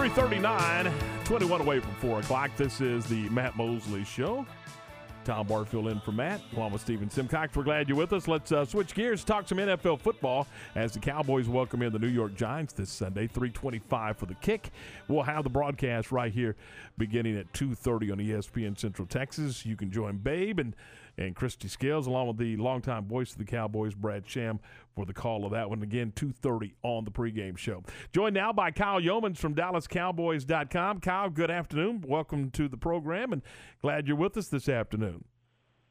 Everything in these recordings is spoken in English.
339, 21 away from 4 o'clock. This is the Matt Mosley Show. Tom Barfield in for Matt. Along with Steven Simcox. We're glad you're with us. Let's uh, switch gears, talk some NFL football as the Cowboys welcome in the New York Giants this Sunday, 325 for the kick. We'll have the broadcast right here beginning at 2.30 on ESPN Central Texas. You can join Babe and and Kristi Scales, along with the longtime voice of the Cowboys, Brad Sham, for the call of that one. Again, 2.30 on the pregame show. Joined now by Kyle Youmans from DallasCowboys.com. Kyle, good afternoon. Welcome to the program, and glad you're with us this afternoon.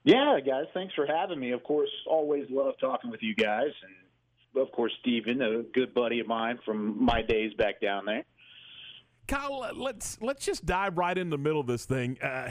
Yeah, guys, thanks for having me. Of course, always love talking with you guys, and of course, Steven, a good buddy of mine from my days back down there. Kyle, let's let's just dive right in the middle of this thing. Uh,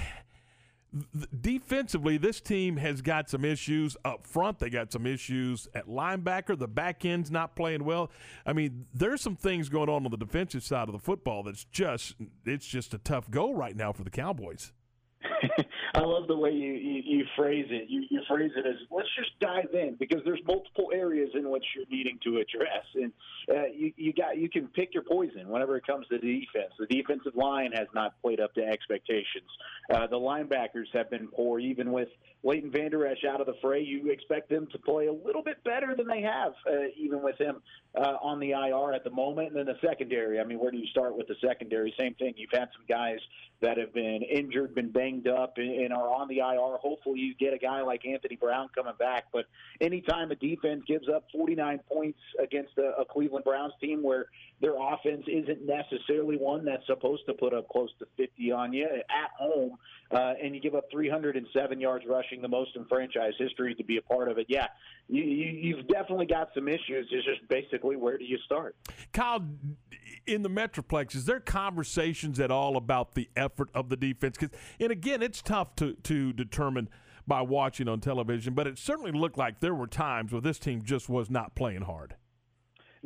defensively, this team has got some issues up front. They got some issues at linebacker. The back end's not playing well. I mean, there's some things going on on the defensive side of the football that's just it's just a tough go right now for the Cowboys. I love the way you, you, you phrase it. You, you phrase it as let's just dive in because there's multiple areas in which you're needing to address, and uh, you, you got you can pick your poison whenever it comes to the defense. The defensive line has not played up to expectations. Uh, the linebackers have been poor, even with Leighton Vander Esch out of the fray. You expect them to play a little bit better than they have, uh, even with him uh, on the IR at the moment. And then the secondary. I mean, where do you start with the secondary? Same thing. You've had some guys that have been injured, been banged up, and, are on the IR. Hopefully, you get a guy like Anthony Brown coming back. But anytime a defense gives up 49 points against a, Cleveland Browns team where their offense isn't necessarily one that's supposed to put up close to 50 on you at home, uh, and you give up 307 yards rushing, the most in franchise history, to be a part of it. Yeah, you, you, you've definitely got some issues. It's just basically where do you start? Kyle, in the Metroplex, is there conversations at all about the of the defense? Because, and again, it's tough to to determine by watching on television, but it certainly looked like there were times where this team just was not playing hard.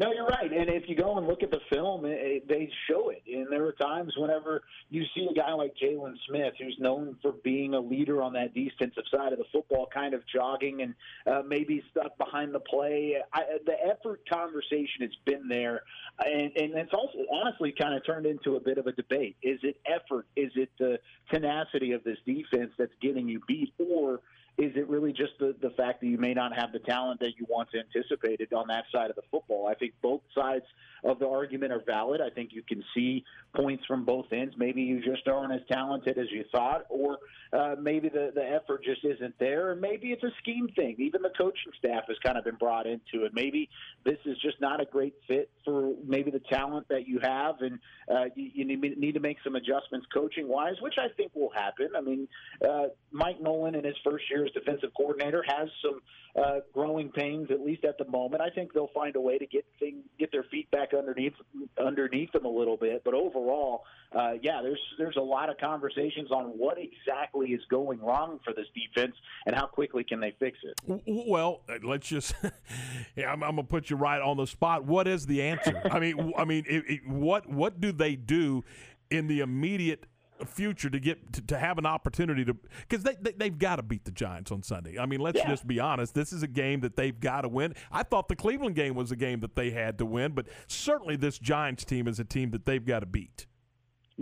No, you're right. And if you go and look at the film, it, they show it. And there are times whenever you see a guy like Jaylon Smith, who's known for being a leader on that defensive side of the football, kind of jogging and uh, maybe stuck behind the play. I, the effort conversation has been there, and, and it's also honestly kind of turned into a bit of a debate. Is it effort? Is it the tenacity of this defense that's getting you beat, or is it really just the, the fact that you may not have the talent that you once anticipated on that side of the football? I think both sides of the argument are valid. I think you can see points from both ends. Maybe you just aren't as talented as you thought, or uh, maybe the, the effort just isn't there, or maybe it's a scheme thing. Even the coaching staff has kind of been brought into it. Maybe this is just not a great fit for maybe the talent that you have, and uh, you, you need, need to make some adjustments coaching wise, which I think will happen. I mean, uh, Mike Nolan in his first year as defensive coordinator has some uh, growing pains, at least at the moment. I think they'll find a way to get thing, get their feet back underneath underneath them a little bit. But overall, uh, yeah, there's there's a lot of conversations on what exactly is going wrong for this defense and how quickly can they fix it. Well, uh, let's just. yeah, I'm, I'm, gonna put you right on the spot. What is the answer? I mean, I mean, it, it, what what do they do in the immediate future to get to, to have an opportunity to because they, they have got to beat the Giants on Sunday. I mean, let's yeah. just be honest. This is a game that they've got to win. I thought the Cleveland game was a game that they had to win, but certainly this Giants team is a team that they've got to beat.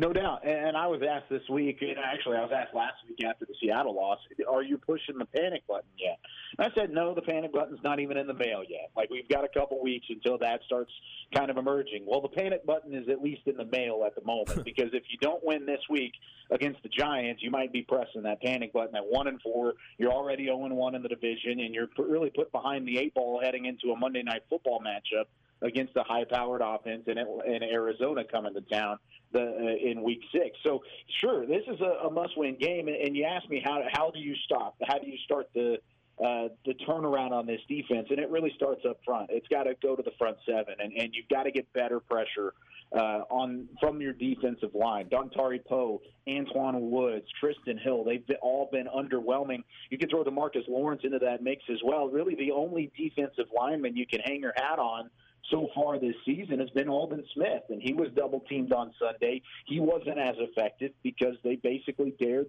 No doubt. And I was asked this week, and actually I was asked last week after the Seattle loss, are you pushing the panic button yet? And I said, no, the panic button's not even in the mail yet. Like, we've got a couple weeks until that starts kind of emerging. Well, the panic button is at least in the mail at the moment because if you don't win this week against the Giants, you might be pressing that panic button at 1 and 4. You're already 0 and 1 in the division, and you're really put behind the eight ball heading into a Monday night football matchup against a high-powered offense in, in Arizona coming to town the, uh, in Week Six. So, sure, this is a, a must-win game. And, you ask me how how do you stop? How do you start the uh, the turnaround on this defense? And it really starts up front. It's got to go to the front seven, and, and you've got to get better pressure. Uh, on from your defensive line, Dontari Poe, Antwaun Woods, Trysten Hill, they've been, all been underwhelming. You can throw Demarcus Lawrence into that mix as well. Really, the only defensive lineman you can hang your hat on so far this season has been Aldon Smith, and he was double teamed on Sunday. He wasn't as effective because they basically dared.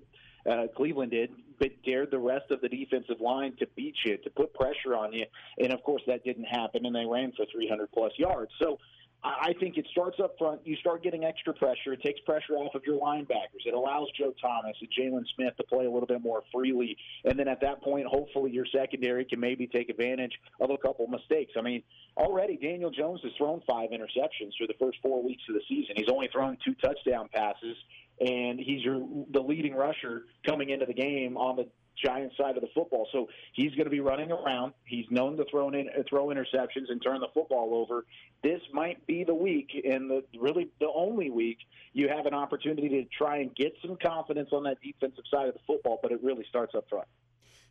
Uh, Cleveland did, but dared the rest of the defensive line to beat you, to put pressure on you, and of course that didn't happen, and they ran for 300 plus yards. So I think it starts up front. You start getting extra pressure. It takes pressure off of your linebackers. It allows Joe Thomas and Jaylon Smith to play a little bit more freely. And then at that point, hopefully your secondary can maybe take advantage of a couple mistakes. I mean, already Daniel Jones has thrown five interceptions through the first four weeks of the season. He's only thrown two touchdown passes, and he's your the leading rusher coming into the game on the Giant side of the football. So he's going to be running around. He's known to throw in throw interceptions and turn the football over. This might be the week, and the really the only week you have an opportunity to try and get some confidence on that defensive side of the football. But it really starts up front.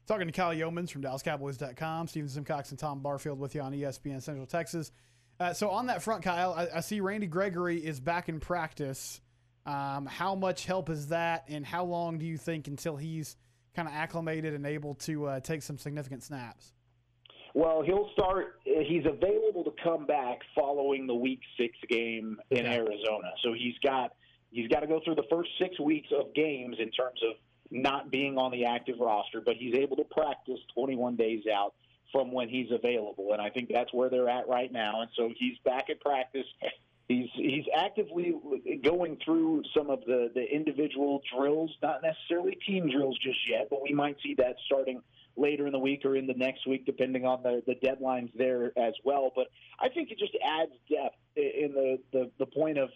Talking to Kyle Youmans from DallasCowboys.com, Steven Simcox and Tom Barfield with you on ESPN Central Texas. Uh, so on that front, Kyle, I, I, see Randy Gregory is back in practice. Um, how much help is that, and how long do you think until he's – kind of acclimated and able to uh, take some significant snaps? Well, he'll start. He's available to come back following the Week Six game in okay. Arizona. So he's got he's got to go through the first six weeks of games in terms of not being on the active roster, but he's able to practice 21 days out from when he's available, and I think that's where they're at right now. And so he's back at practice he's he's actively going through some of the the individual drills, not necessarily team drills just yet, but we might see that starting later in the week or in the next week, depending on the the deadlines there as well. But I think it just adds depth in the the, the point of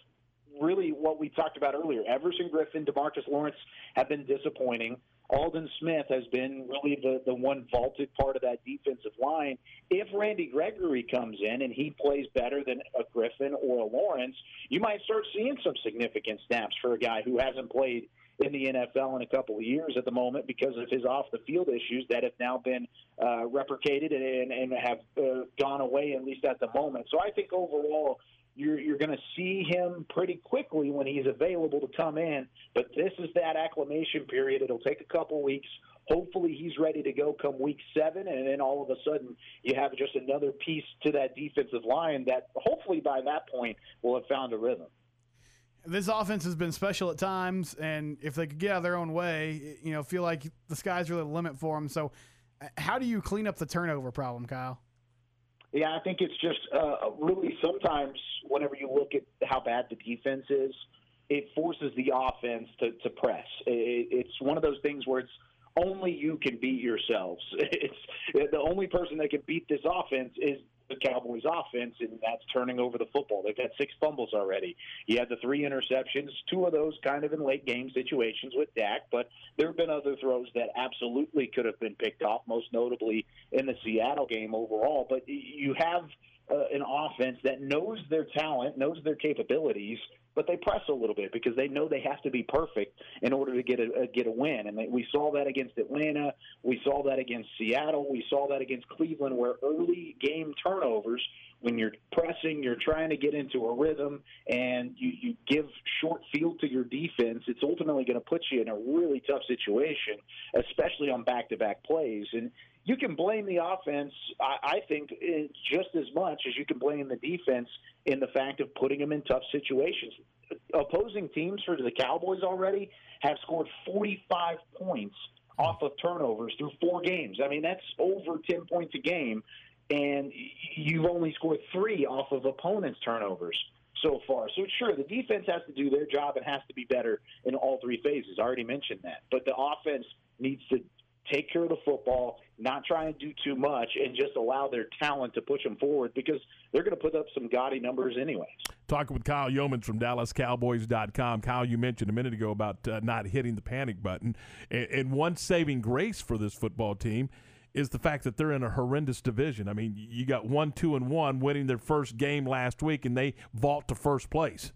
really what we talked about earlier. Everson Griffen, Demarcus Lawrence have been disappointing. Aldon Smith has been really the, the one vaulted part of that defensive line. If Randy Gregory comes in and he plays better than a Griffin or a Lawrence, you might start seeing some significant snaps for a guy who hasn't played in the NFL in a couple of years at the moment because of his off the field issues that have now been uh, replicated and, and have uh, gone away, at least at the moment. So I think overall, you're, you're going to see him pretty quickly when he's available to come in. But this is that acclimation period. It'll take a couple weeks. Hopefully, he's ready to go come week seven, and then all of a sudden, you have just another piece to that defensive line that hopefully by that point will have found a rhythm. This offense has been special at times, and if they could get out of their own way, you know, feel like the sky's really the limit for them. So, uh, how do you clean up the turnover problem, Kyle? Yeah, I think it's just uh, really sometimes whenever you look at how bad the defense is, it forces the offense to, to press. It, it's one of those things where it's only you can beat yourselves. It's the only person that can beat this offense is the Cowboys offense, and that's turning over the football. They've had six fumbles already. You had the three interceptions, two of those kind of in late game situations with Dak, but there have been other throws that absolutely could have been picked off, most notably in the Seattle game overall. But you have uh, an offense that knows their talent, knows their capabilities, but they press a little bit because they know they have to be perfect in order to get a, a get a win. And they, we saw that against Atlanta. We saw that against Seattle. We saw that against Cleveland, where early game turnovers, when you're pressing, you're trying to get into a rhythm, and you, you give short field to your defense. It's ultimately going to put you in a really tough situation, especially on back-to-back plays. And you can blame the offense, I, I think, eh, just as much as you can blame the defense in the fact of putting them in tough situations. Opposing teams for the Cowboys already have scored 45 points off of turnovers through four games. I mean, that's over 10 points a game, and you've only scored three off of opponents' turnovers so far. So sure, the defense has to do their job and has to be better in all three phases. I already mentioned that, but the offense needs to take care of the football, not try and do too much, and just allow their talent to push them forward because they're going to put up some gaudy numbers anyways. Talking with Kyle Youmans from DallasCowboys.com. Kyle, you mentioned a minute ago about uh, not hitting the panic button. And, and one saving grace for this football team is the fact that they're in a horrendous division. I mean, you got one, two, and one winning their first game last week, and they vault to first place.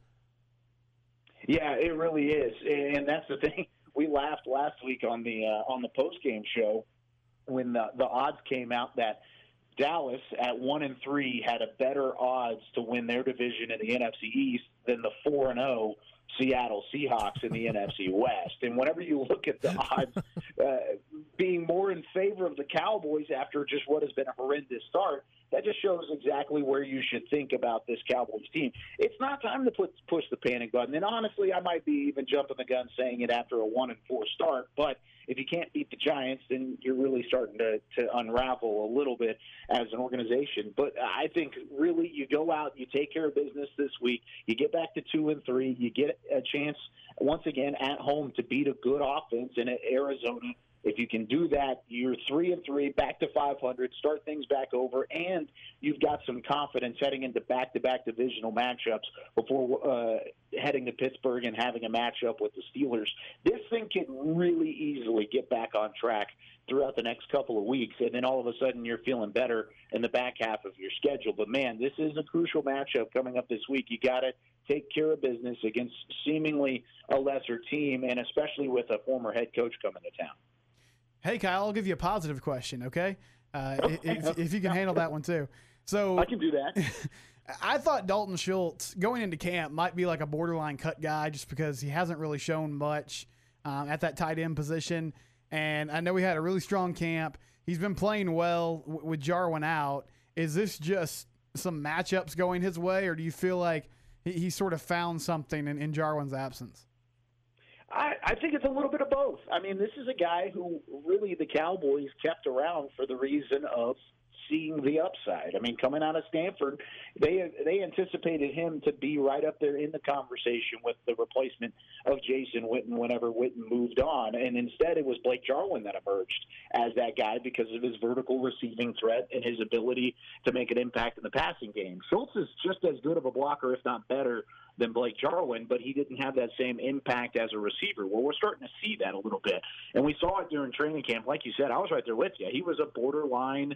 Yeah, it really is, and that's the thing we laughed last week on the uh, on the post game show when the the odds came out that Dallas at one and three had a better odds to win their division in the NFC East than the four and zero oh Seattle Seahawks in the NFC West. And whenever you look at the odds, uh, being more in favor of the Cowboys after just what has been a horrendous start, that just shows exactly where you should think about this Cowboys team. It's not time to put push the panic button. And honestly, I might be even jumping the gun saying it after a one and four start, but if you can't beat the Giants, then you're really starting to, to unravel a little bit as an organization. But I think really you go out, you take care of business this week, you get back to two and three, you get a chance once again at home to beat a good offense in Arizona if you can do that, you're three and three, back to 500, start things back over, and you've got some confidence heading into back-to-back divisional matchups before uh, heading to Pittsburgh and having a matchup with the Steelers. This thing can really easily get back on track throughout the next couple of weeks, and then all of a sudden you're feeling better in the back half of your schedule. But man, this is a crucial matchup coming up this week. You got to take care of business against seemingly a lesser team, and especially with a former head coach coming to town. Hey, Kyle, I'll give you a positive question, okay? Uh, if, if, you can handle that one too. So I can do that. I thought Dalton Schultz going into camp might be like a borderline cut guy just because he hasn't really shown much um, at that tight end position. And I know he had a really strong camp. He's been playing well w- with Jarwin out. Is this just some matchups going his way, or do you feel like he, he sort of found something in, in Jarwin's absence? I, I think it's a little bit of both. I mean, this is a guy who really the Cowboys kept around for the reason of seeing the upside. I mean, coming out of Stanford, they they anticipated him to be right up there in the conversation with the replacement of Jason Witten whenever Witten moved on, and instead it was Blake Jarwin that emerged as that guy because of his vertical receiving threat and his ability to make an impact in the passing game. Schultz is just as good of a blocker, if not better, than Blake Jarwin, but he didn't have that same impact as a receiver. Well, we're starting to see that a little bit. And we saw it during training camp. Like you said, I was right there with you. He was a borderline,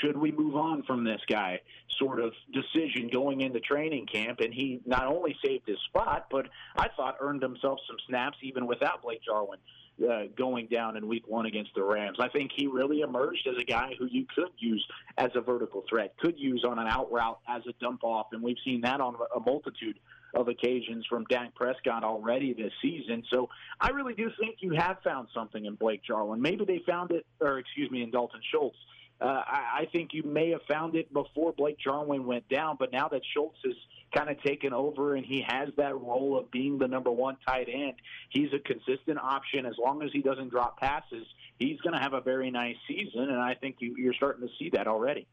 should we move on from this guy sort of decision going into training camp. And he not only saved his spot, but I thought earned himself some snaps even without Blake Jarwin. Uh, going down in week one against the Rams. I think he really emerged as a guy who you could use as a vertical threat, could use on an out route as a dump off, and we've seen that on a multitude of occasions from Dak Prescott already this season. So I really do think you have found something in Blake Jarwin. Maybe they found it, or excuse me, in Dalton Schultz. Uh, I, I think you may have found it before Blake Jarwin went down, but now that Schultz is – kind of taken over and he has that role of being the number one tight end. He's a consistent option as long as he doesn't drop passes. He's going to have a very nice season, and I think you, you're starting to see that already.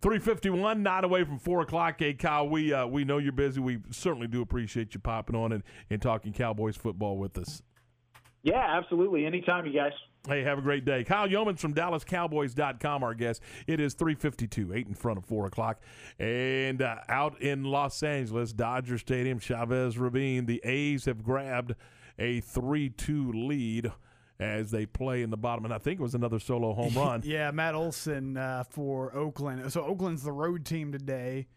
351, not away from 4 o'clock. Hey, Kyle, we, uh, we know you're busy. We certainly do appreciate you popping on and, and talking Cowboys football with us. Yeah, absolutely. Anytime, you guys. Hey, have a great day. Kyle Youmans from DallasCowboys.com, our guest. It is 352, 8 in front of 4 o'clock. And uh, out in Los Angeles, Dodger Stadium, Chavez Ravine, the A's have grabbed a 3 2 lead as they play in the bottom. And I think it was another solo home run. yeah, Matt Olson uh, for Oakland. So Oakland's the road team today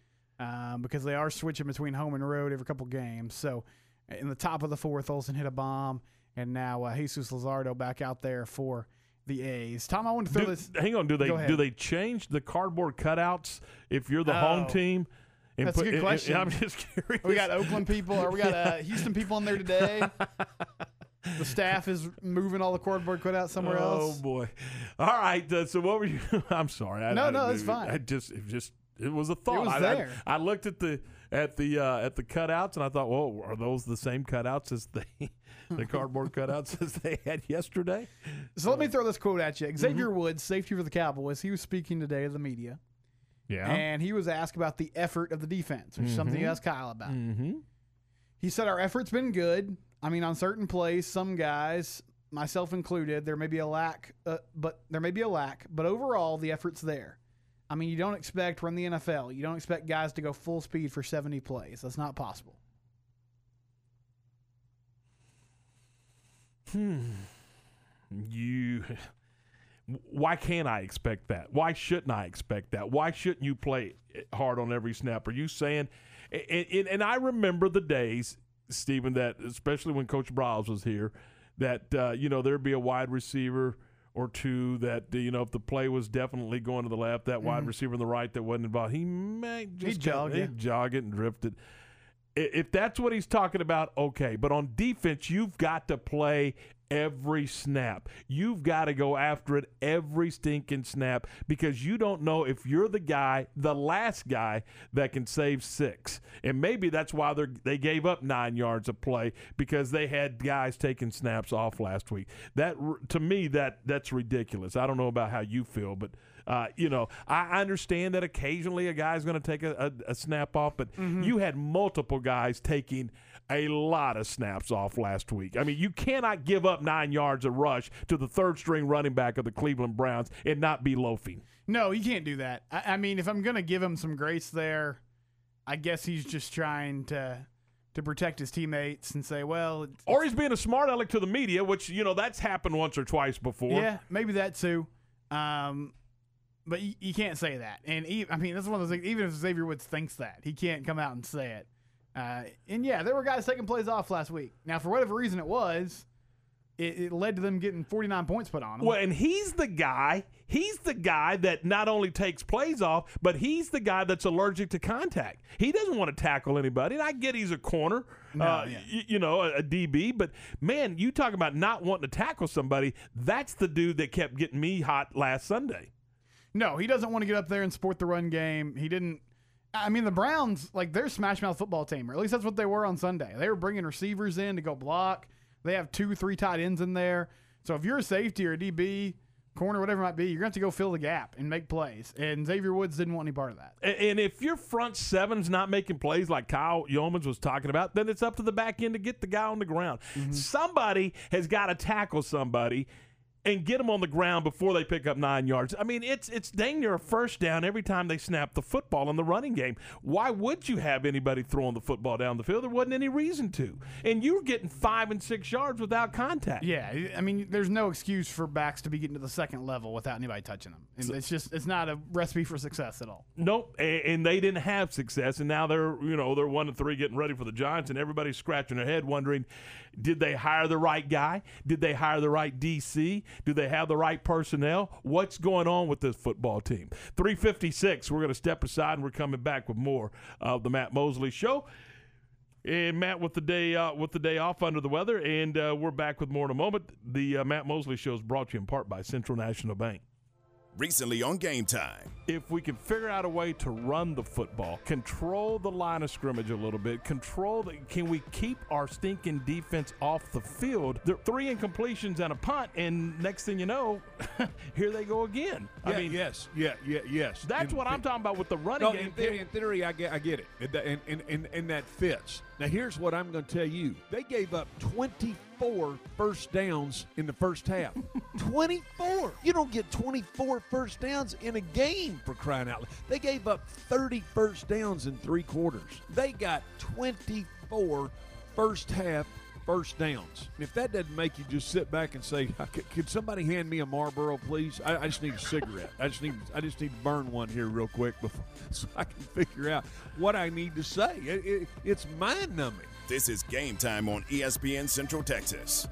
um, because they are switching between home and road every couple games. So in the top of the fourth, Olson hit a bomb and now uh, Jesus Luzardo back out there for the A's. Tom, I want to throw do, this. Hang on, do they do they change the cardboard cutouts if you're the oh, home team? That's put, a good question. I'm just curious. We got Oakland people, or we got uh, Houston people in there today. the staff is moving all the cardboard cutouts somewhere oh, else. Oh boy! All right. Uh, so what were you? I'm sorry. I, no, I, no, it's fine. I just, it just, it was a thought. It was I, there. I, I looked at the at the uh, at the cutouts, and I thought, well, are those the same cutouts as the the cardboard cutouts as they had yesterday? So let me throw this quote at you. Xavier mm-hmm. Woods, safety for the Cowboys, he was speaking today to the media. Yeah, and he was asked about the effort of the defense, which is mm-hmm. something you asked Kyle about. Mm-hmm. He said our effort's been good. I mean, on certain plays, some guys, myself included, there may be a lack, uh, but there may be a lack, but overall the effort's there. I mean, you don't expect from the NFL, you don't expect guys to go full speed for 70 plays. That's not possible. Hmm. You. Why can't I expect that? Why shouldn't I expect that? Why shouldn't you play hard on every snap? Are you saying? And, and, and I remember the days, Stephen, that especially when Coach Briles was here, that uh, you know there'd be a wide receiver or two that you know if the play was definitely going to the left, that mm-hmm. wide receiver on the right that wasn't involved, he may just he'd jog, yeah. jog it and drift it. If that's what he's talking about, okay. But on defense, you've got to play every snap. You've got to go after it every stinking snap because you don't know if you're the guy, the last guy that can save six. And maybe that's why they they gave up nine yards of play because they had guys taking snaps off last week. That to me that that's ridiculous. I don't know about how you feel, but. Uh, you know, I understand that occasionally a guy's going to take a, a, a, snap off, but mm-hmm. you had multiple guys taking a lot of snaps off last week. I mean, you cannot give up nine yards of rush to the third string running back of the Cleveland Browns and not be loafing. No, you can't do that. I, I mean, if I'm going to give him some grace there, I guess he's just trying to to protect his teammates and say, well, it's, or he's being a smart aleck to the media, which you know that's happened once or twice before. Yeah, maybe that too. Um, but you, you, can't say that. And he, I mean, that's one of those things. Even if Xavier Woods thinks that, he can't come out and say it. Uh, and yeah, there were guys taking plays off last week. Now, for whatever reason it was, it, it, led to them getting 49 points put on them. Well, and he's the guy. He's the guy that not only takes plays off, but he's the guy that's allergic to contact. He doesn't want to tackle anybody. And I get he's a corner, no, uh, yeah. y- you know, a, a, DB. But man, you talk about not wanting to tackle somebody. That's the dude that kept getting me hot last Sunday. No, he doesn't want to get up there and support the run game. He didn't I mean, the Browns, like, they're smash mouth football team, or at least that's what they were on Sunday. They were bringing receivers in to go block. They have two, three tight ends in there. So if you're a safety or a DB, corner, whatever it might be, you're going to have to go fill the gap and make plays. And Xavier Woods didn't want any part of that. And if your front seven's not making plays like Kyle Youmans was talking about, then it's up to the back end to get the guy on the ground. Mm-hmm. Somebody has got to tackle somebody and get them on the ground before they pick up nine yards. I mean, it's it's dang near a first down every time they snap the football in the running game. Why would you have anybody throwing the football down the field? There wasn't any reason to. And you were getting five and six yards without contact. Yeah, I mean, there's no excuse for backs to be getting to the second level without anybody touching them. So, it's just it's not a recipe for success at all. Nope, and, and they didn't have success, and now they're you know they're one and three getting ready for the Giants, and everybody's scratching their head wondering, did they hire the right guy? Did they hire the right DC? Do they have the right personnel? What's going on with this football team? 356. We're going to step aside and we're coming back with more of the Matt Mosley Show. And Matt with the day uh, with the day off under the weather, and uh, we're back with more in a moment. The uh, Matt Mosley Show is brought to you in part by Central National Bank recently on Game Time. If we can figure out a way to run the football, control the line of scrimmage a little bit, control the, can we keep our stinking defense off the field? They're three incompletions and a punt, and next thing you know, here they go again. Yeah, I mean, yes, yeah, yeah, yes. That's in, what I'm talking about with the running no, game. In theory, in theory, I get, I get it, and, and, and, and that fits. Now, here's what I'm going to tell you: they gave up 24 24 first downs in the first half. 24. You don't get 24 first downs in a game for crying out loud. They gave up 30 first downs in three quarters. They got 24 first half first downs. And if that doesn't make you just sit back and say, "Could somebody hand me a Marlboro, please? I, I, just need a cigarette. I just need I just need to burn one here real quick before, so I can figure out what I need to say." It, it, it's mind numbing. This is Game Time on ESPN Central Texas.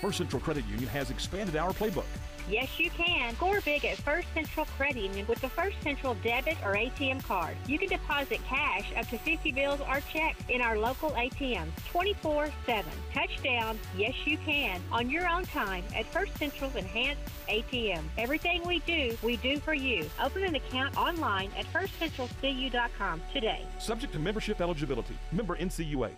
First Central Credit Union has expanded our playbook. Yes, you can. Score big at First Central Credit Union with the First Central debit or ATM card. You can deposit cash up to 50 bills or checks in our local ATMs 24 7. Touchdown, yes, you can, on your own time at First Central Enhanced ATM. Everything we do, we do for you. Open an account online at firstcentralcu.com today. Subject to membership eligibility. Member NCUA.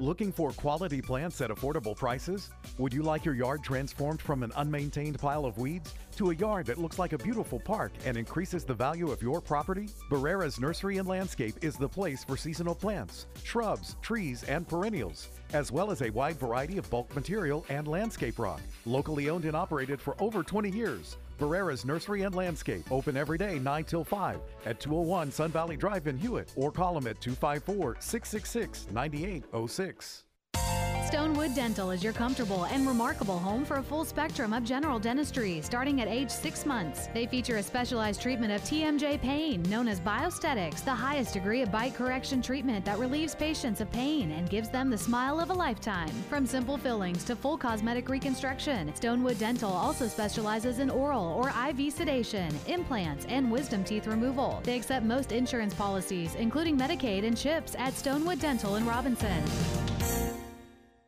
Looking for quality plants at affordable prices? Would you like your yard transformed from an unmaintained pile of weeds to a yard that looks like a beautiful park and increases the value of your property? Barrera's Nursery and Landscape is the place for seasonal plants, shrubs, trees, and perennials, as well as a wide variety of bulk material and landscape rock. Locally owned and operated for over 20 years. Barrera's Nursery and Landscape, open every day 9 till 5 at 201 Sun Valley Drive in Hewitt or call them at 254 666 9806. Stonewood Dental is your comfortable and remarkable home for a full spectrum of general dentistry starting at age six months. They feature a specialized treatment of TMJ pain known as bioesthetics, the highest degree of bite correction treatment that relieves patients of pain and gives them the smile of a lifetime. From simple fillings to full cosmetic reconstruction, Stonewood Dental also specializes in oral or IV sedation, implants, and wisdom teeth removal. They accept most insurance policies, including Medicaid and CHIPS at Stonewood Dental in Robinson.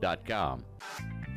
Dot com.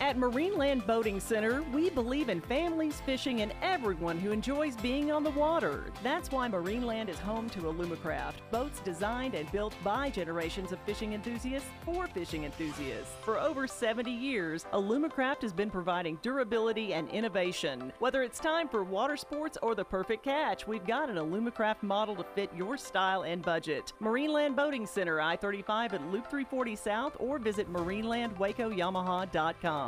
At Marineland Boating Center, we believe in families, fishing, and everyone who enjoys being on the water. That's why Marineland is home to Alumacraft, boats designed and built by generations of fishing enthusiasts for fishing enthusiasts. For over 70 years, Alumacraft has been providing durability and innovation. Whether it's time for water sports or the perfect catch, we've got an Alumacraft model to fit your style and budget. Marineland Boating Center, I 35 at Loop 340 South, or visit marinelandwacoyamaha.com.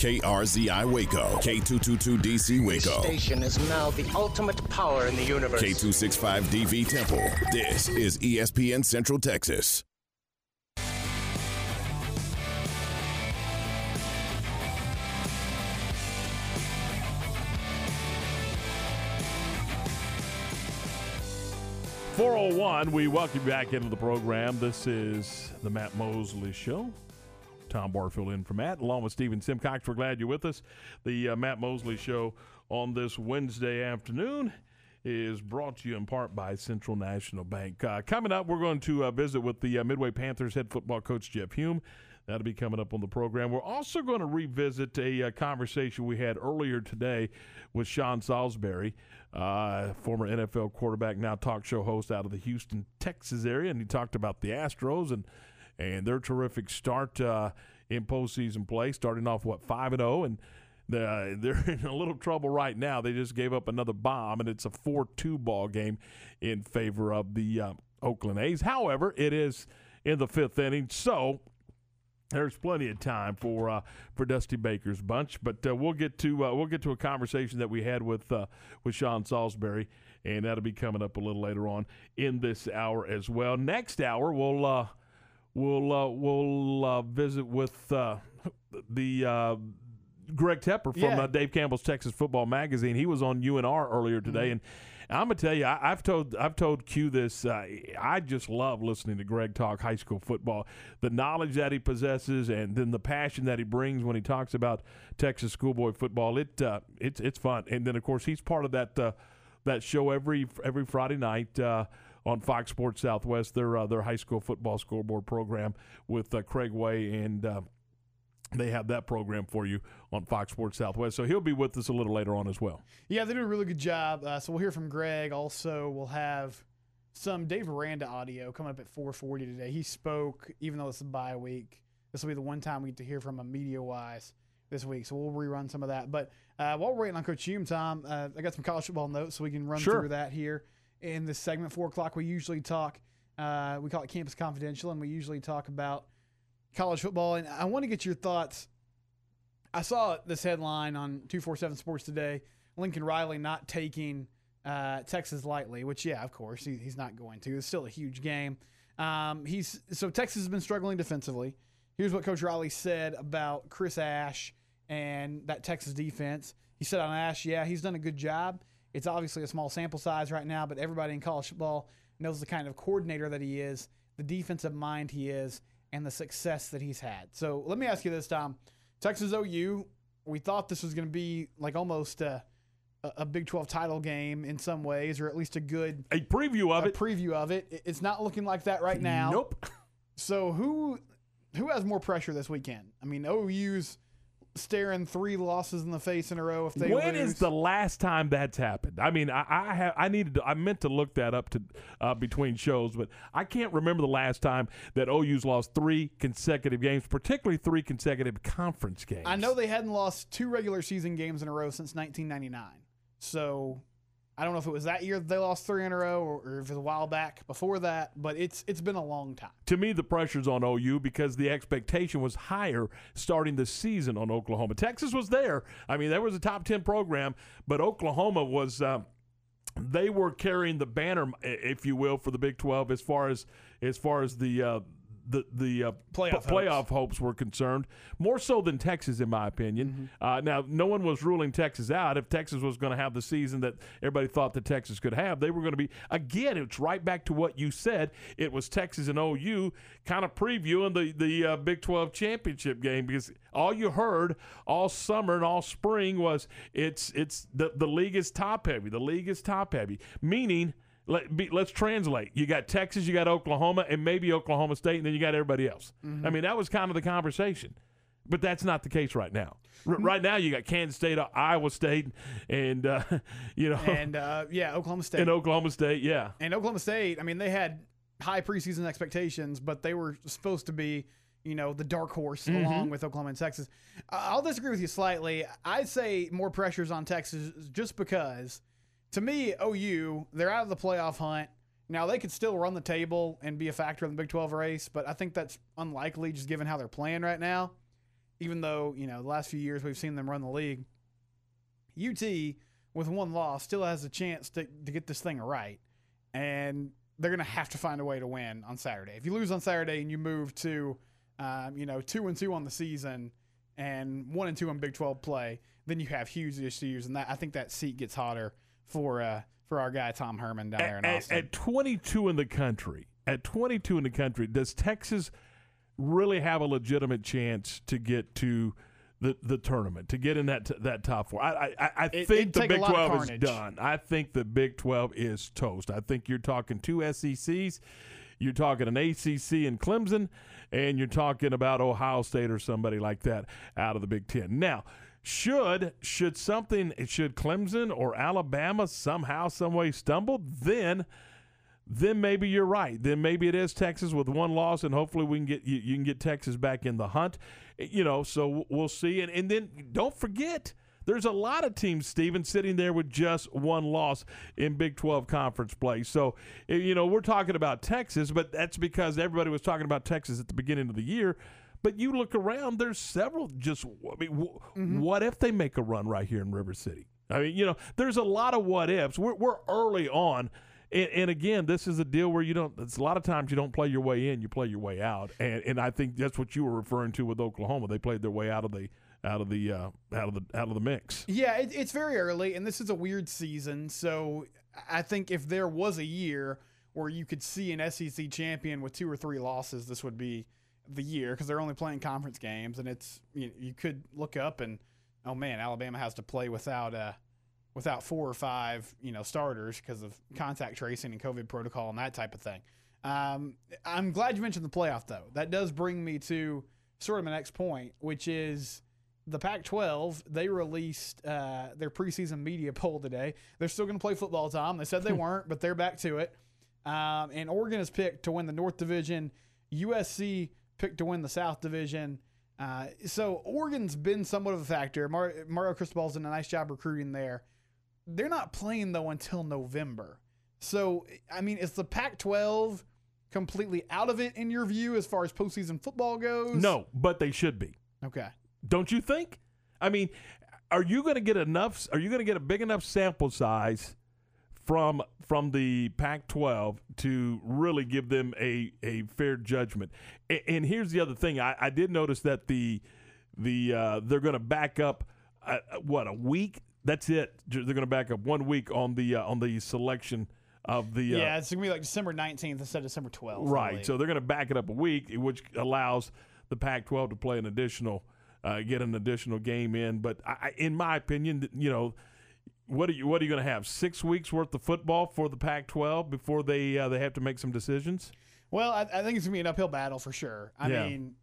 KRZI Waco, K222DC Waco, station is now the ultimate power in the universe. K265DV Temple. This is ESPN Central Texas. Four oh one. We welcome you back into the program. This is the Matt Mosley Show. Tom Barfield in for Matt, along with Stephen Simcox. We're glad you're with us. The uh, Matt Mosley Show on this Wednesday afternoon is brought to you in part by Central National Bank. Uh, coming up, we're going to uh, visit with the uh, Midway Panthers head football coach Jeff Hulme. That'll be coming up on the program. We're also going to revisit a, uh, conversation we had earlier today with Sean Salisbury, uh, former NFL quarterback, now talk show host out of the Houston, Texas area, and he talked about the Astros and and their terrific start uh, in postseason play, starting off what five and zero, and the, they're in a little trouble right now. They just gave up another bomb, and it's a four-two ball game in favor of the uh, Oakland A's. However, it is in the fifth inning, so there's plenty of time for uh, for Dusty Baker's bunch, but uh, we'll get to uh, we'll get to a conversation that we had with uh, with Sean Salisbury, and that'll be coming up a little later on in this hour as well. Next hour, we'll uh, we'll uh, we'll uh, visit with uh, the uh, Greg Tepper from Yeah. uh, Dave Campbell's Texas Football Magazine. He was on UNR earlier today, and I'm gonna tell you, I, I've told I've told Q this. Uh, I just love listening to Greg talk high school football. The knowledge that he possesses, and then the passion that he brings when he talks about Texas schoolboy football. It uh, it's it's fun, and then of course he's part of that uh, that show every every Friday night. On Fox Sports Southwest, their uh, their high school football scoreboard program with uh, Craig Way, and uh, they have that program for you on Fox Sports Southwest. So he'll be with us a little later on as well. Yeah, they do a really good job. Uh, so we'll hear from Greg. Also, we'll have some Dave Aranda audio coming up at 4:40 today. He spoke, even though it's a bye week. This will be the one time we get to hear from him media wise this week. So we'll rerun some of that. But uh, while we're waiting on Coach Hulme, Tom, uh, I got some college football notes, so we can run Sure. through that here in this segment. Four o'clock, we usually talk. Uh, we call it Campus Confidential, and we usually talk about college football, and I want to get your thoughts. I saw this headline on 247 Sports today Lincoln Riley not taking uh, Texas lightly, which, yeah, of course, he, he's not going to. It's still a huge game. Um, he's So Texas has been struggling defensively. Here's what Coach Riley said about Chris Ash and that Texas defense. He said on Ash, yeah, he's done a good job. It's obviously a small sample size right now, but everybody in college football knows the kind of coordinator that he is, the defensive mind he is, and the success that he's had. So let me ask you this, Tom. Texas OU, we thought this was going to be like almost a, a Big 12 title game in some ways, or at least a good a preview of a it. Preview of it. It's not looking like that right now. Nope. So who who has more pressure this weekend? I mean, OU's staring three losses in the face in a row if they when lose. is the last time that's happened? I mean i, I have i needed to, i meant to look that up to uh, between shows but i can't remember the last time that ou's lost three consecutive games particularly three consecutive conference games. i know they hadn't lost two regular season games in a row since 1999 so I don't know if it was that year that they lost three in a row or, or, if it was a while back before that, but it's it's been a long time. To me, the pressure's on OU because the expectation was higher starting the season on Oklahoma. Texas was there. I mean, there was a top ten program, but Oklahoma was. Uh, they were carrying the banner, if you will, for the Big Twelve as far as as far as the uh, the the uh, playoff, p- playoff hopes. hopes. were concerned, more so than Texas, in my opinion. Mm-hmm. Uh, now, no one was ruling Texas out. If Texas was going to have the season that everybody thought that Texas could have, they were going to be. Again, it's right back to what you said. It was Texas and OU kind of previewing the the uh, Big 12 championship game because all you heard all summer and all spring was it's it's the the league is top heavy. The league is top heavy, meaning let, be, let's translate. You got Texas, you got Oklahoma, and maybe Oklahoma State, and then you got everybody else. Mm-hmm. I mean, that was kind of the conversation. But that's not the case right now. R- Mm-hmm. right now, you got Kansas State, Iowa State, and uh, you know, and uh, yeah, Oklahoma State, and Oklahoma State, yeah, and Oklahoma State. I mean, they had high preseason expectations, but they were supposed to be, you know, the dark horse Mm-hmm. along with Oklahoma and Texas. I'll disagree with you slightly. I'd say more pressures on Texas just because to me, OU, they're out of the playoff hunt. Now, they could still run the table and be a factor in the Big 12 race, but I think that's unlikely just given how they're playing right now. Even though, you know, the last few years we've seen them run the league. UT, with one loss, still has a chance to, to get this thing right. And they're going to have to find a way to win on Saturday. If you lose on Saturday and you move to, um, you know, two and two on the season and one and two on Big 12 play, then you have huge issues. And that I think that seat gets hotter for uh, for our guy Tom Herman down there in at, Austin. At 22 in the country, at 22 in the country, does Texas really have a legitimate chance to get to the, the tournament, to get in that that top four? I I, I think it'd the Big 12 is done. I think the Big 12 is toast. I think you're talking two SECs. You're talking an ACC in Clemson, and you're talking about Ohio State or somebody like that out of the Big Ten. Now, should should something should Clemson or Alabama somehow some way stumble, then then maybe you're right. Then maybe it is Texas with one loss, and hopefully we can get you, you can get Texas back in the hunt. You know, so we'll see. And and then don't forget. There's a lot of teams, Steven, sitting there with just one loss in Big 12 conference play. So, eh, you know, we're talking about Texas, but that's because everybody was talking about Texas at the beginning of the year. But you look around, there's several just, I mean, w- what if they make a run right here in River City? I mean, you know, there's a lot of what ifs. We're, we're early on. And, and again, this is a deal where you don't. It's a lot of times you don't play your way in, you play your way out. And and I think that's what you were referring to with Oklahoma. They played their way out of the out of the uh, out of the out of the mix. Yeah, it, it's very early, and this is a weird season. So I think if there was a year where you could see an SEC champion with two or three losses, this would be the year because they're only playing conference games, and it's you, you could look up and oh man, Alabama has to play without uh without four or five you know starters because of contact tracing and COVID protocol and that type of thing. Um, I'm glad you mentioned the playoff though. That does bring me to sort of my next point, which is the Pac-12. They released uh, their preseason media poll today. They're still going to play football, Tom. They said they weren't, but they're back to it. Um, and Oregon is picked to win the North Division. USC picked to win the South Division. Uh, so Oregon's been somewhat of a factor. Mar- Mario Cristobal's done a nice job recruiting there. They're not playing though until November. So I mean, is the Pac-12 completely out of it in your view as far as postseason football goes? No, but they should be. Okay. Don't you think? I mean, are you going to get enough? Are you going to get a big enough sample size from from the Pac-12 to really give them a a fair judgment? And, and here's the other thing: I, I did notice that the the uh, they're going to back up uh, what a week. That's it. They're going to back up one week on the uh, on the selection of the. yeah, it's gonna be like December nineteenth instead of December twelfth. Right. So they're going to back it up a week, which allows the Pac-12 to play an additional, uh, get an additional game in. But I, in my opinion, you know, what are you what are you going to have? Six weeks worth of football for the Pac-12 before they uh, they have to make some decisions. Well, I, I think it's gonna be an uphill battle for sure. I Yeah. mean,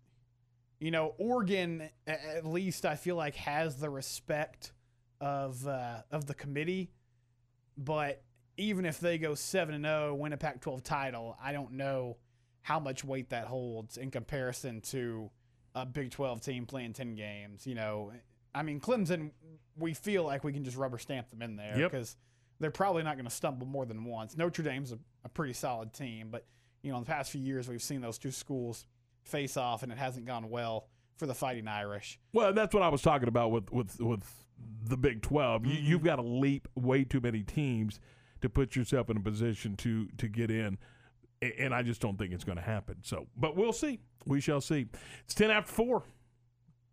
you know, Oregon at least I feel like has the respect of uh, of the committee, but even if they go seven and zero, win a Pac-12 title, I don't know how much weight that holds in comparison to a Big 12 team playing 10 games. You know, I mean, Clemson, we feel like we can just rubber stamp them in there Yep. because they're probably not going to stumble more than once. Notre Dame's a, a pretty solid team, but you know, in the past few years, we've seen those two schools face off, and it hasn't gone well for the Fighting Irish. Well, that's what I was talking about with with with the Big 12. You, mm-hmm. you've got to leap way too many teams to put yourself in a position to to get in, and I just don't think it's going to happen. So, but we'll see. We shall see. It's ten after four.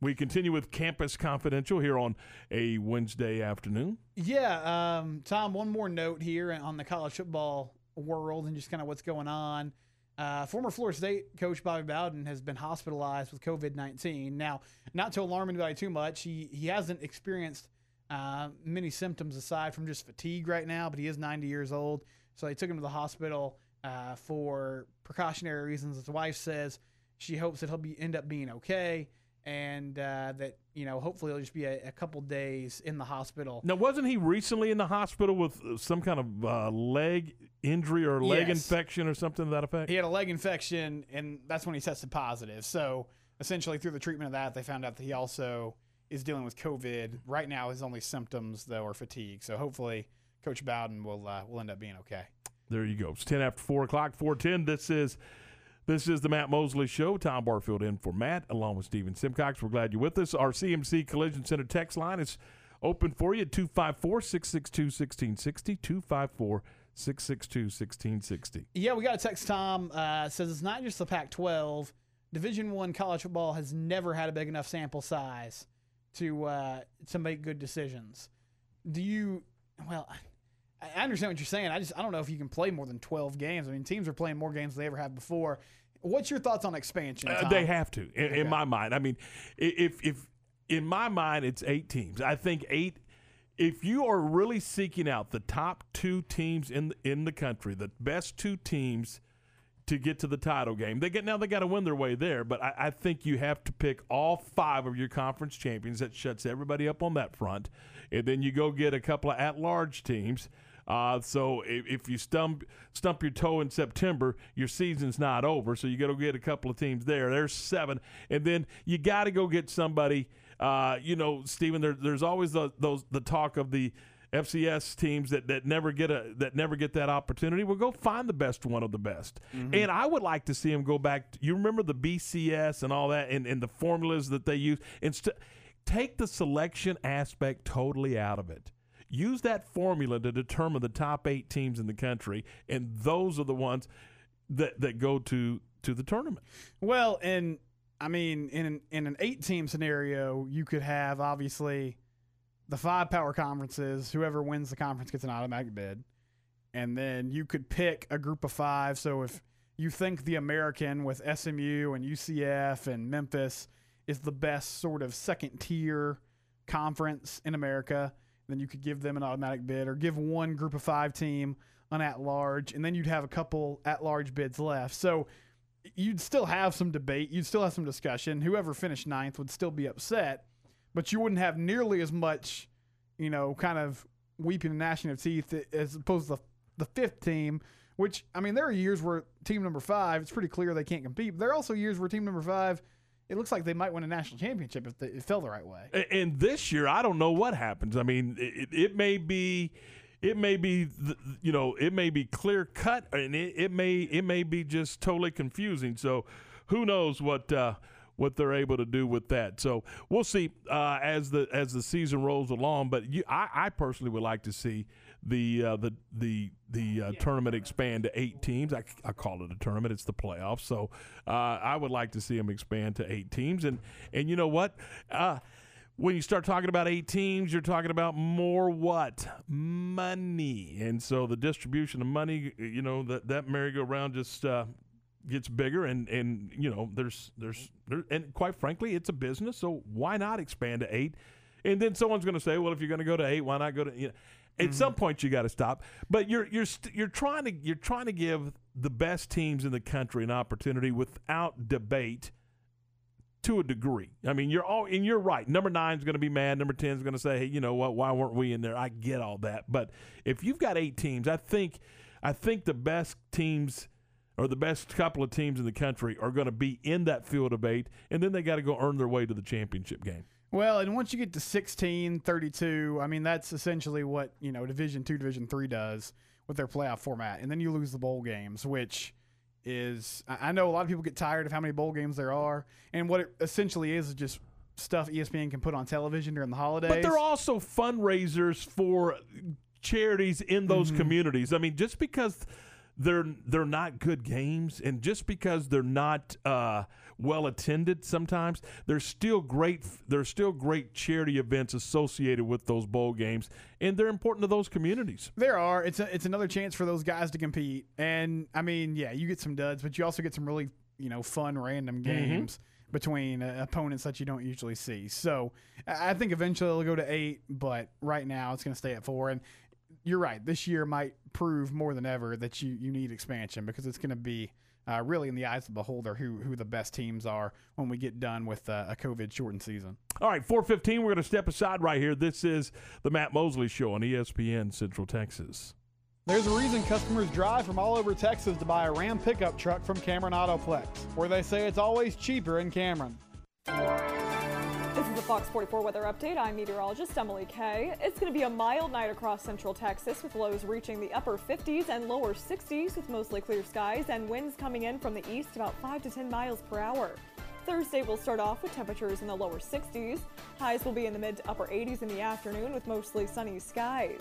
We continue with Campus Confidential here on a Wednesday afternoon. Yeah, um, Tom. One more note here on the college football world and just kind of what's going on. Uh, former Florida State coach Bobby Bowden has been hospitalized with COVID nineteen. Now, not to alarm anybody too much, he he hasn't experienced uh, many symptoms aside from just fatigue right now, but he is ninety years old, so they took him to the hospital uh, for precautionary reasons. His wife says she hopes that he'll be end up being okay, and uh, that you know hopefully it'll just be a, a couple days in the hospital. Now, wasn't he recently in the hospital with uh, some kind of uh, leg injury or leg Yes. infection or something to that effect? He had a leg infection, and that's when he tested positive. So essentially, through the treatment of that, they found out that he also is dealing with COVID. Right now, his only symptoms though are fatigue. So hopefully, Coach Bowden will uh, will end up being okay. There you go. It's ten after four o'clock. Four ten. This is this is the Matt Mosley Show. Tom Barfield in for Matt, along with Steven Simcox. We're glad you're with us. Our CMC Collision Center text line is open for you. 254-662-1660. 254-662-1660. Yeah, we got a text. Tom uh, says it's not just the Pac-12. Division One college football has never had a big enough sample size to uh, to make good decisions. Do you? Well, I understand what you're saying. I just I don't know if you can play more than 12 games. I mean, teams are playing more games than they ever have before. What's your thoughts on expansion? Uh, they have to, in, Okay. in my mind. I mean, if if in my mind it's eight teams. I think eight. If you are really seeking out the top two teams in the, in the country, the best two teams to get to the title game, they get now they got to win their way there. But I, I think you have to pick all five of your conference champions. That shuts everybody up on that front, and then you go get a couple of at-large teams. Uh, so if, if you stump stump your toe in September, your season's not over. So you got to get a couple of teams there. There's seven, and then you got to go get somebody. Uh, you know, Stephen, there, there's always the, those the talk of the FCS teams that, that never get a that never get that opportunity. Well, go find the best one of the best. And I would like to see them go back. To, you remember the BCS and all that, and, and the formulas that they use. Instead, take the selection aspect totally out of it. Use that formula to determine the top eight teams in the country, and those are the ones that that go to to the tournament. Well, and I mean, in an, in an eight team scenario, you could have obviously the five power conferences. Whoever wins the conference gets an automatic bid, and then you could pick a group of five. So if you think the American with SMU and UCF and Memphis is the best sort of second tier conference in America, then you could give them an automatic bid or give one group of five team an at large, and then you'd have a couple at large bids left. So you'd still have some debate, you'd still have some discussion. Whoever finished ninth would still be upset, but you wouldn't have nearly as much, you know, kind of weeping and gnashing of teeth as opposed to the, the fifth team. Which I mean, there are years where team number five, it's pretty clear they can't compete. But there are also years where team number five, it looks like they might win a national championship if they, it fell the right way. And this year, I don't know what happens. I mean, it, it may be it may be you know it may be clear cut and it, it may it may be just totally confusing so who knows what uh, what they're able to do with that so we'll see uh, as the as the season rolls along but you, I, I personally would like to see the uh, the the the uh, tournament expand to eight teams I, I call it a tournament it's the playoffs so uh, I would like to see them expand to eight teams and and you know what uh, when you start talking about eight teams, you're talking about more what? Money. And so the distribution of money, you know, that, that merry-go-round just uh, gets bigger and, and you know, there's, there's, there, and quite frankly, it's a business. So why not expand to eight? And then someone's going to say, well, if you're going to go to eight, why not go to, you know, at mm-hmm. some point you got to stop. But you're, you're, st- you're trying to, you're trying to give the best teams in the country an opportunity without debate – to a degree. I mean, you're all and you're right. Number nine is going to be mad. Number ten is going to say, "Hey, you know what? Why weren't we in there?" I get all that, but if you've got eight teams, I think, I think the best teams or the best couple of teams in the country are going to be in that field of eight, and then they got to go earn their way to the championship game. Well, and once you get to 16, 32, I mean, that's essentially what, you know, Division 2, Division 3 does with their playoff format. And then you lose the bowl games, which is I know a lot of people get tired of how many bowl games there are, and what it essentially is is just stuff ESPN can put on television during the holidays. But they're also fundraisers for charities in those mm-hmm. communities. I mean, just because they're they're not good games, and just because they're not uh, well attended, sometimes there's still great there's still great charity events associated with those bowl games, and they're important to those communities. There are. It's a, it's another chance for those guys to compete, and I mean, yeah, you get some duds, but you also get some really you know fun random mm-hmm. games. Mm-hmm between uh, opponents that you don't usually see. So I think eventually it'll go to eight, but right now it's going to stay at four. And you're right. This year might prove more than ever that you, you need expansion because it's going to be uh, really in the eyes of the beholder who who the best teams are when we get done with uh, a COVID shortened season. All right, 415, we're going to step aside right here. This is the Matt Mosley Show on ESPN Central Texas. There's a reason customers drive from all over Texas to buy a Ram pickup truck from Cameron Autoplex, where they say it's always cheaper in Cameron. This is the Fox 44 weather update. I'm meteorologist Emily Kay. It's going to be a mild night across central Texas with lows reaching the upper 50s and lower 60s with mostly clear skies and winds coming in from the east about 5 to 10 miles per hour. Thursday will start off with temperatures in the lower 60s. Highs will be in the mid to upper 80s in the afternoon with mostly sunny skies.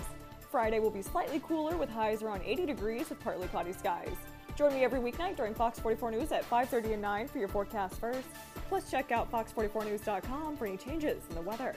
Friday will be slightly cooler with highs around 80 degrees with partly cloudy skies. Join me every weeknight during Fox 44 News at 5:30 and 9 for your forecast first. Plus, check out fox44news.com for any changes in the weather.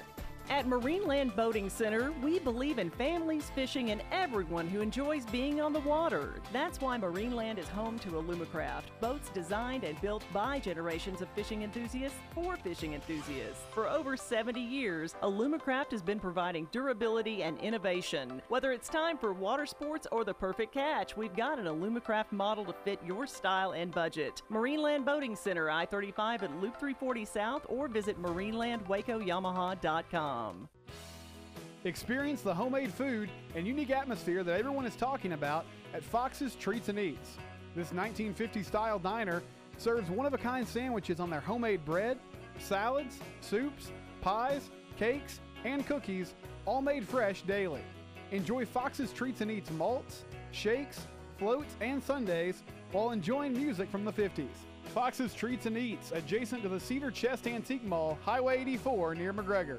At Marineland Boating Center, we believe in families, fishing, and everyone who enjoys being on the water. That's why Marineland is home to Alumacraft, boats designed and built by generations of fishing enthusiasts for fishing enthusiasts. For over 70 years, Alumacraft has been providing durability and innovation. Whether it's time for water sports or the perfect catch, we've got an Alumacraft model to fit your style and budget. Marineland Boating Center, I 35 at Loop 340 South, or visit marinelandwacoyamaha.com. Experience the homemade food and unique atmosphere that everyone is talking about at Fox's Treats and Eats. This 1950 style diner serves one of a kind sandwiches on their homemade bread, salads, soups, pies, cakes, and cookies, all made fresh daily. Enjoy Fox's Treats and Eats malts, shakes, floats, and sundaes while enjoying music from the 50s. Fox's Treats and Eats, adjacent to the Cedar Chest Antique Mall, Highway 84 near McGregor.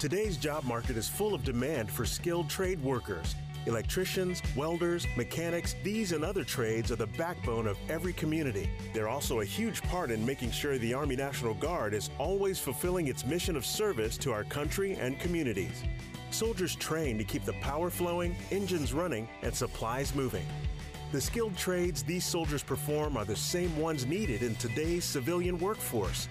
Today's job market is full of demand for skilled trade workers. Electricians, welders, mechanics, these and other trades are the backbone of every community. They're also a huge part in making sure the Army National Guard is always fulfilling its mission of service to our country and communities. Soldiers train to keep the power flowing, engines running, and supplies moving. The skilled trades these soldiers perform are the same ones needed in today's civilian workforce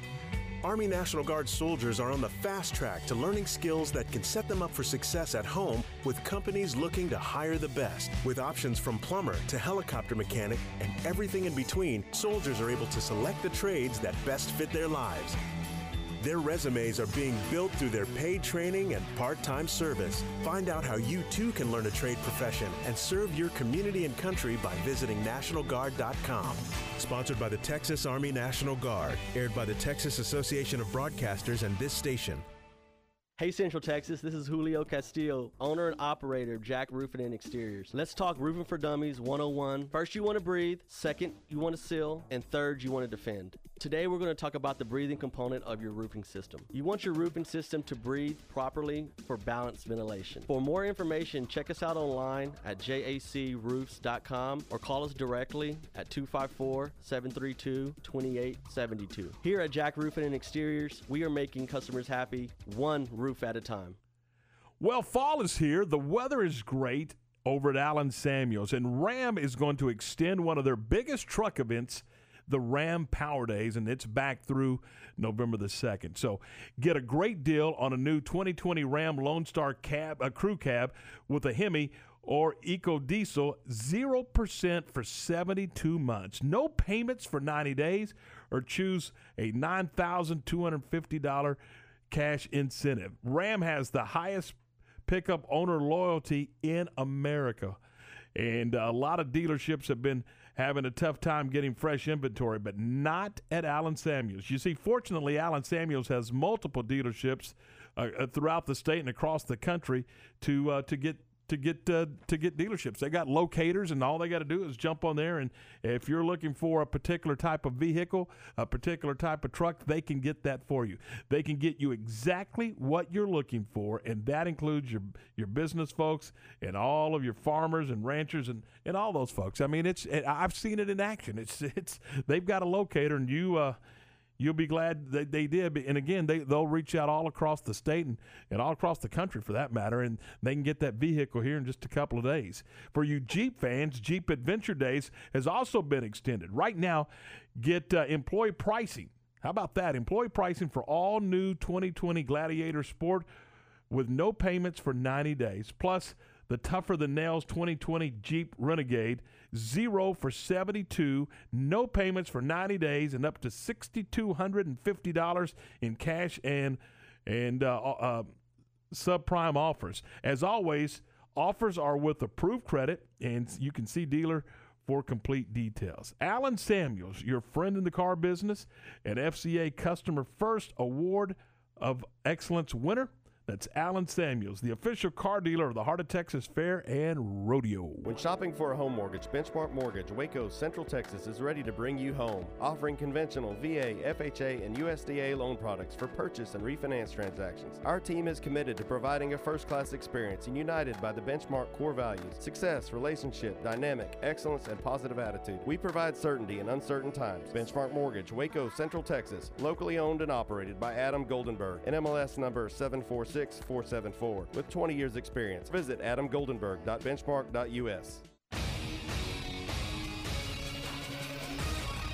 Army National Guard soldiers are on the fast track to learning skills that can set them up for success at home with companies looking to hire the best. With options from plumber to helicopter mechanic and everything in between, soldiers are able to select the trades that best fit their lives. Their resumes are being built through their paid training and part time service. Find out how you too can learn a trade profession and serve your community and country by visiting NationalGuard.com. Sponsored by the Texas Army National Guard, aired by the Texas Association of Broadcasters and this station. Hey Central Texas, this is Julio Castillo, owner and operator of Jack Roofing and Exteriors. Let's talk Roofing for Dummies 101. First, you want to breathe, second, you want to seal, and third, you want to defend. Today, we're going to talk about the breathing component of your roofing system. You want your roofing system to breathe properly for balanced ventilation. For more information, check us out online at jacroofs.com or call us directly at 254 732 2872. Here at Jack Roofing and Exteriors, we are making customers happy one roof at a time. Well, fall is here. The weather is great over at Allen Samuels, and Ram is going to extend one of their biggest truck events the Ram Power Days, and it's back through November the 2nd. So get a great deal on a new 2020 Ram Lone Star cab, a crew cab with a Hemi or Eco Diesel, 0% for 72 months. No payments for 90 days, or choose a $9,250 cash incentive. Ram has the highest pickup owner loyalty in America. And a lot of dealerships have been having a tough time getting fresh inventory, but not at Allen Samuels. You see, fortunately, Allen Samuels has multiple dealerships uh, uh throughout the state and across the country to uh, to get to get uh, to get dealerships. They got locators, and all they got to do is jump on there. And if you're looking for a particular type of vehicle, a particular type of truck, they can get that for you. They can get you exactly what you're looking for, and that includes your your business folks and all of your farmers and ranchers and, and all those folks. I mean, it's I've seen it in action. It's it's they've got a locator, and you. Uh, you'll be glad that they did. And again, they, they'll reach out all across the state and, and all across the country for that matter, and they can get that vehicle here in just a couple of days. For you Jeep fans, Jeep Adventure Days has also been extended. Right now, get uh, employee pricing. How about that? Employee pricing for all new 2020 Gladiator Sport with no payments for 90 days. Plus, the Tougher Than Nails 2020 Jeep Renegade zero for 72, no payments for 90 days, and up to $6,250 in cash and and uh, uh, subprime offers. As always, offers are with approved credit, and you can see dealer for complete details. Allen Samuels, your friend in the car business, an FCA Customer First Award of Excellence winner. That's Allen Samuels, the official car dealer of the Heart of Texas Fair and Rodeo. When shopping for a home mortgage, Benchmark Mortgage, Waco, Central Texas is ready to bring you home, offering conventional VA, FHA, and USDA loan products for purchase and refinance transactions. Our team is committed to providing a first class experience and united by the Benchmark core values success, relationship, dynamic, excellence, and positive attitude. We provide certainty in uncertain times. Benchmark Mortgage, Waco, Central Texas, locally owned and operated by Adam Goldenberg, NMLS number 746. 474 with 20 years experience. Visit adamgoldenberg.benchmark.us.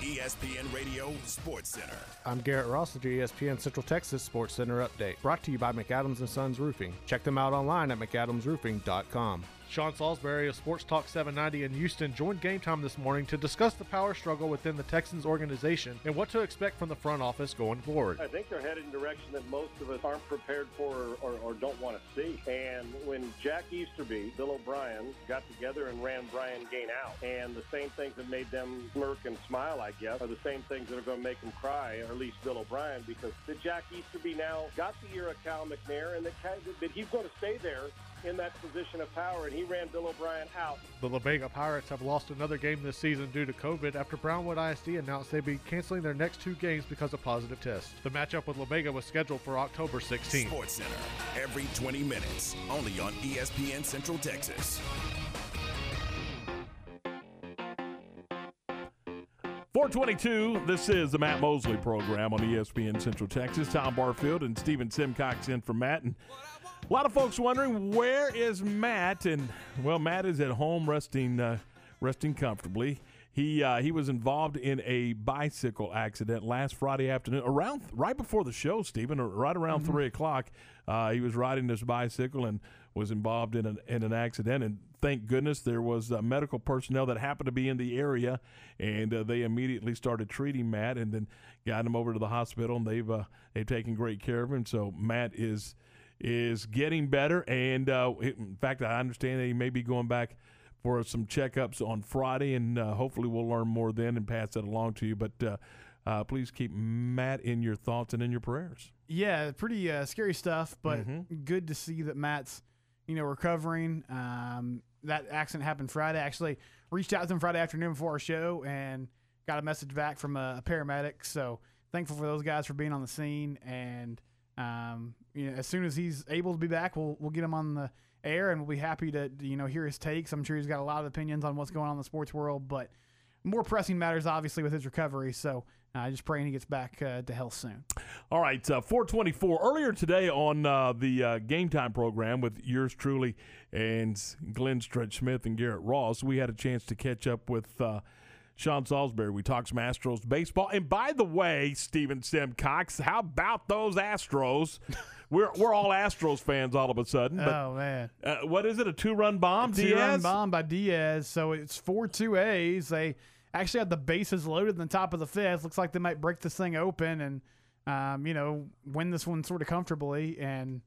ESPN Radio Sports Center. I'm Garrett Ross with your ESPN Central Texas Sports Center update, brought to you by McAdams and Sons Roofing. Check them out online at mcadamsroofing.com. Sean Salisbury of Sports Talk 790 in Houston joined Game Time this morning to discuss the power struggle within the Texans organization and what to expect from the front office going forward. I think they're headed in a direction that most of us aren't prepared for or, or, or don't want to see. And when Jack Easterby, Bill O'Brien got together and ran Brian Gaine out, and the same things that made them smirk and smile, I guess, are the same things that are going to make them cry, or at least Bill O'Brien, because the Jack Easterby now got the ear of Cal McNair, and that he's going to stay there in that position of power, and he ran Bill O'Brien out. The La Vega Pirates have lost another game this season due to COVID after Brownwood ISD announced they'd be canceling their next two games because of positive tests. The matchup with La Vega was scheduled for October 16th. Sports Center, every 20 minutes, only on ESPN Central Texas. 422, this is the Matt Mosley program on ESPN Central Texas. Tom Barfield and Stephen Simcox in for Matt. And a lot of folks wondering where is Matt, and well, Matt is at home resting, uh, resting comfortably. He uh, he was involved in a bicycle accident last Friday afternoon, around right before the show, Stephen, right around Mm-hmm. three o'clock. Uh, he was riding this bicycle and was involved in an in an accident. And thank goodness there was uh, medical personnel that happened to be in the area, and uh, they immediately started treating Matt, and then got him over to the hospital, and they've uh, they've taken great care of him. So Matt is is getting better, and uh, in fact, I understand that he may be going back for some checkups on Friday, and uh, hopefully we'll learn more then and pass that along to you. But uh, uh, please keep Matt in your thoughts and in your prayers. Yeah, pretty uh, scary stuff, but Mhm. good to see that Matt's, you know, recovering. Um, that accident happened Friday. Actually, reached out to him Friday afternoon before our show and got a message back from a, a paramedic. So thankful for those guys for being on the scene. And um, you know, as soon as he's able to be back, we'll we'll get him on the air and we'll be happy to you know hear his takes. I'm sure he's got a lot of opinions on what's going on in the sports world, but more pressing matters obviously with his recovery. So uh, just praying he gets back uh, to health soon. All right, uh, 424. Earlier today on uh, the uh, Game Time program with yours truly and Glenn Stretch Smith and Garrett Ross, we had a chance to catch up with uh, Sean Salisbury. We talked some Astros baseball. And by the way, Steven Simcox, how about those Astros? we're, we're all Astros fans all of a sudden. But, oh, man. Uh, what is it, a two run bomb? Two run bomb by Diaz. So it's four two A's. They actually had the bases loaded in the top of the fifth. Looks like they might break this thing open and um, you know win this one sort of comfortably. And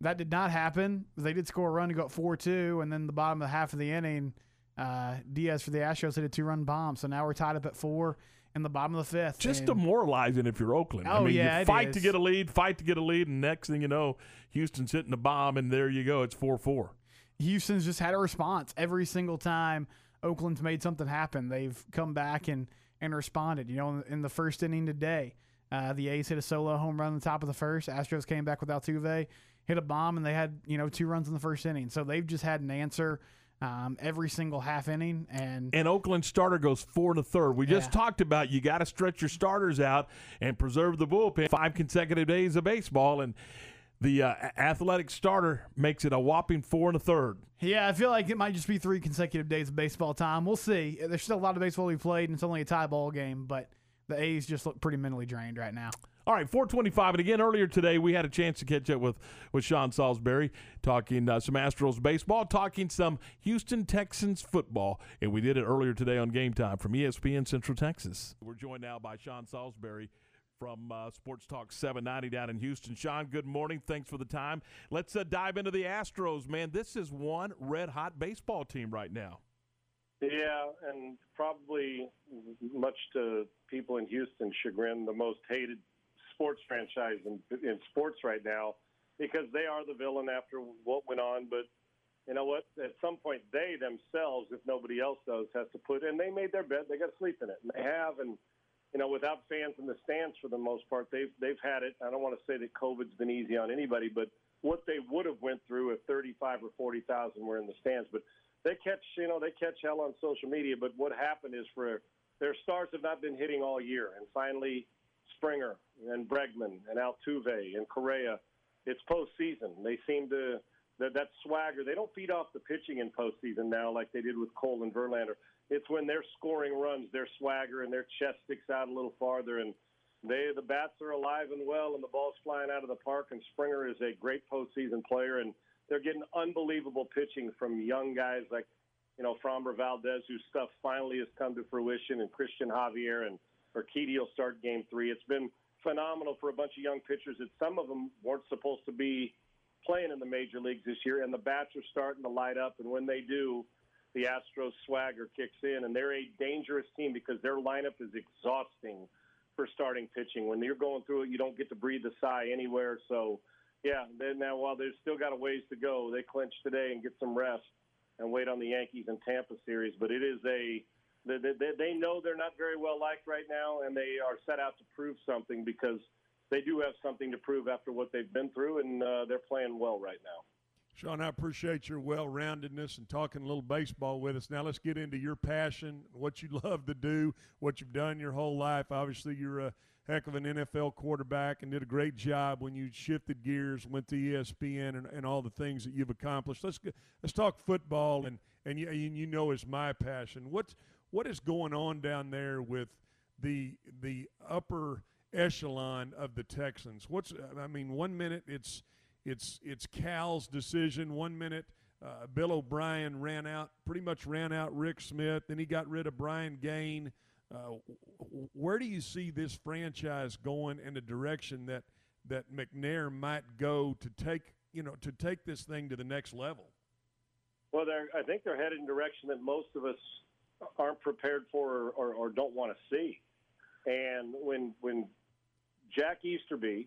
that did not happen. They did score a run to go up four two, and then the bottom of the half of the inning, uh, Diaz for the Astros hit a two run bomb. So now we're tied up at four in the bottom of the fifth. Just And- demoralizing if you're Oakland. I Oh, mean, yeah, you fight to get a lead, fight to get a lead, and next thing you know, Houston's hitting a bomb, and there you go. It's 4 4. Houston's just had a response every single time Oakland's made something happen. They've come back and and responded. You know, in, in the first inning today, uh, the A's hit a solo home run on the top of the first. Astros came back with Altuve, hit a bomb, and they had you know two runs in the first inning. So they've just had an answer um, every single half inning. And And Oakland starter goes four and a third. We just talked about you got to stretch your starters out and preserve the bullpen. Five consecutive days of baseball, and the uh, athletic starter makes it a whopping four and a third. yeah, I feel like it might just be three consecutive days of baseball time. We'll see. There's still a lot of baseball we played, and it's only a tie ball game, but the A's just look pretty mentally drained right now. All right, 425. And again, earlier today, we had a chance to catch up with, with Sean Salisbury, talking uh, some Astros baseball, talking some Houston Texans football. And we did it earlier today on Game Time from ESPN Central Texas. We're joined now by Sean Salisbury from uh, Sports Talk 790 down in Houston. Sean, good morning. Thanks for the time. Let's uh, dive into the Astros, man. This is one red hot baseball team right now. Yeah, and probably much to people in Houston chagrin, the most hated sports franchise in, in sports right now because they are the villain after what went on. But you know what? At some point, they themselves, if nobody else does, has to put. And they made their bed; they got to sleep in it, and they have. And you know, without fans in the stands for the most part, they've they've had it. I don't want to say that COVID's been easy on anybody, but what they would have went through if 35 or 40 thousand were in the stands, but they catch you know they catch hell on social media. But what happened is for their stars have not been hitting all year, and finally Springer and Bregman and Altuve and Correa, it's postseason. They seem to that that swagger. They don't feed off the pitching in postseason now like they did with Cole and Verlander. It's when they're scoring runs, their swagger and their chest sticks out a little farther, and they the bats are alive and well, and the ball's flying out of the park. And Springer is a great postseason player, and they're getting unbelievable pitching from young guys like you know Framber Valdez, whose stuff finally has come to fruition, and Cristian Javier and Urquidy will start Game Three. It's been phenomenal for a bunch of young pitchers that some of them weren't supposed to be playing in the major leagues this year, and the bats are starting to light up. And when they do, the Astros swagger kicks in, and they're a dangerous team because their lineup is exhausting for starting pitching. When you're going through it, you don't get to breathe a sigh anywhere. So, yeah, then now while they've still got a ways to go, they clinch today and get some rest and wait on the Yankees and Tampa series. But it is a they, they, they know they're not very well liked right now, and they are set out to prove something because they do have something to prove after what they've been through, and uh, they're playing well right now. Sean, I appreciate your well roundedness and talking a little baseball with us. Now let's get into your passion, what you love to do, what you've done your whole life. Obviously, you're a heck of an NFL quarterback and did a great job when you shifted gears, went to ESPN, and, and all the things that you've accomplished. Let's let's talk football, and and you, and you know is my passion. What's what is going on down there with the the upper echelon of the Texans? What's I mean, one minute it's it's it's Cal's decision. One minute uh, Bill O'Brien ran out, pretty much ran out Rick Smith. Then he got rid of Brian Gaine. Uh, where do you see this franchise going in the direction that that McNair might go to take you know to take this thing to the next level? Well, I think they're headed in a direction that most of us aren't prepared for or, or, or don't want to see. And when when Jack Easterby,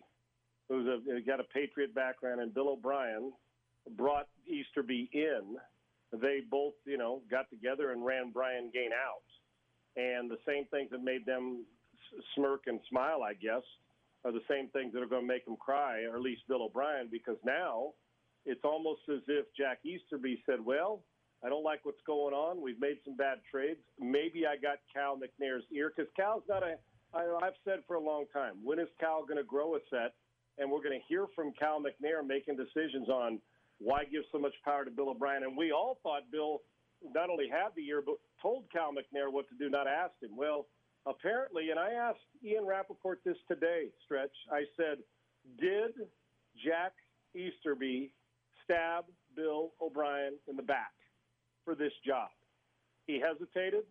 who's a, got a Patriot background, and Bill O'Brien brought Easterby in, they both you know got together and ran Brian Gaine out. And the same things that made them smirk and smile, I guess, are the same things that are going to make them cry, or at least Bill O'Brien, because now it's almost as if Jack Easterby said, Well, I don't like what's going on. We've made some bad trades. Maybe I got Cal McNair's ear because Cal's not a. I, I've said for a long time, when is Cal going to grow a set? And we're going to hear from Cal McNair making decisions on why give so much power to Bill O'Brien. And we all thought Bill not only had the ear, but told Cal McNair what to do, not asked him. Well, apparently, and I asked Ian Rapoport this today, Stretch. I said, Did Jack Easterby stab Bill O'Brien in the back for this job? He hesitated,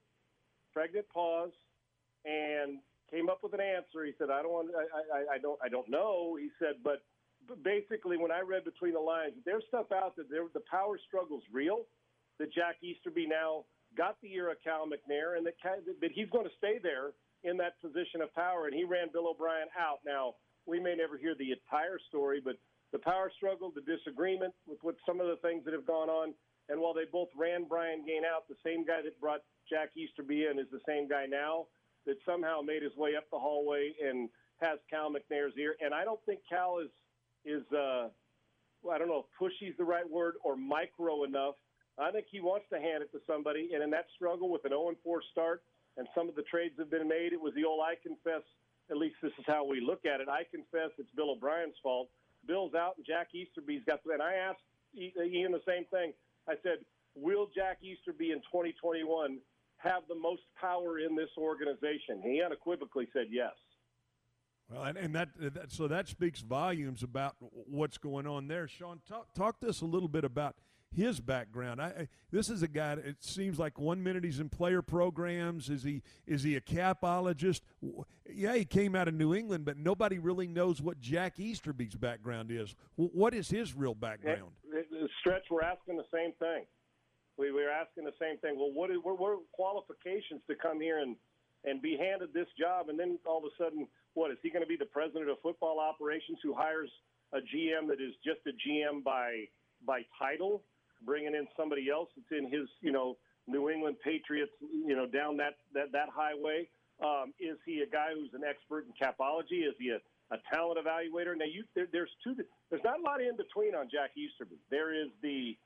pregnant pause, and came up with an answer. He said, "I don't want, I, I, I don't, I don't know." He said, but, basically, when I read between the lines, there's stuff out that there, the power struggle's real. That Jack Easterby now got the ear of Cal McNair, and that, that he's going to stay there in that position of power. And he ran Bill O'Brien out. Now, we may never hear the entire story, but the power struggle, the disagreement with what some of the things that have gone on, and while they both ran Brian Gaine out, the same guy that brought Jack Easterby in is the same guy now that somehow made his way up the hallway and has Cal McNair's ear. And I don't think Cal is is uh, I don't know if pushy's the right word or micro enough I think he wants to hand it to somebody. And in that struggle with an 0 4 start and some of the trades have been made, it was the old I confess. At least this is how we look at it. I confess it's Bill O'Brien's fault. Bill's out and Jack Easterby's got. And I asked Ian the same thing. I said, Will Jack Easterby in 2021 have the most power in this organization? He unequivocally said yes. Well, and, and that, that, so that speaks volumes about what's going on there. Sean, talk talk to us a little bit about his background. I, I, this is a guy. It seems like one minute he's in player programs. Is he is he a capologist? Yeah, he came out of New England, but nobody really knows what Jack Easterby's background is. What is his real background? Stretch, we're asking the same thing. We were asking the same thing. Well, what, is, what, what are qualifications to come here and and be handed this job, and then all of a sudden, what is he going to be the president of football operations who hires a GM that is just a GM by by title? bringing in somebody else that's in his, you know, New England Patriots, you know, down that that, that highway? Um, is he a guy who's an expert in capology? Is he a, a talent evaluator? Now, you there, there's two. There's not a lot in between on Jack Easterby. There is the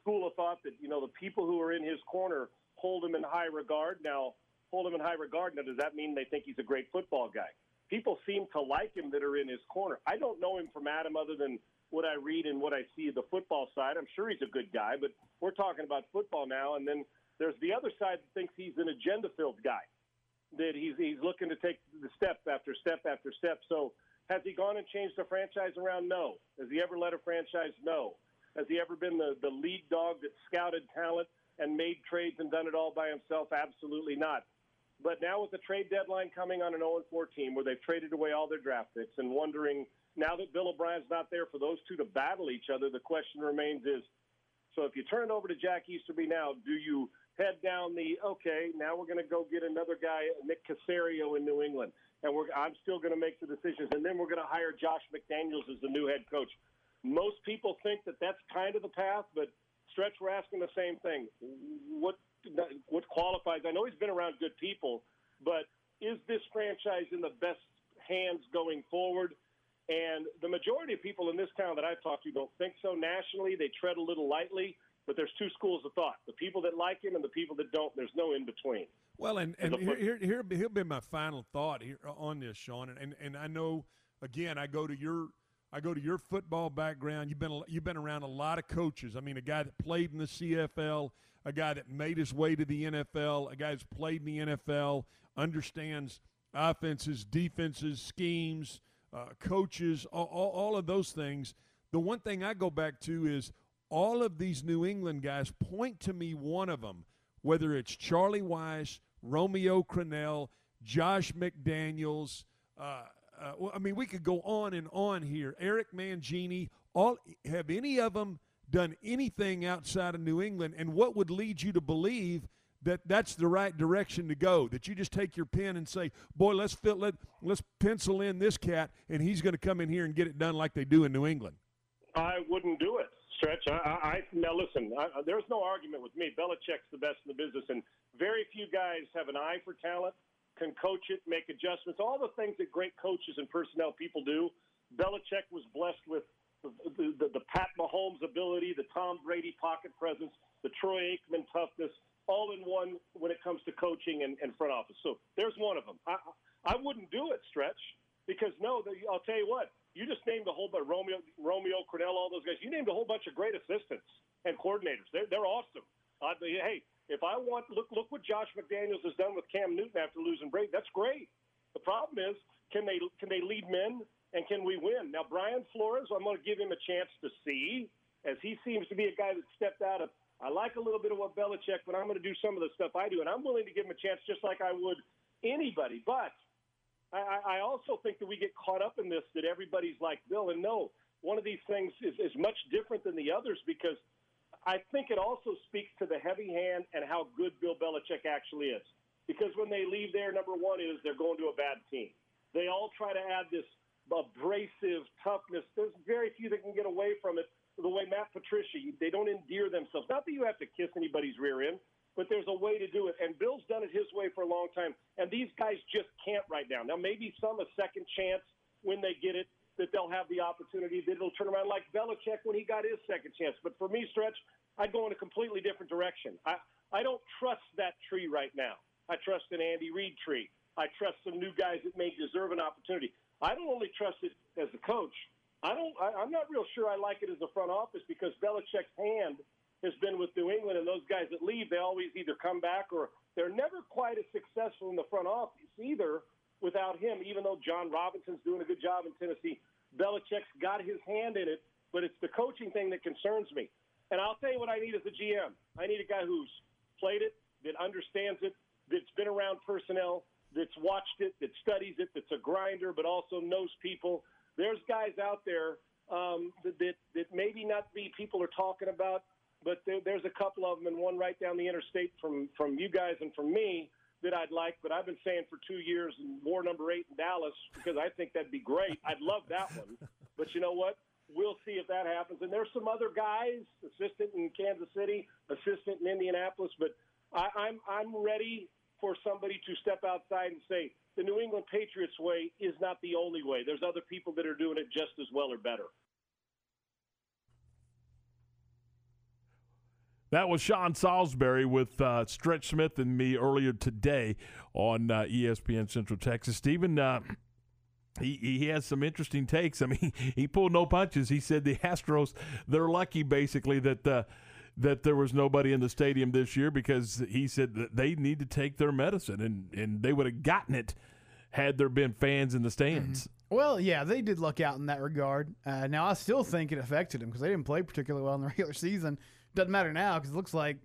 school of thought that you know the people who are in his corner hold him in high regard. Now, hold him in high regard. Now, does that mean they think he's a great football guy? People seem to like him that are in his corner. I don't know him from Adam other than what I read and what I see of the football side. I'm sure he's a good guy, but we're talking about football now. And then there's the other side that thinks he's an agenda-filled guy, that he's he's looking to take the step after step after step. So has he gone and changed the franchise around? No. Has he ever led a franchise? No. Has he ever been the, the lead dog that scouted talent and made trades and done it all by himself? Absolutely not. But now with the trade deadline coming on an 0 4 team where they've traded away all their draft picks and wondering – now that Bill O'Brien's not there for those two to battle each other, the question remains is so if you turn it over to Jack Easterby now, do you head down the okay, now we're going to go get another guy, Nick Caserio in New England, and I'm still going to make the decisions, and then we're going to hire Josh McDaniels as the new head coach. Most people think that that's kind of the path, but Stretch, we're asking the same thing. What what qualifies? I know he's been around good people, but is this franchise in the best hands going forward? And the majority of people in this town that I've talked to don't think so. Nationally, they tread a little lightly, but there's two schools of thought: the people that like him and the people that don't. There's no in between. Well, and, and here, here, here, here'll be my final thought here on this, Sean. And, and, and I know, again, I go to your I go to your football background. You've been you've been around a lot of coaches. I mean, a guy that played in the CFL, a guy that made his way to the NFL, a guy who's played in the NFL, understands offenses, defenses, schemes, uh, coaches, all, all, all of those things. The one thing I go back to is all of these New England guys point to me one of them, whether it's Charlie Weis, Romeo Crennel, Josh McDaniels. Uh, uh, well, I mean, we could go on and on here. Eric Mangini. All have any of them done anything outside of New England? And what would lead you to believe that that's the right direction to go? That you just take your pen and say, "Boy, let's let let's pencil in this cat, and he's going to come in here and get it done like they do in New England." I wouldn't do it. Stretch. I, I, now listen. I, there's no argument with me. Belichick's the best in the business, and very few guys have an eye for talent can coach it, make adjustments, all the things that great coaches and personnel people do. Belichick was blessed with the, the, the, the Pat Mahomes ability, the Tom Brady pocket presence, the Troy Aikman toughness, all in one when it comes to coaching and, and front office. So there's one of them. I, I wouldn't do it, Stretch, because no, the, I'll tell you what. You just named a whole bunch Romeo, Romeo Crennel, all those guys. You named a whole bunch of great assistants and coordinators. They're, they're awesome. Uh, hey, if I want look look what Josh McDaniels has done with Cam Newton after losing Brady, that's great. The problem is, can they can they lead men and can we win? Now Brian Flores, I'm going to give him a chance to see, as he seems to be a guy that stepped out of. I like a little bit of what Belichick, but I'm going to do some of the stuff I do, and I'm willing to give him a chance just like I would anybody. But I, I also think that we get caught up in this that everybody's like Bill, and no, one of these things is, is much different than the others because I think it also speaks to the heavy hand and how good Bill Belichick actually is. Because when they leave there, number one is they're going to a bad team. They all try to add this abrasive toughness. There's very few that can get away from it. The way Matt Patricia, they don't endear themselves. Not that you have to kiss anybody's rear end, but there's a way to do it. And Bill's done it his way for a long time. And these guys just can't right now. Now, maybe some a second chance when they get it, that they'll have the opportunity that it'll turn around like Belichick when he got his second chance. But for me, Stretch, I'd go in a completely different direction. I, I don't trust that tree right now. I trust an Andy Reid tree. I trust some new guys that may deserve an opportunity. I don't only trust it as a coach. I don't. I, I'm not real sure I like it as a front office because Belichick's hand has been with New England, and those guys that leave, they always either come back or they're never quite as successful in the front office either without him. Even though Jon Robinson's doing a good job in Tennessee, Belichick's got his hand in it, but it's the coaching thing that concerns me. And I'll tell you what I need as a GM. I need a guy who's played it, that understands it, that's been around personnel, that's watched it, that studies it, that's a grinder, but also knows people. There's guys out there um, that, that that maybe not be people are talking about, but there, there's a couple of them, and one right down the interstate from from you guys and from me that I'd like, but I've been saying for two years war number eight in Dallas because I think that'd be great. I'd love that one. But you know what? We'll see if that happens. And there's some other guys, assistant in Kansas City, assistant in Indianapolis, but I, I'm I'm ready for somebody to step outside and say the New England Patriots way is not the only way. There's other people that are doing it just as well or better. That was Sean Salisbury with uh, Stretch Smith and me earlier today on uh, ESPN Central Texas. Stephen, uh, he, he has some interesting takes. I mean, he pulled no punches. He said the Astros, they're lucky basically that uh, that there was nobody in the stadium this year because he said that they need to take their medicine and, and they would have gotten it had there been fans in the stands. Mm-hmm. Well, yeah, they did luck out in that regard. Uh, now, I still think it affected them because they didn't play particularly well in the regular season. Doesn't matter now because it looks like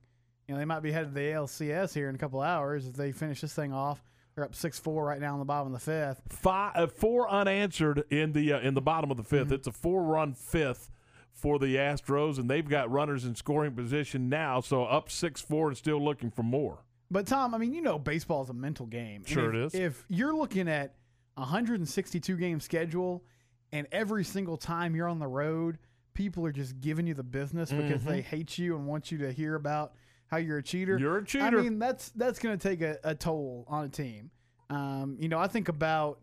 you know they might be headed to the ALCS here in a couple hours if they finish this thing off. They're up six four right now in the bottom of the fifth. Five, uh, four unanswered in the uh, in the bottom of the 5th mm-hmm. It's a four run fifth for the Astros, and they've got runners in scoring position now. So up six four and still looking for more. But Tom, I mean, you know, baseball is a mental game. Sure, if, it is. If you're looking at a 162 game schedule, and every single time you're on the road people are just giving you the business because mm-hmm. they hate you and want you to hear about how you're a cheater. You're a cheater. I mean, that's that's going to take a, a, toll on a team. Um, you know, I think about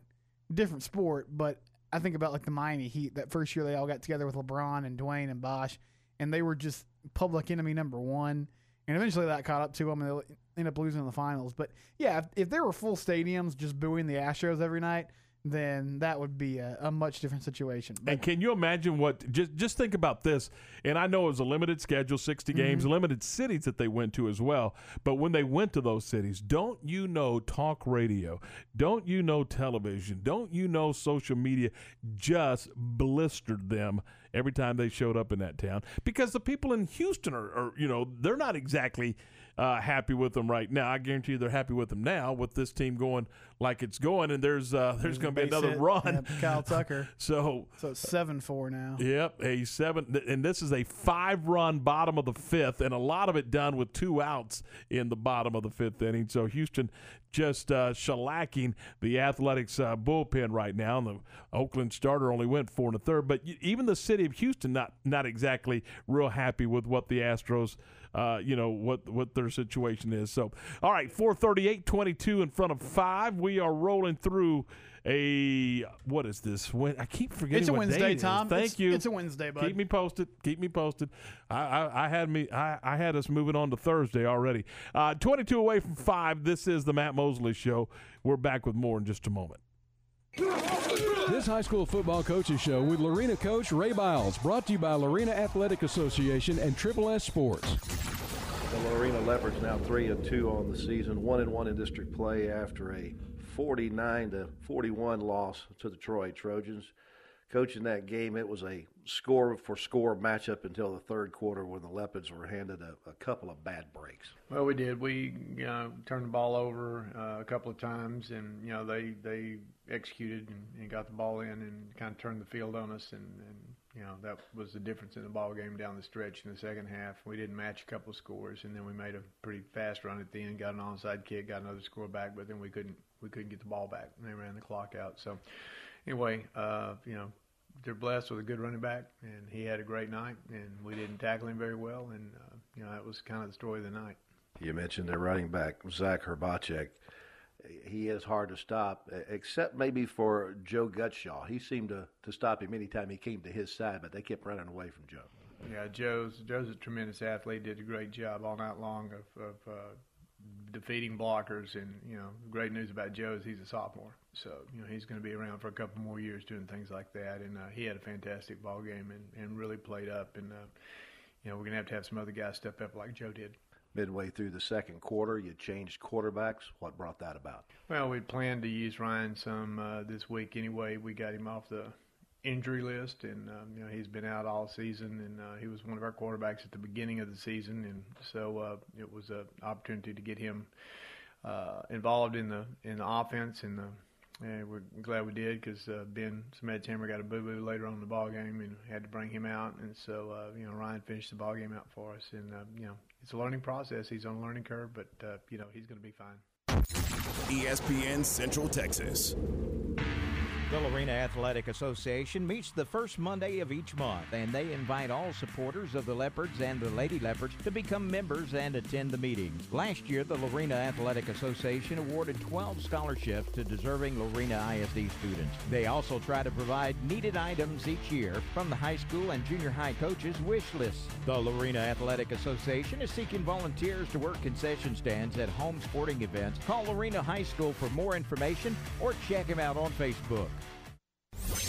different sport, but I think about like the Miami Heat. That first year they all got together with LeBron and Dwayne and Bosh, and they were just public enemy number one. And eventually that caught up to them, and they ended up losing in the finals. But yeah, if, if there were full stadiums just booing the Astros every night, then that would be a, a much different situation. But And can you imagine what? Just just think about this. And I know it was a limited schedule, 60 games, Mhm. limited cities that they went to as well. But when they went to those cities, don't you know talk radio? Don't you know television? Don't you know social media just blistered them every time they showed up in that town? Because the people in Houston are, are you know, they're not exactly uh, happy with them right now. I guarantee you they're happy with them now with this team going like it's going. And there's uh, there's going to be another hit, run. yep, Kyle Tucker. so So it's seven four now. Yep, a seven, and this is a five-run bottom of the fifth, and a lot of it done with two outs in the bottom of the fifth inning. So Houston just uh, shellacking the Athletics uh, bullpen right now. And the Oakland starter only went four and a third, but even the city of Houston not not exactly real happy with what the Astros. Uh, you know what what their situation is. So, all right, 438, 22 in front of five. We are rolling through a what is this? When I keep forgetting. It's a what day Wednesday. Tom. Thank It's- you. it's a Wednesday, bud. Keep me posted. Keep me posted. I, I, I had me. I, I had us moving on to Thursday already. Uh, Twenty-two away from five. This is the Matt Mosley Show. We're back with more in just a moment. This high school football coaches show with Lorena coach Ray Biles, brought to you by Lorena Athletic Association and Triple S Sports. The Lorena Leopards now three and two on the season, one and one in district play after a 49 to 41 loss to the Troy Trojans. Coaching that game, it was a score for score matchup until the third quarter when the Leopards were handed a, a couple of bad breaks. Well, we did. We you know, turned the ball over uh, a couple of times, and you know they they executed and, and got the ball in and kind of turned the field on us, and, and you know that was the difference in the ball game down the stretch in the second half. We didn't match a couple scores, and then we made a pretty fast run at the end, got an onside kick, got another score back, but then we couldn't we couldn't get the ball back, and they ran the clock out. So anyway, uh, you know they're blessed with a good running back, and he had a great night, and we didn't tackle him very well, and uh, you know that was kind of the story of the night. You mentioned their running back, Zach Herbacek. He is hard to stop, except maybe for Joe Gutshaw. He seemed to, to stop him anytime he came to his side, but they kept running away from Joe. Yeah, Joe's Joe's a tremendous athlete. Did a great job all night long of, of uh, defeating blockers, and you know, great news about Joe is he's a sophomore, so you know he's going to be around for a couple more years doing things like that. And uh, he had a fantastic ball game and, and really played up. And uh, you know, we're going to have to have some other guys step up like Joe did. Midway through the second quarter, you changed quarterbacks. What brought that about? Well, we planned to use Ryan some uh, this week anyway. We got him off the injury list, and um, you know he's been out all season, and uh, he was one of our quarterbacks at the beginning of the season, and so uh, it was an opportunity to get him uh, involved in the in the offense, and, the, and we're glad we did because uh, Ben Smedhammer got a boo boo later on in the ball game, and had to bring him out, and so uh, you know Ryan finished the ball game out for us, and uh, you know it's a learning process. He's on a learning curve, but uh, you know he's going to be fine. ESPN Central Texas. The Lorena Athletic Association meets the first Monday of each month, and they invite all supporters of the Leopards and the Lady Leopards to become members and attend the meetings. Last year, the Lorena Athletic Association awarded 12 scholarships to deserving Lorena ISD students. They also try to provide needed items each year from the high school and junior high coaches' wish lists. The Lorena Athletic Association is seeking volunteers to work concession stands at home sporting events. Call Lorena High School for more information or check them out on Facebook.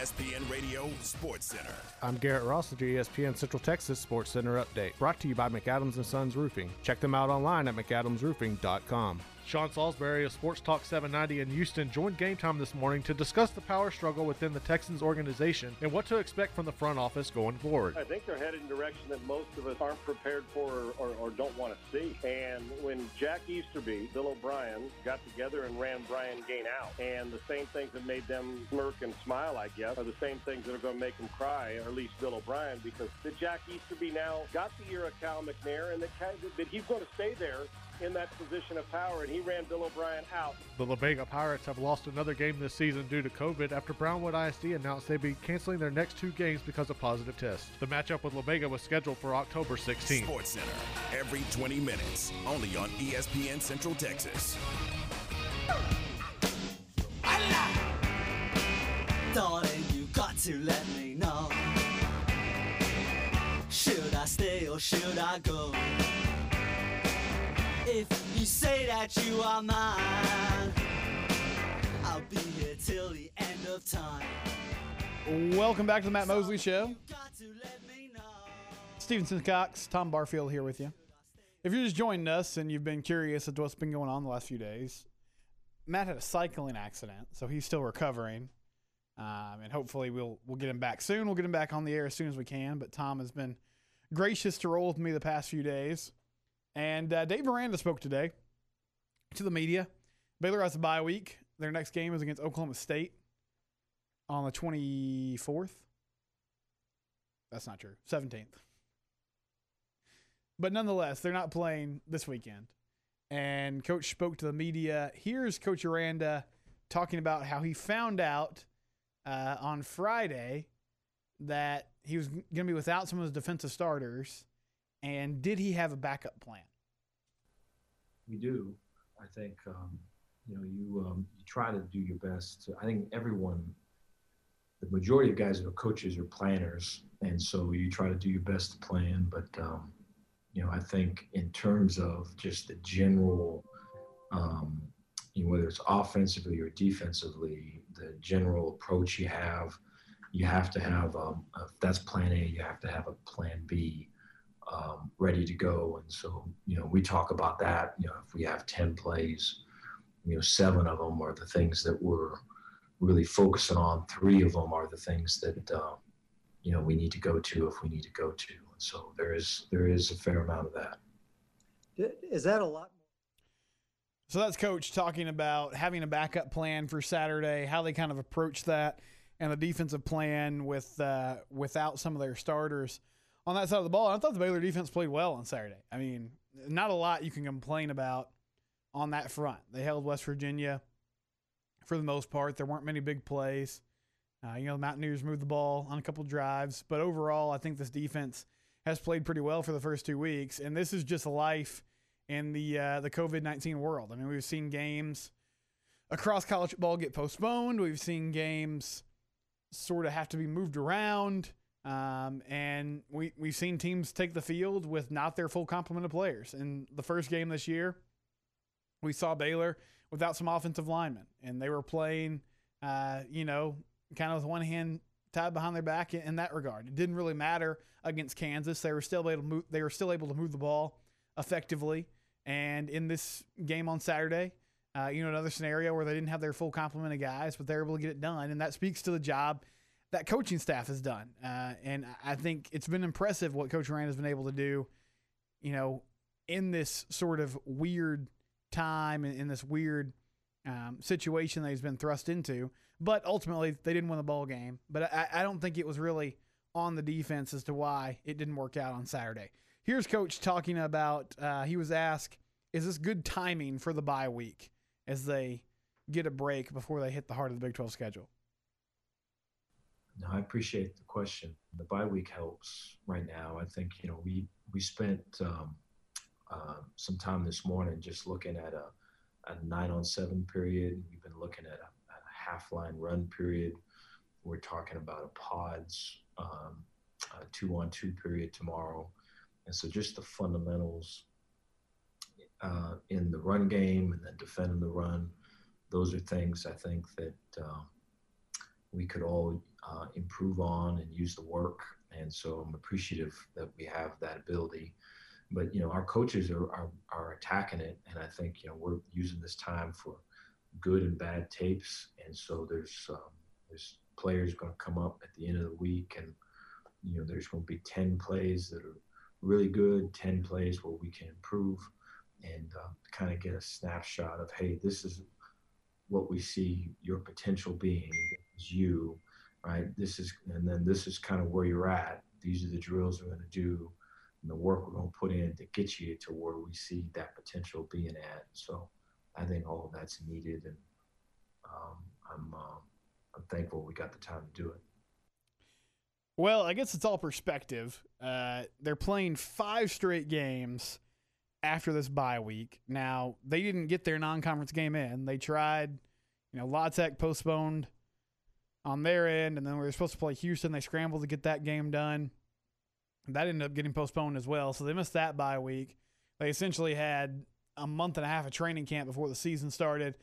ESPN Radio Sports Center. I'm Garrett Ross with your ESPN Central Texas Sports Center update, brought to you by McAdams and Sons Roofing. Check them out online at mcadamsroofing.com. Sean Salisbury of Sports Talk 790 in Houston joined Game Time this morning to discuss the power struggle within the Texans organization and what to expect from the front office going forward. I think they're headed in a direction that most of us aren't prepared for or, or, or don't want to see. And when Jack Easterby, Bill O'Brien got together and ran Brian Gaine out, and the same things that made them smirk and smile, I guess, are the same things that are going to make them cry, or at least Bill O'Brien, because the Jack Easterby now got the ear of Cal McNair, and that he's going to stay there in that position of power, and he ran Bill O'Brien out. The La Vega Pirates have lost another game this season due to COVID after Brownwood ISD announced they'd be canceling their next two games because of positive tests. The matchup with La Vega was scheduled for October 16th. Sports Center, every 20 minutes, only on ESPN Central Texas. Darling, you got to let me know. Should I stay or should I go? If you say that you are mine, I'll be here till the end of time. Welcome back to the Matt Mosley Show. Stephen Simcox, Tom Barfield here with you. If you're just joining us and you've been curious as to what's been going on the last few days, Matt had a cycling accident, so he's still recovering. Um, and hopefully we'll we'll get him back soon. We'll get him back on the air as soon as we can. But Tom has been gracious to roll with me the past few days. And uh, Dave Aranda spoke today to the media. Baylor has a bye week. Their next game is against Oklahoma State on the 24th. That's not true. 17th. But nonetheless, they're not playing this weekend. And coach spoke to the media. Here's Coach Aranda talking about how he found out uh, on Friday that he was going to be without some of his defensive starters. And did he have a backup plan? we do. I think um, you know you um, you try to do your best. I think everyone, the majority of guys that are coaches are planners, and so you try to do your best to plan. But um, you know, I think in terms of just the general, um, you know, whether it's offensively or defensively, the general approach you have, you have to have. Um, that's Plan A, you have to have a Plan B um, ready to go. And so, you know, we talk about that. You know, if we have 10 plays, you know, seven of them are the things that we're really focusing on. Three of them are the things that, uh, you know, we need to go to if we need to go to. And so there is there is a fair amount of that. Is that a lot? So that's coach talking about having a backup plan for Saturday, how they kind of approach that, and the defensive plan with uh, without some of their starters on that side of the ball. And I thought the Baylor defense played well on Saturday. I mean, not a lot you can complain about on that front. They held West Virginia for the most part. There weren't many big plays. Uh, you know, the Mountaineers moved the ball on a couple drives, but overall, I think this defense has played pretty well for the first two weeks. And this is just life in the uh, the COVID nineteen world. I mean, we've seen games across college football get postponed. We've seen games sort of have to be moved around. Um, and we, we've seen teams take the field with not their full complement of players. In the first game this year, we saw Baylor without some offensive linemen, and they were playing, uh, you know, kind of with one hand tied behind their back in, in that regard. It didn't really matter against Kansas. They were still able to move, they were still able to move the ball effectively. And in this game on Saturday, uh, you know, another scenario where they didn't have their full complement of guys, but they're able to get it done. And that speaks to the job that coaching staff has done. Uh, and I think it's been impressive what Coach Aranda has been able to do, you know, in this sort of weird time and in this weird um, situation that he's been thrust into. But ultimately, they didn't win the ball game. But I, I don't think it was really on the defense as to why it didn't work out on Saturday. Here's Coach talking about, uh, he was asked, is this good timing for the bye week as they get a break before they hit the heart of the Big 12 schedule? No, I appreciate the question. The bye week helps right now. I think you know we we spent um, uh, some time this morning just looking at a, a nine on seven period. We've been looking at a, a half line run period. We're talking about a pods um, a two on two period tomorrow, and so just the fundamentals uh, in the run game and then defending the run. Those are things I think that uh, we could all uh, improve on and use the work. And so I'm appreciative that we have that ability. But you know, our coaches are are, are attacking it, and I think you know we're using this time for good and bad tapes. And so there's um, there's players going to come up at the end of the week, and you know there's going to be ten plays that are really good, ten plays where we can improve, and uh, kind of get a snapshot of hey, this is what we see your potential being. Is you, right? This is, and then this is kind of where you're at. These are the drills we're going to do, and the work we're going to put in to get you to where we see that potential being at. So, I think all of that's needed, and um, I'm uh, I'm thankful we got the time to do it. Well, I guess it's all perspective. Uh, they're playing five straight games after this bye week. Now, they didn't get their non conference game in. They tried, you know, La Tech postponed on their end, and then we were supposed to play Houston. They scrambled to get that game done. That ended up getting postponed as well. So they missed that bye week. They essentially had a month and a half of training camp before the season started.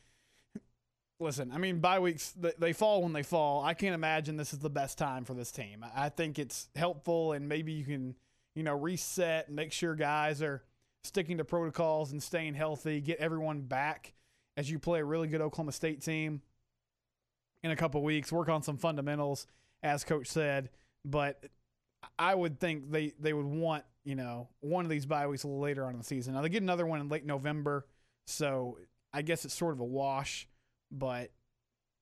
Listen, I mean, bye weeks, they fall when they fall. I can't imagine this is the best time for this team. I think it's helpful, and maybe you can, you know, reset and make sure guys are sticking to protocols and staying healthy, get everyone back as you play a really good Oklahoma State team in a couple weeks, work on some fundamentals, as coach said. But I would think they, they would want, you know, one of these bye weeks later on in the season. Now they get another one in late November, so I guess it's sort of a wash, but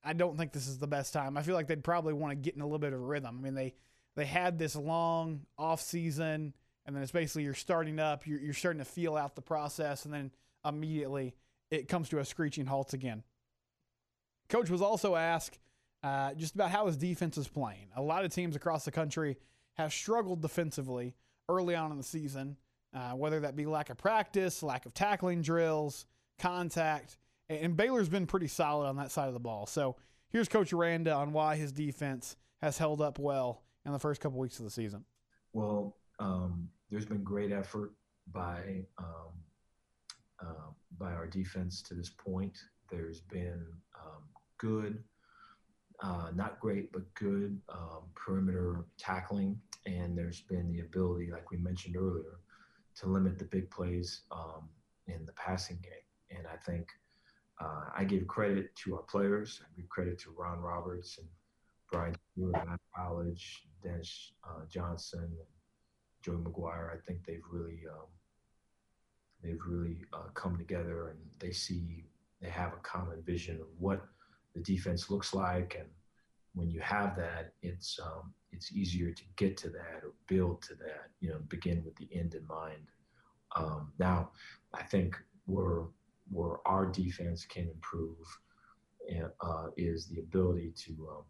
I don't think this is the best time. I feel like they'd probably want to get in a little bit of a rhythm. I mean, they they had this long off season and then it's basically you're starting up, you're, you're starting to feel out the process, and then immediately it comes to a screeching halt again. Coach was also asked uh, just about how his defense is playing. A lot of teams across the country have struggled defensively early on in the season, uh, whether that be lack of practice, lack of tackling drills, contact, and Baylor's been pretty solid on that side of the ball. So here's Coach Aranda on why his defense has held up well in the first couple weeks of the season. Well, um, there's been great effort by um, uh, by our defense to this point. There's been um, good, uh, not great, but good um, perimeter tackling, and there's been the ability, like we mentioned earlier, to limit the big plays um, in the passing game. And I think uh, I give credit to our players. I give credit to Ron Roberts and Brian Stewart at college, Dennis uh, Johnson, Joey McGuire. I think they've really um, they've really uh, come together and they see they have a common vision of what the defense looks like, and when you have that, it's um, it's easier to get to that or build to that. You know, begin with the end in mind. Um, now, I think where where our defense can improve uh, is the ability to um,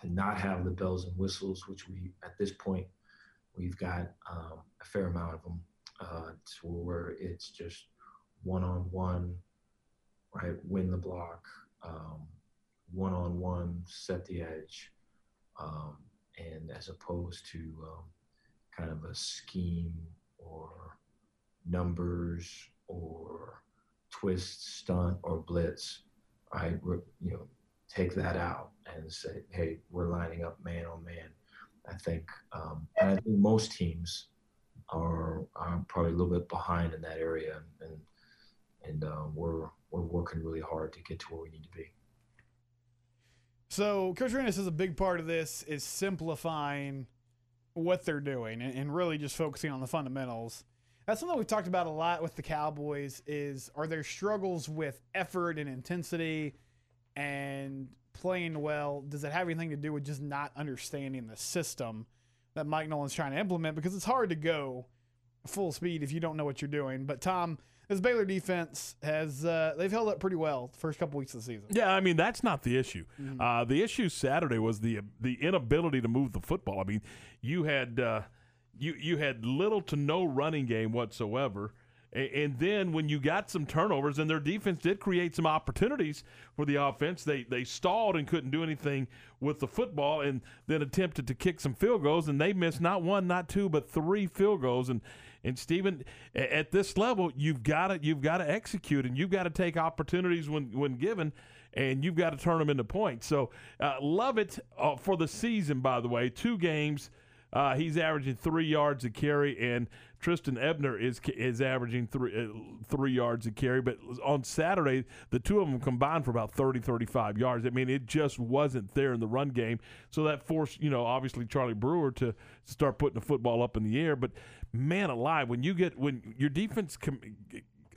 to not have the bells and whistles, which we at this point we've got um, a fair amount of them uh, to where it's just one on one, right? Win the block, one on one, set the edge, um, and as opposed to um, kind of a scheme or numbers or twist, stunt, or blitz, I you know, take that out and say, hey, we're lining up man on man. I think, um, and I think most teams are, are probably a little bit behind in that area, and and uh, we're we're working really hard to get to where we need to be. So, Coach Aranda says a big part of this is simplifying what they're doing and, and really just focusing on the fundamentals. That's something we've talked about a lot with the Cowboys. Is are there struggles with effort and intensity and playing well, does it have anything to do with just not understanding the system that Mike Nolan's trying to implement? Because it's hard to go full speed if you don't know what you're doing. But Tom, this Baylor defense has uh, they've held up pretty well the first couple weeks of the season. Yeah, I mean that's not the issue. Mhm. Uh, the issue Saturday was the the inability to move the football. I mean, you had uh, you you had little to no running game whatsoever. A- And then when you got some turnovers, and their defense did create some opportunities for the offense, they they stalled and couldn't do anything with the football, and then attempted to kick some field goals, and they missed not one, not two, but three field goals. And and Stephen, at this level, you've got to you've got to execute, and you've got to take opportunities when when given, and you've got to turn them into points. So uh, love it uh, for the season. By the way, two games. Uh, he's averaging three yards a carry, and Trestan Ebner is is averaging three uh, three yards a carry. But on Saturday, the two of them combined for about 30, 35 yards. I mean, it just wasn't there in the run game. So that forced, you know, obviously Charlie Brewer to start putting the football up in the air. But man alive, when you get when your defense. Com-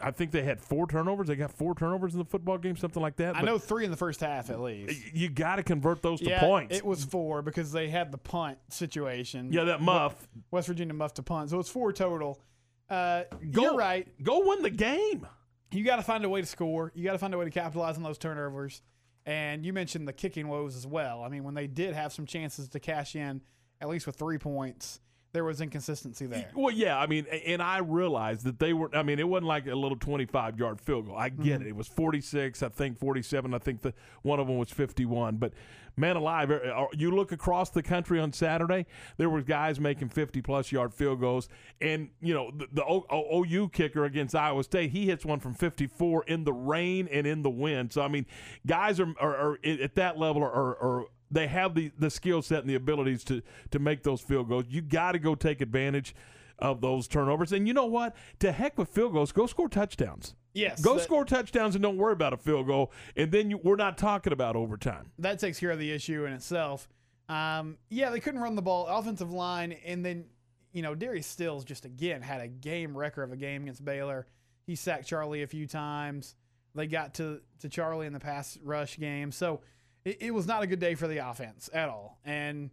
I think they had four turnovers. They got four turnovers in the football game, something like that. I know three in the first half at least. You got to convert those to points. It was four because they had the punt situation. Yeah, that muff. West Virginia muff to punt. So it's four total. Uh, Go- you're right. Go win the game. You got to find a way to score. You got to find a way to capitalize on those turnovers. And you mentioned the kicking woes as well. I mean, when they did have some chances to cash in, at least with three points, there was inconsistency there. Well, yeah, I mean, and I realized that they were. I mean, it wasn't like a little twenty-five yard field goal. I get Mhm. it. It was forty-six. I think forty-seven. I think the one of them was fifty-one. But man alive, er- you look across the country on Saturday, there were guys making fifty-plus yard field goals, and you know the, the o- O- OU kicker against Iowa State, he hits one from fifty-four in the rain and in the wind. So I mean, guys are are, are at that level are, are they have the, the skill set and the abilities to to make those field goals. You got to go take advantage of those turnovers. And you know what? To heck with field goals. Go score touchdowns. Yes, Go that- score touchdowns and don't worry about a field goal. And then you, we're not talking about overtime. that takes care of the issue in itself. Um, yeah, they couldn't run the ball, offensive line, and then you know Darius Stills just again had a game record of a game against Baylor. He sacked Charlie a few times. They got to to Charlie in the pass rush game, so it, it was not a good day for the offense at all. And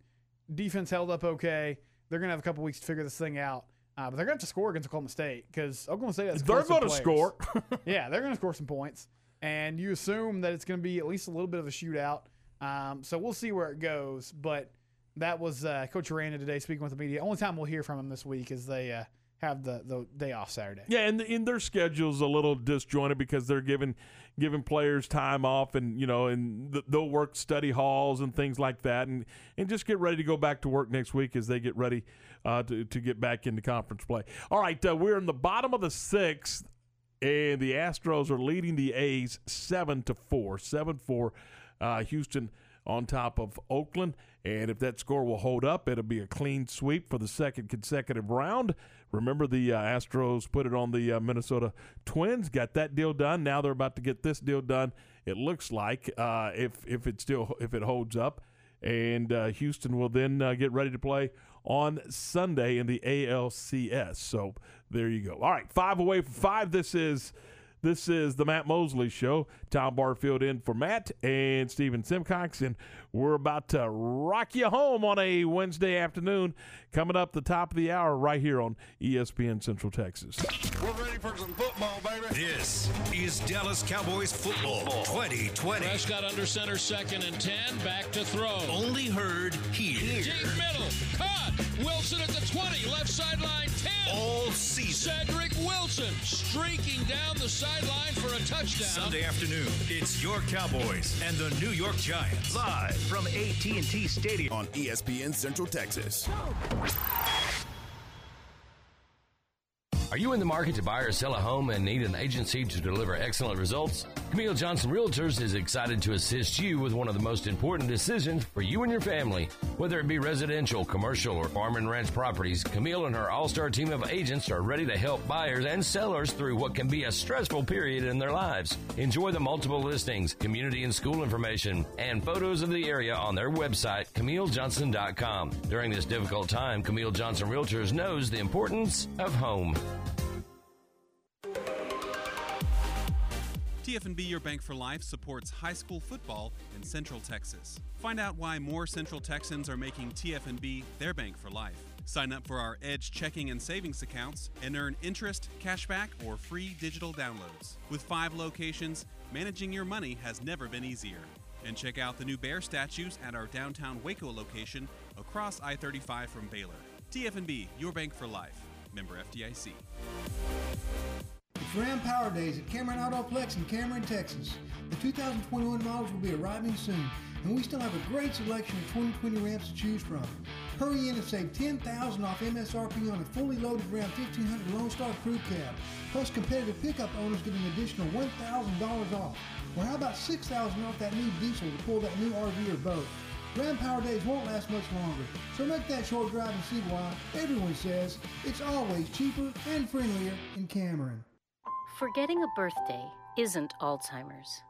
defense held up okay. They're gonna have a couple weeks to figure this thing out. Uh, but they're going to have to score against Oklahoma State because Oklahoma State has They're going gonna to score. yeah, they're going to score some points, and you assume that it's going to be at least a little bit of a shootout. Um, so we'll see where it goes. But that was uh, Coach Aranda today speaking with the media. Only time we'll hear from him this week is they uh, have the, the day off Saturday. Yeah, and, and their schedule's a little disjointed because they're giving giving players time off, and you know, and th- they'll work study halls and things like that, and and just get ready to go back to work next week as they get ready uh, to to get back into conference play. All right, uh, we're in the bottom of the sixth, and the Astros are leading the A's seven to four, seven four. Uh, Houston on top of Oakland. And if that score will hold up, it'll be a clean sweep for the second consecutive round. Remember, the uh, Astros put it on the uh, Minnesota Twins, got that deal done. Now they're about to get this deal done. It looks like uh, if if it still if it holds up, and uh, Houston will then uh, get ready to play on Sunday in the ALCS. So there you go. All right, five away from five. This is. This is the Matt Mosley Show. Tom Barfield in for Matt and Stephen Simcox, and we're about to rock you home on a Wednesday afternoon. Coming up the top of the hour right here on ESPN Central Texas. We're ready for some football, baby. This is Dallas Cowboys football 2020. Prescott under center, second and 10. Back to throw. Only heard here. Deep middle. Caught. Wilson at the 20. Left sideline 10. All season. Cedric Wilson streaking down the sideline for a touchdown. Sunday afternoon, it's your Cowboys and the New York Giants live from AT&T Stadium on ESPN Central Texas. Are you in the market to buy or sell a home and need an agency to deliver excellent results? Camille Johnson Realtors is excited to assist you with one of the most important decisions for you and your family. Whether it be residential, commercial, or farm and ranch properties, Camille and her all-star team of agents are ready to help buyers and sellers through what can be a stressful period in their lives. Enjoy the multiple listings, community and school information, and photos of the area on their website, CamilleJohnson.com. During this difficult time, Camille Johnson Realtors knows the importance of home. TFNB Your Bank for Life supports high school football in Central Texas. Find out why more Central Texans are making TFNB their bank for life. Sign up for our Edge checking and savings accounts and earn interest, cashback, or free digital downloads. With five locations, managing your money has never been easier. And check out the new bear statues at our downtown Waco location across I 35 from Baylor. TFNB, your bank for life. Member FDIC. It's Ram Power Days at Cameron Autoplex in Cameron, Texas. The 2021 models will be arriving soon, and we still have a great selection of 2020 Rams to choose from. Hurry in and save 10,000 off MSRP on a fully loaded Ram 1500 Lone Star Crew Cab. Plus, competitive pickup owners get an additional $1,000 off. Or how about 6,000 off that new diesel to pull that new RV or boat? Ram Power Days won't last much longer, so make that short drive and see why everyone says it's always cheaper and friendlier in Cameron. Forgetting a birthday isn't Alzheimer's.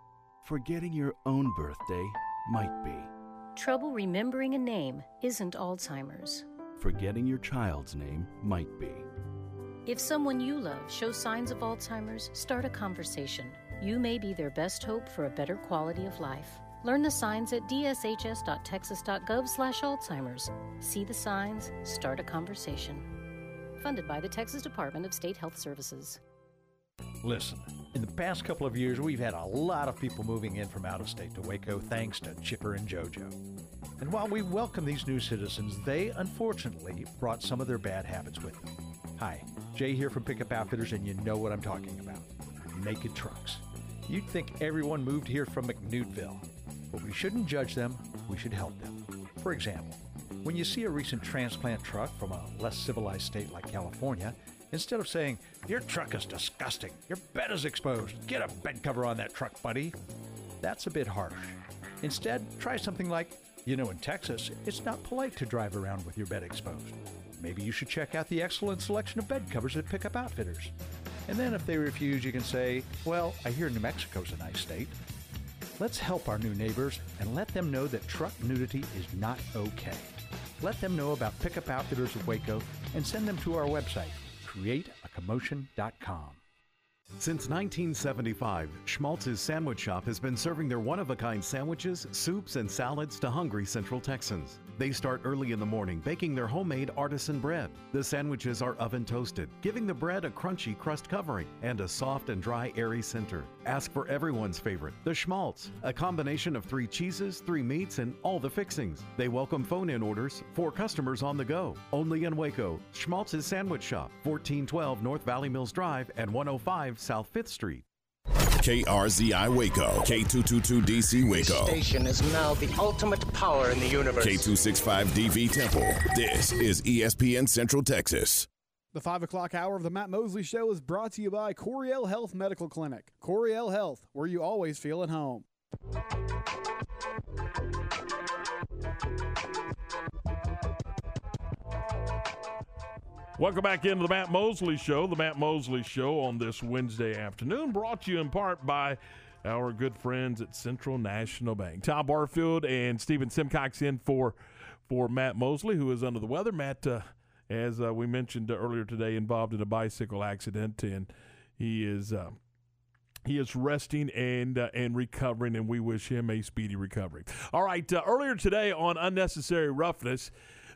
Forgetting your own birthday might be. Trouble remembering a name isn't Alzheimer's. Forgetting your child's name might be. If someone you love shows signs of Alzheimer's, start a conversation. You may be their best hope for a better quality of life. Learn the signs at dshs.texas.gov/alzheimer's. See the signs, start a conversation. Funded by the Texas Department of State Health Services. Listen, in the past couple of years, we've had a lot of people moving in from out of state to Waco thanks to Chipper and JoJo. And while we welcome these new citizens, they unfortunately brought some of their bad habits with them. Hi, Jay here from Pickup Outfitters, and you know what I'm talking about naked trucks. You'd think everyone moved here from McNewtville, but we shouldn't judge them, we should help them. For example, when you see a recent transplant truck from a less civilized state like California, instead of saying, Your truck is disgusting, your bed is exposed, get a bed cover on that truck, buddy, that's a bit harsh. Instead, try something like, You know, in Texas, it's not polite to drive around with your bed exposed. Maybe you should check out the excellent selection of bed covers at Pickup Outfitters. And then if they refuse, you can say, Well, I hear New Mexico's a nice state. Let's help our new neighbors and let them know that truck nudity is not okay. Let them know about Pickup Outfitters of Waco and send them to our website, createacommotion.com. Since 1975, Schmaltz's Sandwich Shop has been serving their one of a kind sandwiches, soups, and salads to hungry Central Texans. They start early in the morning baking their homemade artisan bread. The sandwiches are oven toasted, giving the bread a crunchy crust covering and a soft and dry, airy center. Ask for everyone's favorite, the Schmaltz, a combination of three cheeses, three meats, and all the fixings. They welcome phone in orders for customers on the go. Only in Waco, Schmaltz's Sandwich Shop, 1412 North Valley Mills Drive and 105 South 5th Street. KRZI Waco, K222DC Waco, Station is now the ultimate power in the universe. K265DV Temple. This is ESPN Central Texas. The 5 o'clock hour of the Matt Mosley Show is brought to you by Coriel Health Medical Clinic. Coriel Health, where you always feel at home. Welcome back into the Matt Mosley Show. The Matt Mosley Show on this Wednesday afternoon, brought to you in part by our good friends at Central National Bank. Tom Barfield and Stephen Simcox in for for Matt Mosley, who is under the weather. Matt, uh, as uh, we mentioned earlier today, involved in a bicycle accident, and he is. Uh, he is resting and uh, and recovering, and we wish him a speedy recovery. All right. Uh, earlier today on unnecessary roughness,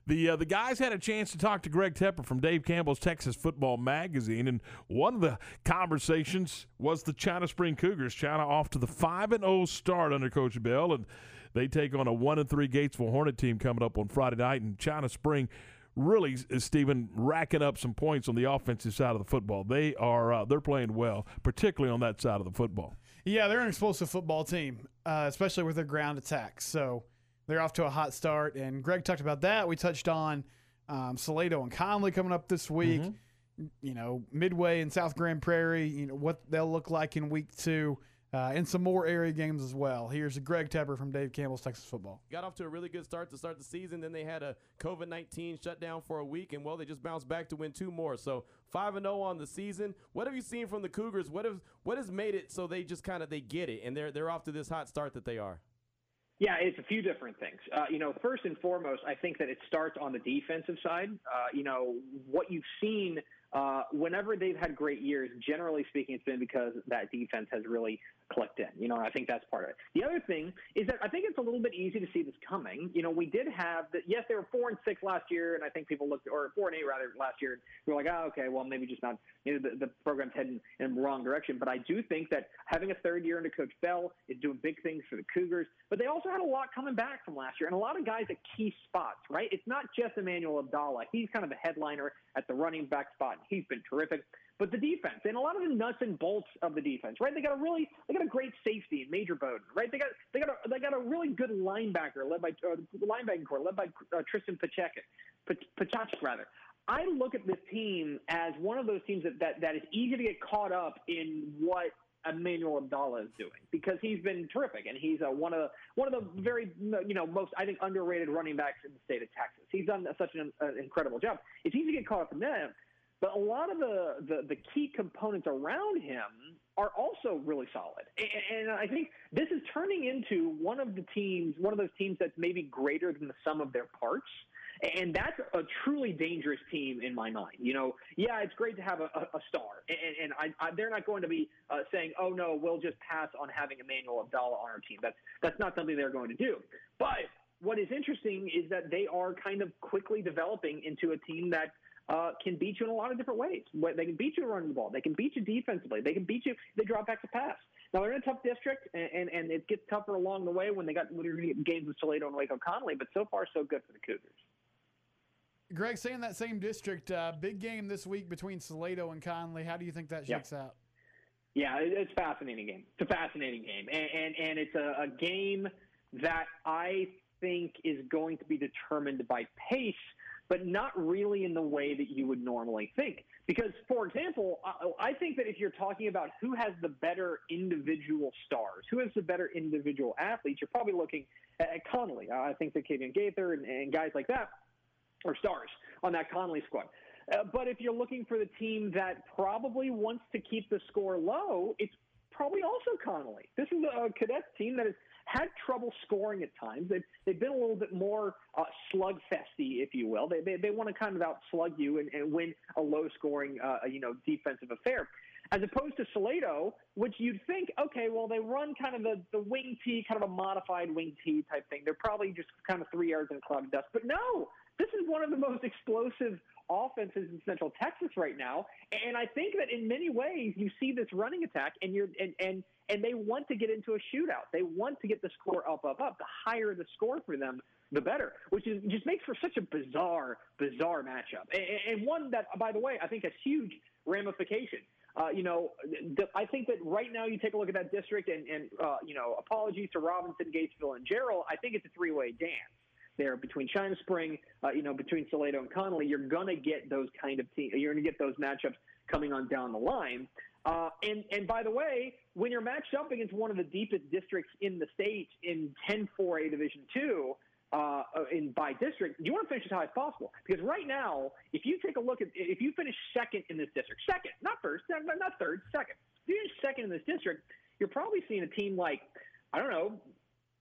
the uh, the guys had a chance to talk to Greg Tepper from Dave Campbell's Texas Football Magazine, and one of the conversations was the China Spring Cougars. China off to the five and zero start under Coach Bell, and they take on a one and three Gatesville Hornet team coming up on Friday night. And China Spring really is Stephen racking up some points on the offensive side of the football. They are uh, they're playing well, particularly on that side of the football. Yeah, they're an explosive football team, uh, especially with their ground attack. So they're off to a hot start. And Greg talked about that. We touched on um, Salado and Connally coming up this week. You know, Midway and South Grand Prairie. You know what they'll look like in week two. Uh, and some more area games as well. Here's Greg Tepper from Dave Campbell's Texas Football. Got off to a really good start to start the season. Then they had a COVID 19 shutdown for a week, and well, they just bounced back to win two more. So 5 and 0 on the season. What have you seen from the Cougars? What have what has made it so they just kind of they get it and they're they're off to this hot start that they are? Yeah, it's a few different things. Uh, you know, first and foremost, I think that it starts on the defensive side. Uh, you know, what you've seen uh, whenever they've had great years, generally speaking, it's been because that defense has really clicked in. You know, I think that's part of it. The other thing is that I think it's a little bit easy to see this coming. You know, we did have that. Yes, they were four and six last year, and I think people looked or four and eight rather last year. We were like, oh, okay, well maybe just not. You know, the, the program's heading in the wrong direction. But I do think that having a third year under Coach Bell is doing big things for the Cougars. But they also had a lot coming back from last year, and a lot of guys at key spots. Right? It's not just Emmanuel Abdallah. He's kind of the headliner at the running back spot. And he's been terrific but the defense and a lot of the nuts and bolts of the defense, right? They got a really they got a great safety in Major Bowden, right? They got they got a they got a really good linebacker led by uh, the linebacking core led by uh, Tristan Pachek, Pachachik rather. I look at this team as one of those teams that, that that is easy to get caught up in what Emmanuel Abdallah is doing because he's been terrific and he's uh, one of one of the very you know most I think underrated running backs in the state of Texas. He's done such an uh, incredible job. It's easy to get caught up in that, but a lot of the, the, the key components around him are also really solid. And, and I think this is turning into one of the teams, one of those teams that's maybe greater than the sum of their parts. And that's a truly dangerous team in my mind. You know, yeah, it's great to have a, a, star, and, and I, I, they're not going to be uh, saying, "Oh no, we'll just pass on having Emmanuel Abdallah on our team." That's that's not something they're going to do. But what is interesting is that they are kind of quickly developing into a team that uh, can beat you in a lot of different ways. They can beat you running the ball. They can beat you defensively. They can beat you. They drop back to pass. Now they're in a tough district, and, and, and it gets tougher along the way when they got when you're games with Salado and Waco Connally. But so far, so good for the Cougars. Greg, staying in that same district, uh, big game this week between Salado and Connally. How do you think that shakes out? Yeah, it's a fascinating game. It's a fascinating game, and and, and it's a, a game that I think is going to be determined by pace but not really in the way that you would normally think. Because, for example, I think that if you're talking about who has the better individual stars, who has the better individual athletes, you're probably looking at Connally. I think that Kavian Gaither and, and guys like that are stars on that Connally squad. Uh, but if you're looking for the team that probably wants to keep the score low, it's probably also Connally. This is a cadet team that is – had trouble scoring at times. They've, they've been a little bit more uh, slugfesty, if you will. They, they, they want to kind of outslug you and, and win a low scoring, uh, you know, defensive affair. As opposed to Salado, which you'd think, okay, well, they run kind of the, the wing T, kind of a modified wing T type thing. They're probably just kind of three yards in a cloud of dust. But no, this is one of the most explosive offenses in Central Texas right now. And I think that in many ways you see this running attack and you're and and and they want to get into a shootout. They want to get the score up, up, up. The higher the score for them, the better. Which is just makes for such a bizarre, bizarre matchup, and, and one that, by the way, I think has huge ramifications. Uh, you know, the, I think that right now you take a look at that district, and, and uh, you know, apologies to Robinson, Gatesville, and Jarrell. I think it's a three-way dance there between China Spring, uh, you know, between Salado and Connally. You're going to get those kind of teams. You're going to get those matchups coming on down the line. Uh, and and by the way, when you're matched up against one of the deepest districts in the state in 10-4A Division Two, uh, in by district, you want to finish as high as possible. Because right now, if you take a look at if you finish second in this district, second, not first, not, not third, second. If you finish second in this district, you're probably seeing a team like I don't know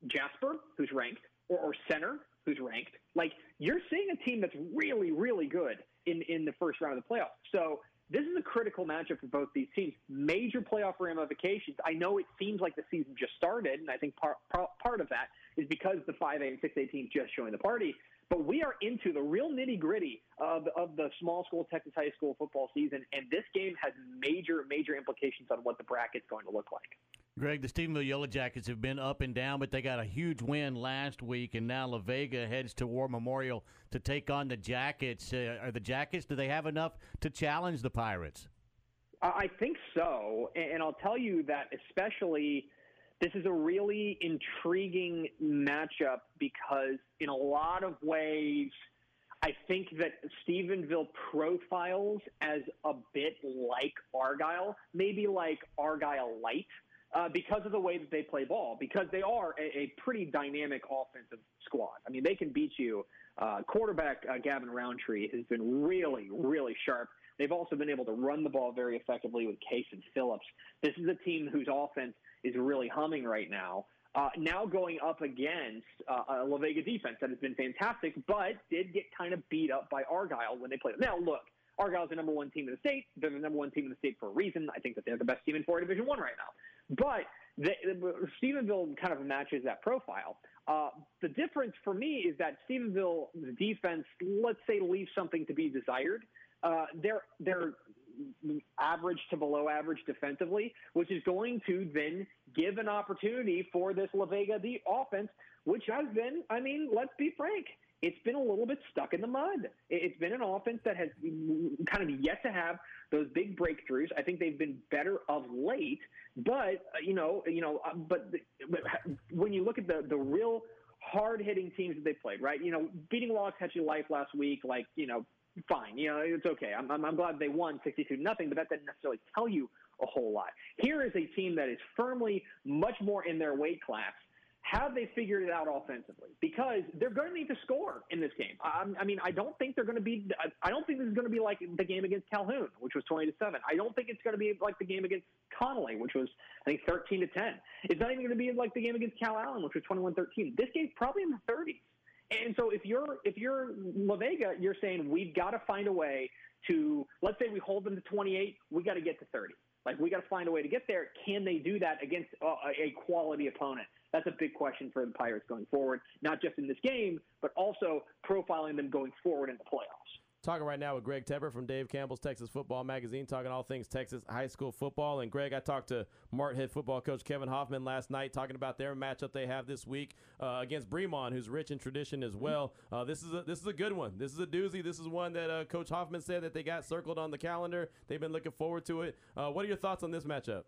Jasper, who's ranked, or, or Center, who's ranked. Like you're seeing a team that's really, really good in in the first round of the playoffs. So this is a critical matchup for both these teams. Major playoff ramifications. I know it seems like the season just started, and I think part, part of that is because the 5A and 6A teams just joined the party. But we are into the real nitty gritty of, of the small school Texas high school football season, and this game has major, major implications on what the bracket's going to look like. Greg, the Stephenville Yellow Jackets have been up and down, but they got a huge win last week, and now La Vega heads to War Memorial to take on the Jackets. Uh, are the Jackets? Do they have enough to challenge the Pirates? I think so, and I'll tell you that especially this is a really intriguing matchup because in a lot of ways. I think that Stephenville profiles as a bit like Argyle, maybe like Argyle light, uh, because of the way that they play ball, because they are a, a pretty dynamic offensive squad. I mean, they can beat you. Uh, quarterback uh, Gavin Roundtree has been really, really sharp. They've also been able to run the ball very effectively with Case and Phillips. This is a team whose offense is really humming right now. Uh, now going up against uh, a La Vega defense that has been fantastic, but did get kind of beat up by Argyle when they played. Now, look, Argyle's the number one team in the state. They're the number one team in the state for a reason. I think that they're the best team in 4 Division One right now. But they, Stephenville kind of matches that profile. Uh, the difference for me is that Stephenville's defense, let's say, leaves something to be desired. Uh, they're they're average to below average defensively, which is going to then give an opportunity for this La Vega the offense, which has been, I mean, let's be frank, it's been a little bit stuck in the mud. It's been an offense that has kind of yet to have those big breakthroughs. I think they've been better of late, but uh, you know, you know, uh, but, but when you look at the the real hard hitting teams that they played, right? You know, beating Waxahachie Life last week, like you know, fine, you know, it's okay. I'm I'm, I'm glad they won 62 nothing, but that doesn't necessarily tell you a whole lot. Here is a team that is firmly much more in their weight class have they figured it out offensively? Because they're going to need to score in this game. I, I mean, I don't think they're going to be. I don't think this is going to be like the game against Calhoun, which was twenty to seven. I don't think it's going to be like the game against Connally, which was I think thirteen to ten. It's not even going to be like the game against Calallen, which was 21-13. This game's probably in the thirties. And so if you're if you're La Vega, you're saying we've got to find a way to let's say we hold them to 28, we got to get to 30. Like we got to find a way to get there. Can they do that against uh, a, a quality opponent? That's a big question for the Pirates going forward, not just in this game, but also profiling them going forward in the playoffs. Talking right now with Greg Tepper from Dave Campbell's Texas Football Magazine, talking all things Texas high school football. And Greg, I talked to Mart head football coach Kevin Hoffman last night, talking about their matchup they have this week uh, against Bremond, who's rich in tradition as well. Uh, this is a, this is a good one. This is a doozy. This is one that uh, Coach Hoffman said that they got circled on the calendar. They've been looking forward to it. Uh, what are your thoughts on this matchup?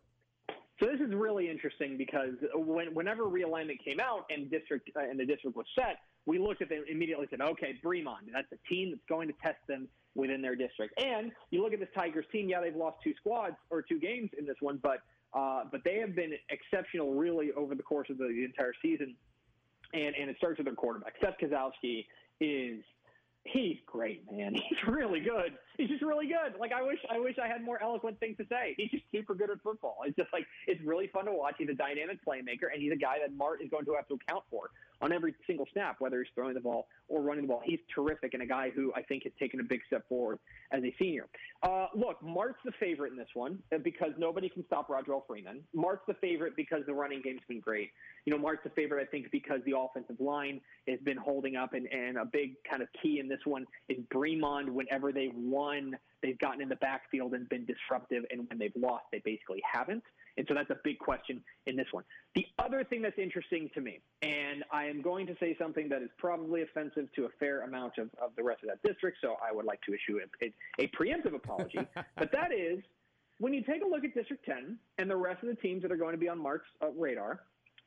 So this is really interesting because when, whenever realignment came out and district uh, and the district was set, we looked at them immediately said, okay, Bremond, that's a team that's going to test them within their district. And you look at this Tigers team, yeah, they've lost two squads or two games in this one, but uh, but they have been exceptional really over the course of the, the entire season. And and it starts with their quarterback. Seth Kozowski is he's great, man. He's really good. He's just really good. Like I wish I wish I had more eloquent things to say. He's just super good at football. It's just like it's really fun to watch. He's a dynamic playmaker and he's a guy that Mart is going to have to account for on every single snap, whether he's throwing the ball or running the ball. He's terrific and a guy who I think has taken a big step forward as a senior. Uh, look, Mart's the favorite in this one uh, because nobody can stop Rodrell Freeman. Mart's the favorite because the running game's been great. You know, Mart's the favorite, I think, because the offensive line has been holding up, and, and a big kind of key in this one is Bremond. Whenever they've won, they've gotten in the backfield and been disruptive, and when they've lost, they basically haven't. And so that's a big question in this one. The other thing that's interesting to me, and I am going to say something that is probably offensive to a fair amount of, of the rest of that district, so I would like to issue a, a, a preemptive apology. but that is when you take a look at District 10 and the rest of the teams that are going to be on Mart's uh, radar,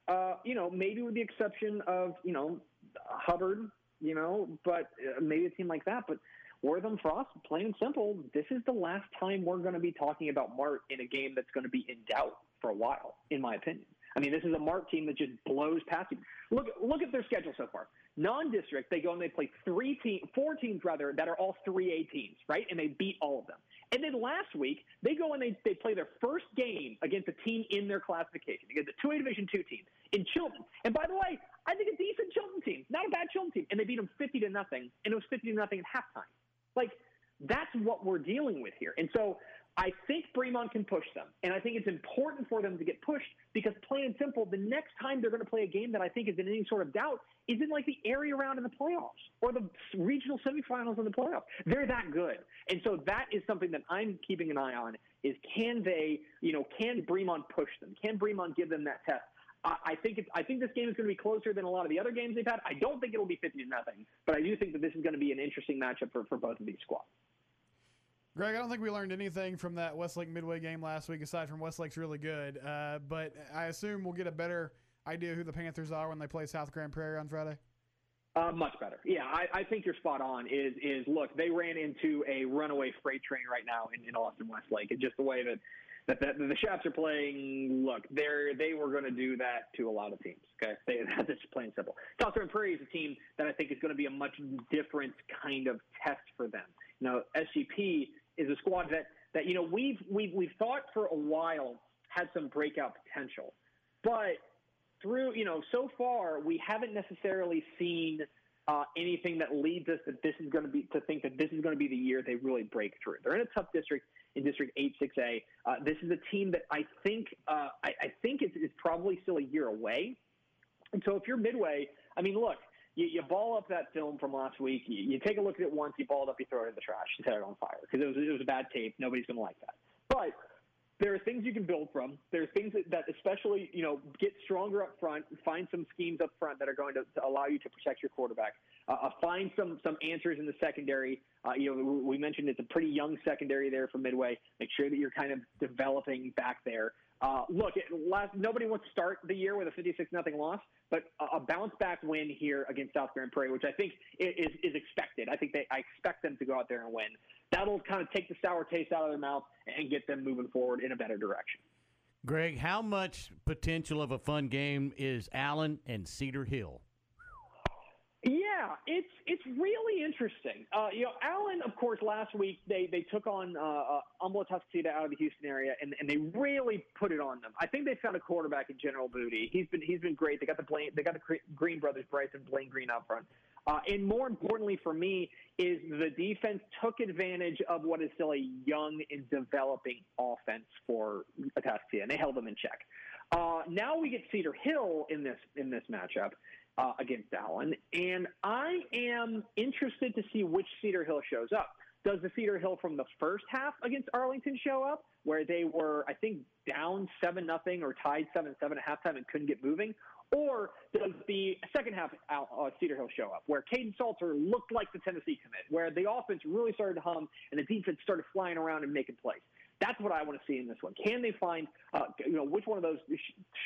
uh, you know, maybe with the exception of, you know, Hubbard, you know, but uh, maybe a team like that. But Wortham Frost, plain and simple, this is the last time we're going to be talking about Mart in a game that's going to be in doubt for a while, in my opinion. I mean, this is a Mart team that just blows past you. Look, look at their schedule so far. Non-district, they go and they play three team, four teams rather that are all three A teams, right? And they beat all of them. And then last week, they go and they, they play their first game against a team in their classification, against a 2A Division 2 team in Chilton. And by the way, I think a decent Chilton team, not a bad Chilton team. And they beat them 50 to nothing, and it was 50 to nothing at halftime. Like, that's what we're dealing with here. And so I think Bremond can push them, and I think it's important for them to get pushed because, plain and simple, the next time they're going to play a game that I think is in any sort of doubt is in like the area round in the playoffs or the regional semifinals in the playoffs. They're that good, and so that is something that I'm keeping an eye on: is can they, you know, can Bremond push them? Can Bremond give them that test? I think it's, I think this game is going to be closer than a lot of the other games they've had. I don't think it'll be fifty to nothing, but I do think that this is going to be an interesting matchup for, for both of these squads. Greg, I don't think we learned anything from that Westlake Midway game last week, aside from Westlake's really good. Uh, but I assume we'll get a better idea who the Panthers are when they play South Grand Prairie on Friday. Uh, much better. Yeah, I, I think you're spot on. Is is look, they ran into a runaway freight train right now in, in Austin Westlake, and just the way that that, that the Chaps are playing. Look, they're they were going to do that to a lot of teams. Okay, they, that's plain simple. South Grand Prairie is a team that I think is going to be a much different kind of test for them. You know, SGP is a squad that that you know we've we've we've thought for a while had some breakout potential, but through you know so far we haven't necessarily seen uh, anything that leads us that this is going to be to think that this is going to be the year they really break through. They're in a tough district in District 86A. Uh, this is a team that I think uh, I, I think it's, it's probably still a year away. And so if you're Midway, I mean, look, you, you ball up that film from last week. You, you take a look at it once, you ball it up, you throw it in the trash, you set it on fire because it was it was a bad tape. Nobody's going to like that. But there are things you can build from. There's things that, that especially, you know, get stronger up front, find some schemes up front that are going to, to allow you to protect your quarterback. Uh, find some some answers in the secondary. Uh, you know, we mentioned it's a pretty young secondary there for Midway. Make sure that you're kind of developing back there. Uh, look, last, nobody wants to start the year with a 56 nothing loss, but a, a, bounce back win here against South Grand Prairie, which I think is, is expected. I think they, I expect them to go out there and win. That'll kind of take the sour taste out of their mouth and get them moving forward in a better direction. Greg, how much potential of a fun game is Allen and Cedar Hill? Yeah, it's it's really interesting. Uh, you know, Allen, of course, last week they they took on uh, uh, out of the Houston area, and, and they really put it on them. I think they found a quarterback in General Booty. He's been he's been great. They got the Blaine, they got the Green brothers, Bryce and Blaine Green up front. Uh, and more importantly for me is the defense took advantage of what is still a young and developing offense for Atascocita, and they held them in check. Uh, now we get Cedar Hill in this in this matchup uh, against Allen, and I am interested to see which Cedar Hill shows up. Does the Cedar Hill from the first half against Arlington show up, where they were, I think, down seven nothing or tied seven seven at halftime and couldn't get moving, or does the second half uh, Cedar Hill show up, where Kaidon Salter looked like the Tennessee commit, where the offense really started to hum and the defense started flying around and making plays? That's what I want to see in this one. Can they find, uh, you know, which one of those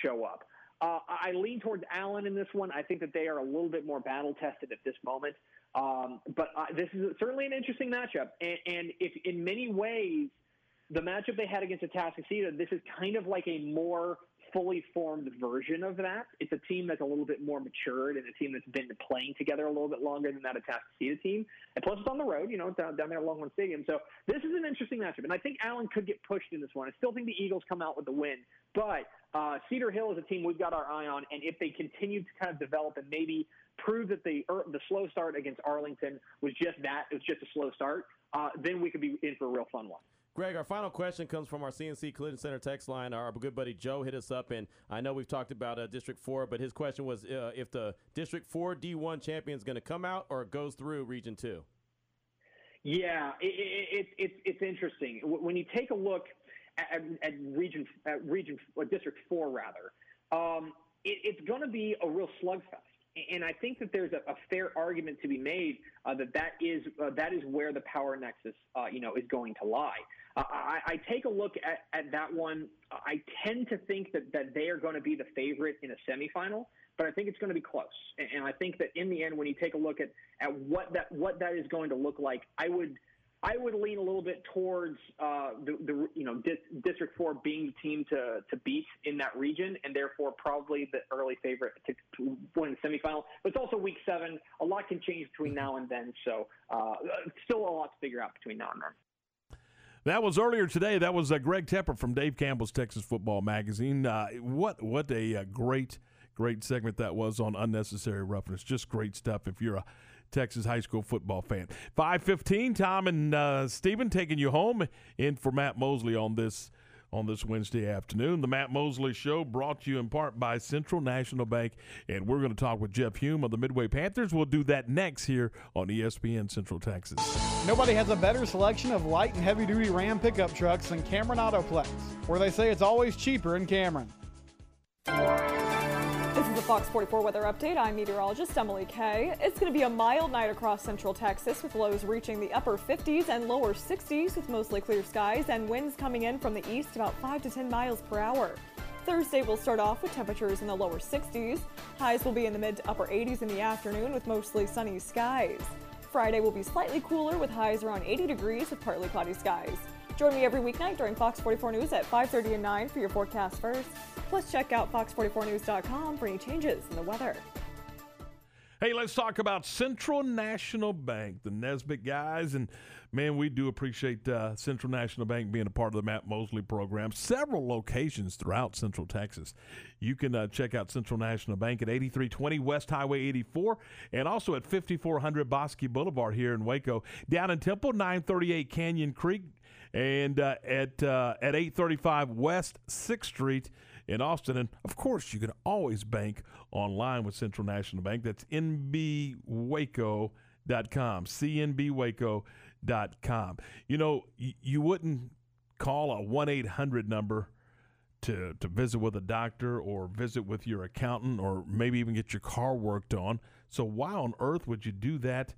show up? Uh, I lean towards Allen in this one. I think that they are a little bit more battle tested at this moment. Um, but uh, this is certainly an interesting matchup. And, and, if in many ways, the matchup they had against Atascocita, this is kind of like a more fully formed version of that. It's a team that's a little bit more matured and a team that's been playing together a little bit longer than that Atascocita team. And plus, it's on the road, you know, down, down there at Longhorn Stadium. So this is an interesting matchup. And I think Allen could get pushed in this one. I still think the Eagles come out with the win. But uh, Cedar Hill is a team we've got our eye on. And if they continue to kind of develop and maybe prove that the, er, the slow start against Arlington was just that, it was just a slow start, uh, then we could be in for a real fun one. Greg, our final question comes from our CNC Collision Center text line. Our good buddy Joe hit us up, and I know we've talked about uh, District 4, but his question was uh, if the District 4 D1 champion is going to come out or goes through Region 2. Yeah, it, it, it, it's interesting. When you take a look at, at Region, at region uh, District 4, rather, um, it's going to be a real slugfest and I think that there's a, a fair argument to be made uh, that that is uh, that is where the power nexus, uh, you know, is going to lie. Uh, I, I, take a look at, at that one. I tend to think that, that they are going to be the favorite in a semifinal, but I think it's going to be close. And, and I think that in the end, when you take a look at, at what that what that is going to look like, I would – I would lean a little bit towards uh, the, the, you know District Four being the team to to beat in that region, and therefore probably the early favorite to, to win the semifinal. But it's also Week Seven. A lot can change between now and then, so uh, still a lot to figure out between now and then. That was earlier today. That was uh, Greg Tepper from Dave Campbell's Texas Football Magazine. Uh, what what a, a uh, great great segment that was on unnecessary roughness. Just great stuff. If you're a Texas high school football fan. 515, Tom and uh, Stephen taking you home in for Matt Mosley on this on this Wednesday afternoon. The Matt Mosley Show brought to you in part by Central National Bank, and we're going to talk with Jeff Hulme of the Midway Panthers. We'll do that next here on ESPN Central Texas. Nobody has a better selection of light and heavy duty Ram pickup trucks than Cameron Autoplex, where they say it's always cheaper in Cameron. The Fox 44 weather update. I'm meteorologist Emily Kay. It's going to be a mild night across central Texas with lows reaching the upper 50s and lower 60s with mostly clear skies and winds coming in from the east about 5 to 10 miles per hour. Thursday will start off with temperatures in the lower 60s. Highs will be in the mid to upper 80s in the afternoon with mostly sunny skies. Friday will be slightly cooler with highs around 80 degrees with partly cloudy skies. Join me every weeknight during Fox 44 News at 5:30 and 9 for your forecast first. Plus, check out fox44news.com for any changes in the weather. Hey, let's talk about Central National Bank, the Nesbitt guys. And man, we do appreciate uh, Central National Bank being a part of the Matt Mosley program. Several locations throughout Central Texas. You can uh, check out Central National Bank at 8320 West Highway 84 and also at 5400 Bosque Boulevard here in Waco. Down in Temple, 938 Canyon Creek and uh, at uh, at 835 West 6th Street in Austin. And of course, you can always bank online with Central National Bank. That's nbwaco.com, cnbwaco.com. You know, y- you wouldn't call a 1 800 number to, to visit with a doctor or visit with your accountant or maybe even get your car worked on. So why on earth would you do that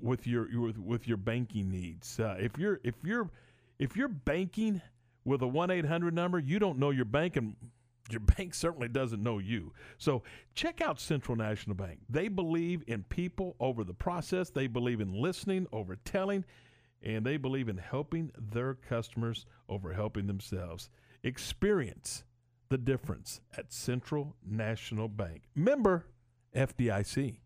with your, your with your banking needs? Uh, if you're if you're if you're banking with a 1-800 number, you don't know your bank and your bank certainly doesn't know you. So check out Central National Bank. They believe in people over the process. They believe in listening over telling, and they believe in helping their customers over helping themselves. Experience the difference at Central National Bank. Member FDIC.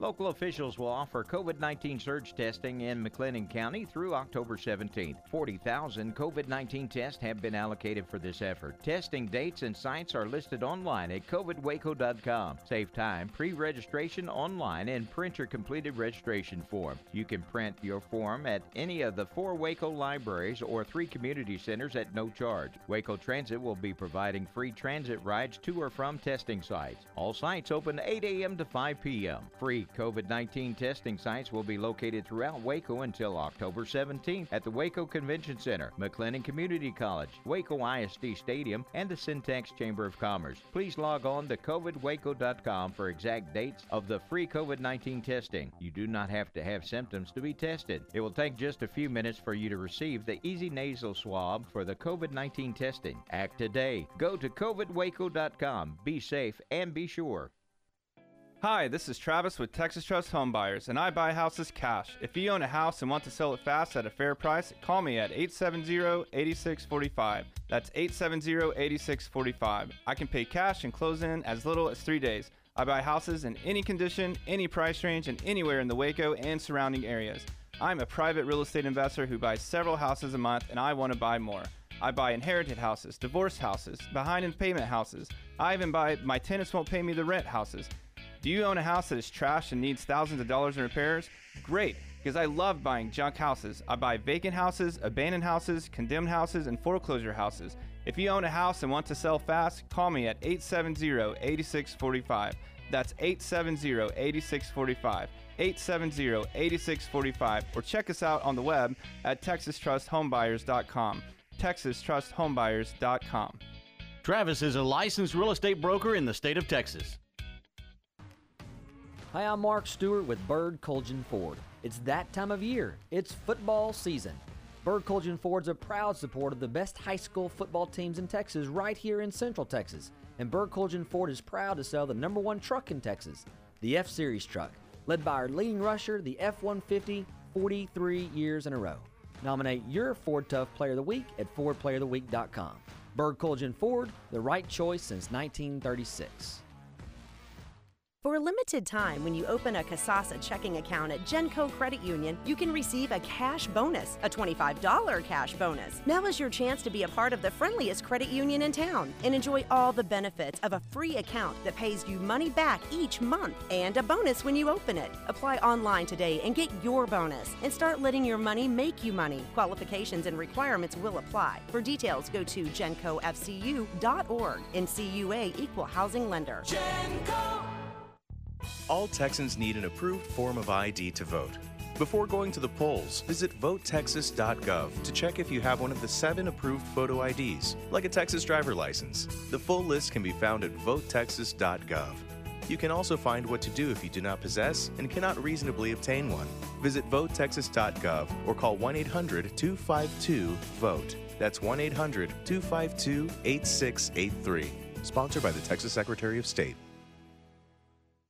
Local officials will offer COVID 19 surge testing in McLennan County through October 17th. 40,000 COVID 19 tests have been allocated for this effort. Testing dates and sites are listed online at covidwaco.com. Save time, pre registration online, and print your completed registration form. You can print your form at any of the four Waco libraries or three community centers at no charge. Waco Transit will be providing free transit rides to or from testing sites. All sites open 8 a.m. to 5 p.m. Free COVID 19 testing sites will be located throughout Waco until October 17th at the Waco Convention Center, McLennan Community College, Waco ISD Stadium, and the Cen-Tex Chamber of Commerce. Please log on to covidwaco.com for exact dates of the free COVID 19 testing. You do not have to have symptoms to be tested. It will take just a few minutes for you to receive the Easy Nasal Swab for the COVID 19 testing. Act today. Go to covidwaco.com. Be safe and be sure. Hi, this is Travis with Texas Trust Home Buyers, and I buy houses cash. If you own a house and want to sell it fast at a fair price, call me at 870-8645. That's 870-8645. I can pay cash and close in as little as three days. I buy houses in any condition, any price range, and anywhere in the Waco and surrounding areas. I'm a private real estate investor who buys several houses a month, and I want to buy more. I buy inherited houses, divorce houses, behind in payment houses. I even buy my tenants won't pay me the rent houses. Do you own a house that is trashed and needs thousands of dollars in repairs? Great, because I love buying junk houses. I buy vacant houses, abandoned houses, condemned houses, and foreclosure houses. If you own a house and want to sell fast, call me at 870 8645. That's 870 8645. 870 8645. Or check us out on the web at texastrusthomebuyers.com. texastrusthomebuyers.com. Travis is a licensed real estate broker in the state of Texas. Hi, I'm Mark Stewart with Bird Kultgen Ford. It's that time of year. It's football season. Bird Kultgen Ford's a proud supporter of the best high school football teams in Texas right here in Central Texas. And Bird Kultgen Ford is proud to sell the number one truck in Texas, the F Series truck, led by our leading rusher, the F 150, 43 years in a row. Nominate your Ford Tough Player of the Week at FordPlayerOfTheWeek.com. Bird Kultgen Ford, the right choice since 1936. For a limited time, when you open a Kasasa checking account at Genco Credit Union, you can receive a cash bonus, a $25 cash bonus. Now is your chance to be a part of the friendliest credit union in town and enjoy all the benefits of a free account that pays you money back each month and a bonus when you open it. Apply online today and get your bonus and start letting your money make you money. Qualifications and requirements will apply. For details, go to gencofcu.org. NCUA Equal Housing Lender. Genco. All Texans need an approved form of ID to vote. Before going to the polls, visit votetexas.gov to check if you have one of the seven approved photo IDs, like a Texas driver license. The full list can be found at votetexas.gov. You can also find what to do if you do not possess and cannot reasonably obtain one. Visit votetexas.gov or call 1 800 252 VOTE. That's 1 800 252 8683. Sponsored by the Texas Secretary of State.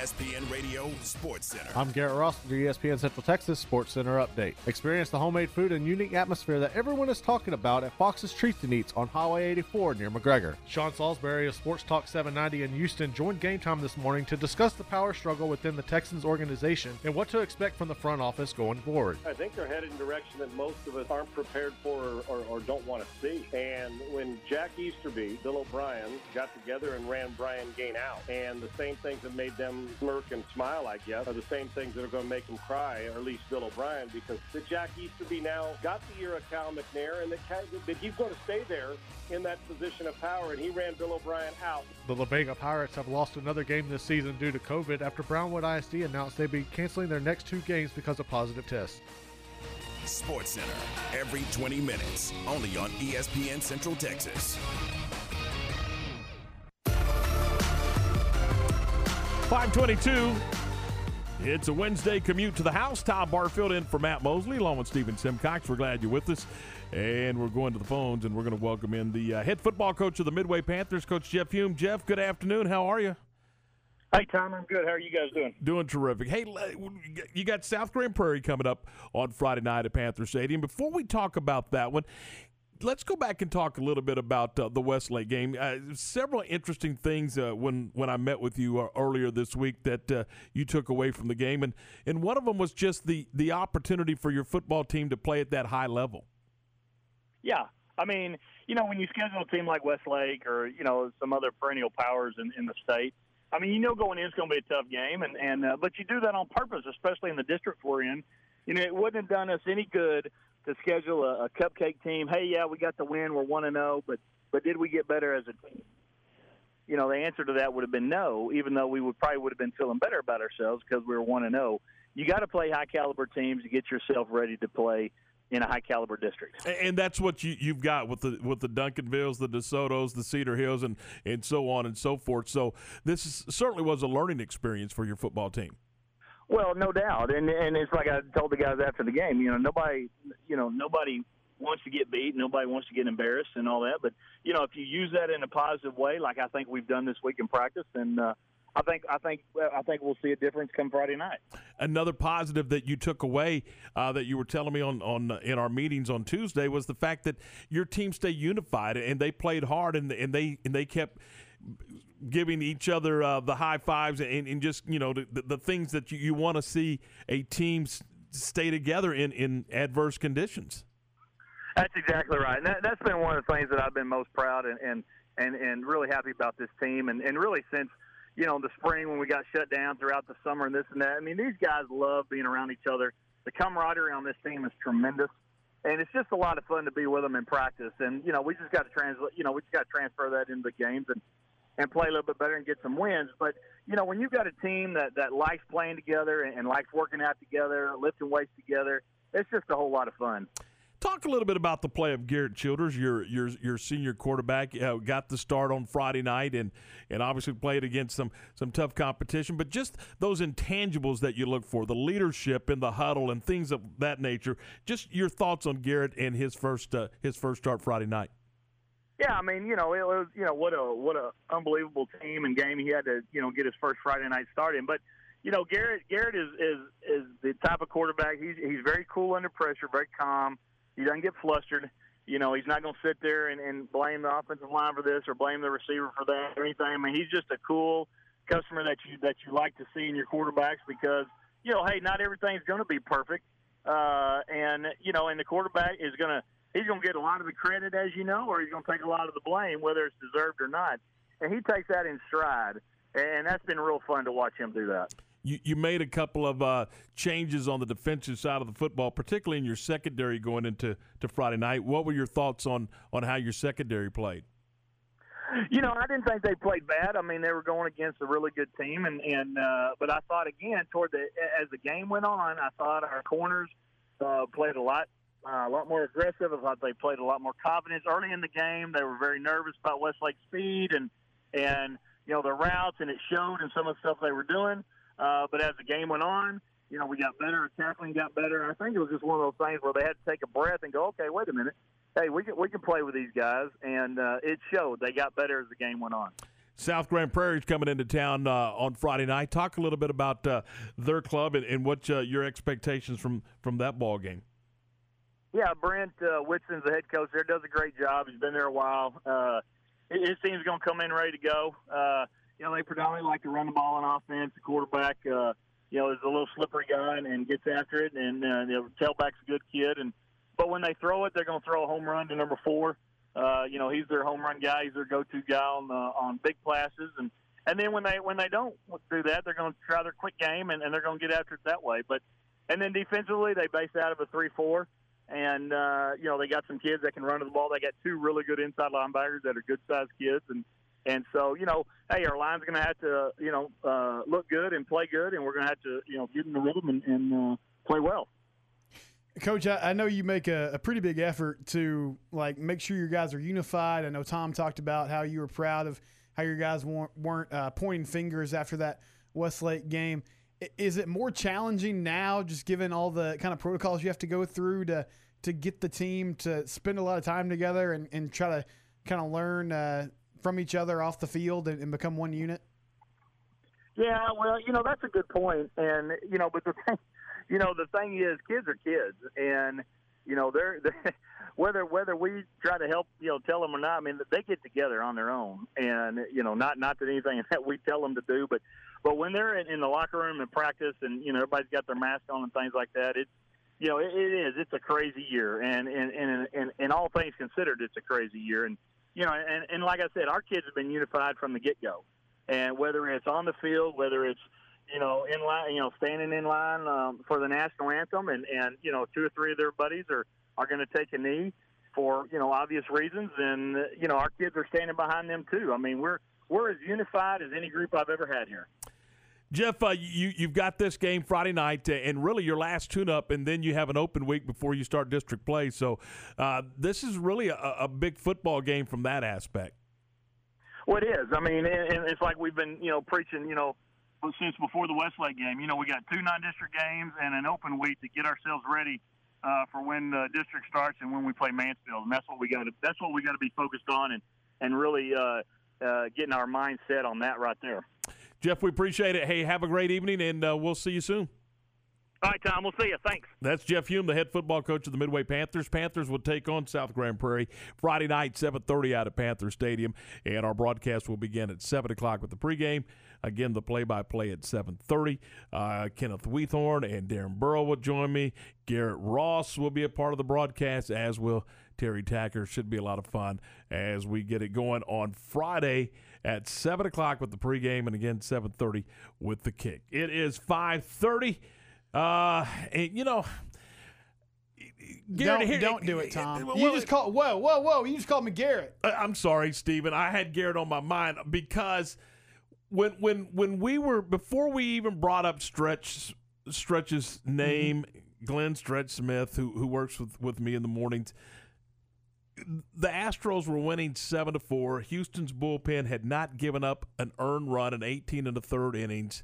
ESPN Radio Sports Center. I'm Garrett Ross with your ESPN Central Texas Sports Center update. Experience the homemade food and unique atmosphere that everyone is talking about at Fox's Treats and Eats on Highway 84 near McGregor. Sean Salisbury of Sports Talk 790 in Houston joined Game Time this morning to discuss the power struggle within the Texans organization and what to expect from the front office going forward. I think they're headed in a direction that most of us aren't prepared for or, or, or don't want to see. And when Jack Easterby, Bill O'Brien got together and ran Brian Gaine out, and the same things that made them smirk and smile, I guess, are the same things that are going to make him cry, or at least Bill O'Brien, because the Jack Easterby now got the ear of Cal McNair, and that, that he's going to stay there in that position of power, and he ran Bill O'Brien out. The La Vega Pirates have lost another game this season due to COVID after Brownwood ISD announced they'd be canceling their next two games because of positive tests. Sports Center, every 20 minutes, only on ESPN Central Texas. 522. It's a Wednesday commute to the house. Tom Barfield in for Matt Mosley, along with Stephen Simcox. We're glad you're with us. And we're going to the phones, and we're going to welcome in the uh, head football coach of the Midway Panthers, Coach Jeff Hulme. Jeff, good afternoon. How are you? Hey, Tom, I'm good. How are you guys doing? Doing terrific. Hey, you got South Grand Prairie coming up on Friday night at Panther Stadium. Before we talk about that one, let's go back and talk a little bit about uh, the Westlake game. Uh, several interesting things uh, when when I met with you uh, earlier this week that uh, you took away from the game, and and one of them was just the the opportunity for your football team to play at that high level. Yeah, I mean, you know, when you schedule a team like Westlake or you know some other perennial powers in, in the state. I mean, you know, going in is going to be a tough game, and and uh, but you do that on purpose, especially in the district we're in. You know, it wouldn't have done us any good to schedule a, a cupcake team. Hey, yeah, we got the win. We're one and zero, but but did we get better as a team? You know, the answer to that would have been no. Even though we would probably would have been feeling better about ourselves because we were one and zero. You got to play high caliber teams to get yourself ready to play in a high caliber district. And that's what you, you've got with the with the Duncanvilles, the DeSotos, the Cedar Hills, and and so on and so forth. So this is, certainly was a learning experience for your football team. Well, no doubt, and and it's like I told the guys after the game. You know, nobody, you know, nobody wants to get beat. Nobody wants to get embarrassed and all that. But you know, if you use that in a positive way, like I think we've done this week in practice, and uh, I think I think I think we'll see a difference come Friday night. Another positive that you took away uh, that you were telling me on on in our meetings on Tuesday was the fact that your team stayed unified and they played hard and and they and they kept giving each other uh, the high fives and, and just you know the, the things that you, you want to see a team stay together in in adverse conditions. That's exactly right. And that, that's been one of the things that I've been most proud and and and, and really happy about this team and, and really since you know the spring when we got shut down throughout the summer and this and that. I mean these guys love being around each other. The camaraderie on this team is tremendous. And it's just a lot of fun to be with them in practice, and you know we just got to translate. You know we just got to transfer that into the games, and and play a little bit better and get some wins. But you know, when you've got a team that that likes playing together and, and likes working out together, lifting weights together, it's just a whole lot of fun. Talk a little bit about the play of Garrett Childers, your your your senior quarterback. Uh, got the start on Friday night, and and obviously played against some some tough competition. But just those intangibles that you look for, the leadership in the huddle and things of that nature. Just your thoughts on Garrett and his first uh, his first start Friday night. Yeah, I mean, you know, it was, you know, what a what a unbelievable team and game he had to, you know, get his first Friday night start in. But, you know, Garrett Garrett is is is the type of quarterback. He's he's very cool under pressure, very calm. He doesn't get flustered. You know, he's not going to sit there and, and blame the offensive line for this or blame the receiver for that or anything. I mean, he's just a cool customer that you that you like to see in your quarterbacks because you know, hey, not everything's going to be perfect, uh, and you know, and the quarterback is going to he's going to get a lot of the credit, as you know, or he's going to take a lot of the blame, whether it's deserved or not. And he takes that in stride, and that's been real fun to watch him do that. You, you made a couple of uh, changes on the defensive side of the football, particularly in your secondary going into to Friday night. What were your thoughts on on how your secondary played? You know, I didn't think they played bad. I mean, they were going against a really good team, and and uh, but I thought again toward the as the game went on, I thought our corners uh, played a lot uh, a lot more aggressive. I thought they played a lot more confidence early in the game. They were very nervous about Westlake's speed and and you know their routes, and it showed in some of the stuff they were doing. Uh, but as the game went on, you know we got better. Our tackling got better. I think it was just one of those things where they had to take a breath and go, okay, wait a minute. Hey, we can we can play with these guys, and uh, it showed. They got better as the game went on. South Grand Prairie's coming into town uh, on Friday night. Talk a little bit about uh, their club and, and what uh, your expectations from from that ball game. Yeah, Brent uh, Whitson's the head coach there. Does a great job. He's been there a while. Uh, his team's going to come in ready to go. Uh, you know, they predominantly like to run the ball on offense. The quarterback, uh, you know, is a little slippery guy and, and gets after it. And uh, the tailback's a good kid. And but when they throw it, they're going to throw a home run to number four. Uh, you know, he's their home run guy. He's their go-to guy on the, on big passes. And and then when they when they don't do that, they're going to try their quick game and, and they're going to get after it that way. But and then defensively, they base out of a three-four and uh, you know they got some kids that can run to the ball. They got two really good inside linebackers that are good sized kids, and and so you know, hey, our line's going to have to you know uh, look good and play good, and we're going to have to you know get in the rhythm and, and uh, play well. Coach, I, I know you make a, a, pretty big effort to like make sure your guys are unified. I know Tom talked about how you were proud of how your guys weren't, weren't uh, pointing fingers after that Westlake game. Is it more challenging now, just given all the kind of protocols you have to go through to to get the team to spend a lot of time together and, and try to kind of learn uh, from each other off the field and, and, become one unit? Yeah, well, you know that's a good point, and you know, but the thing, you know, the thing is, kids are kids, and you know, they're, they're whether whether we try to help, you know, tell them or not. I mean, they get together on their own, and you know, not not that anything that we tell them to do, but but when they're in, in the locker room and practice, and you know, everybody's got their mask on and things like that, it's you know, it, it is. It's a crazy year, and and, and and and all things considered, it's a crazy year. And you know, and and like I said, our kids have been unified from the get go, and whether it's on the field, whether it's you know in line, you know, standing in line um, for the national anthem, and and you know, two or three of their buddies are are going to take a knee for you know obvious reasons, and you know, our kids are standing behind them too. I mean, we're we're as unified as any group I've ever had here. Jeff, uh, you you've got this game Friday night, uh, and really your last tune-up, and then you have an open week before you start district play. So uh, this is really a, a, big football game from that aspect. Well, it is. I mean, and it's like we've been you know preaching you know since before the Westlake game. You know, we got two non-district games and an open week to get ourselves ready uh, for when the district starts and when we play Mansfield, and that's what we got. to That's what we got to be focused on, and and really uh, getting our mindset on that right there. Jeff, we appreciate it. Hey, have a great evening, and uh, we'll see you soon. All right, Tom. We'll see you. Thanks. That's Jeff Hulme, the head football coach of the Midway Panthers. Panthers will take on South Grand Prairie Friday night, 7.30 out at Panther Stadium. And our broadcast will begin at 7 o'clock with the pregame. Again, the play-by-play at 7.30. Uh, Kenneth Weathorn and Darren Burrow will join me. Garrett Ross will be a part of the broadcast, as will Terry Tacker. Should be a lot of fun as we get it going on Friday – at 7 o'clock with the pregame and again 7.30 with the kick. It is 5.30. Uh, and, you know... Garrett, don't, here, don't do it, Tom. Well, you just call whoa, whoa, whoa! You just called me Garrett. I'm sorry, Stephen. I had Garrett on my mind because when when when we were before we even brought up Stretch Stretch's name, mm-hmm. Glenn Stretch Smith, who who works with with me in the mornings the Astros were winning seven to four. Houston's bullpen had not given up an earned run in 18 and the third innings.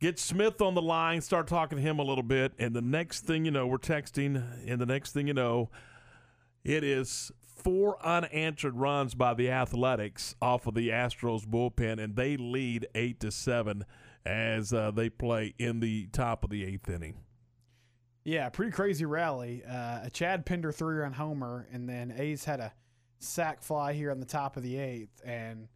Get Smith on the line, start talking to him a little bit, and the next thing you know, we're texting, and the next thing you know, it is four unanswered runs by the Athletics off of the Astros bullpen, and they lead eight to seven as uh, they play in the top of the eighth inning. Yeah, pretty crazy rally. Uh, a Chad Pinder three run homer, and then A's had a sac fly here on the top of the eighth. And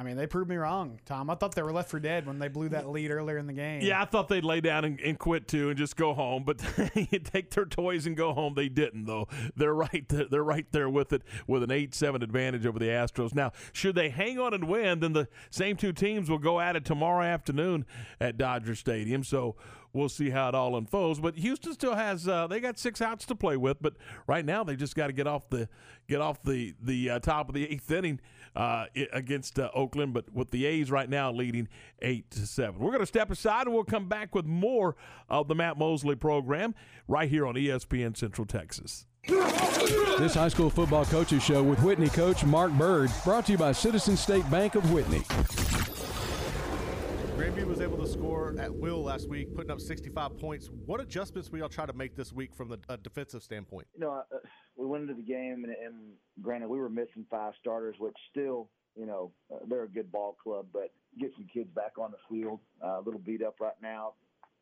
I mean, they proved me wrong, Tom. I thought they were left for dead when they blew that lead earlier in the game. Yeah, I thought they'd lay down and, and quit too and just go home. But take their toys and go home. They didn't though. They're right. There, they're right there with it with an eight-seven advantage over the Astros. Now, should they hang on and win, then the same two teams will go at it tomorrow afternoon at Dodger Stadium. So we'll see how it all unfolds. But Houston still has uh, they got six outs to play with, but right now they just got to get off the get off the the uh, top of the eighth inning uh, against uh, Oakland. But with the A's right now leading eight to seven, we're going to step aside and we'll come back with more of the Matt Mosley program right here on ESPN Central Texas. This high school football coaches show with Whitney coach Mark Bird, brought to you by Citizen State Bank of Whitney. Grandview was able to score at will last week, putting up 65 points. What adjustments will y'all try to make this week from the uh, defensive standpoint? You know, uh, we went into the game, and, and, granted, we were missing five starters, which still, you know, uh, they're a good ball club, but get some kids back on the field, uh, a little beat up right now,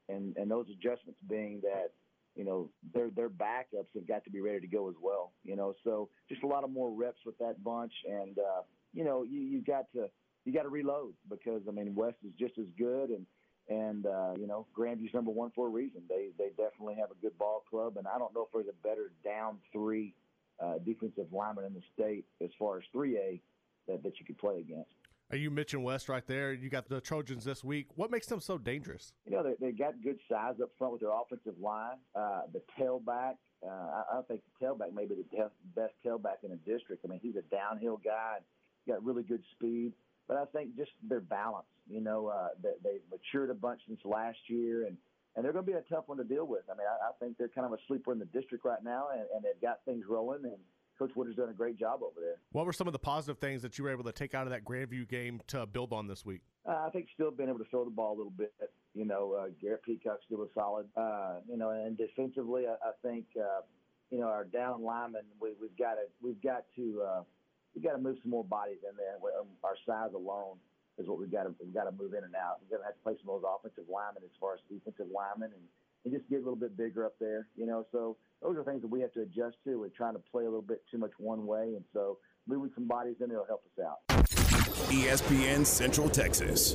and and those adjustments being that. You know, their their backups have got to be ready to go as well. You know, so just a lot of more reps with that bunch, and uh, you know, you you got to you got to reload because I mean West is just as good and and uh, you know Grandview's number one for a reason. They they definitely have a good ball club, and I don't know if there's a better down three uh, defensive lineman in the state as far as three A that, that you could play against. Are you Mitch and West right there. You got the Trojans this week. What makes them so dangerous? You know, they, they got good size up front with their offensive line. Uh, the tailback, uh, I, I think the tailback may be the best tailback in the district. I mean, he's a downhill guy. He's got really good speed but I think just their balance. You know, uh, they, they've matured a bunch since last year, and and they're going to be a tough one to deal with. I mean, I, I think they're kind of a sleeper in the district right now, and, and they've got things rolling. And Coach Wood has done a great job over there. What were some of the positive things that you were able to take out of that Grandview game to build on this week? Uh, I think still being able to throw the ball a little bit. You know, uh, Garrett Peacock still was solid. Uh, you know, and defensively, I, I think uh, you know our down linemen. We, we've got to we've got to uh, we got to move some more bodies in there. Um, our size alone is what we've got to we've got to move in and out. We're going to have to play some of those offensive linemen as far as defensive linemen and, and just get a little bit bigger up there. You know, so those are things that we have to adjust to. We're trying to play a little bit too much one way, and so moving some bodies in there will help us out. ESPN Central Texas.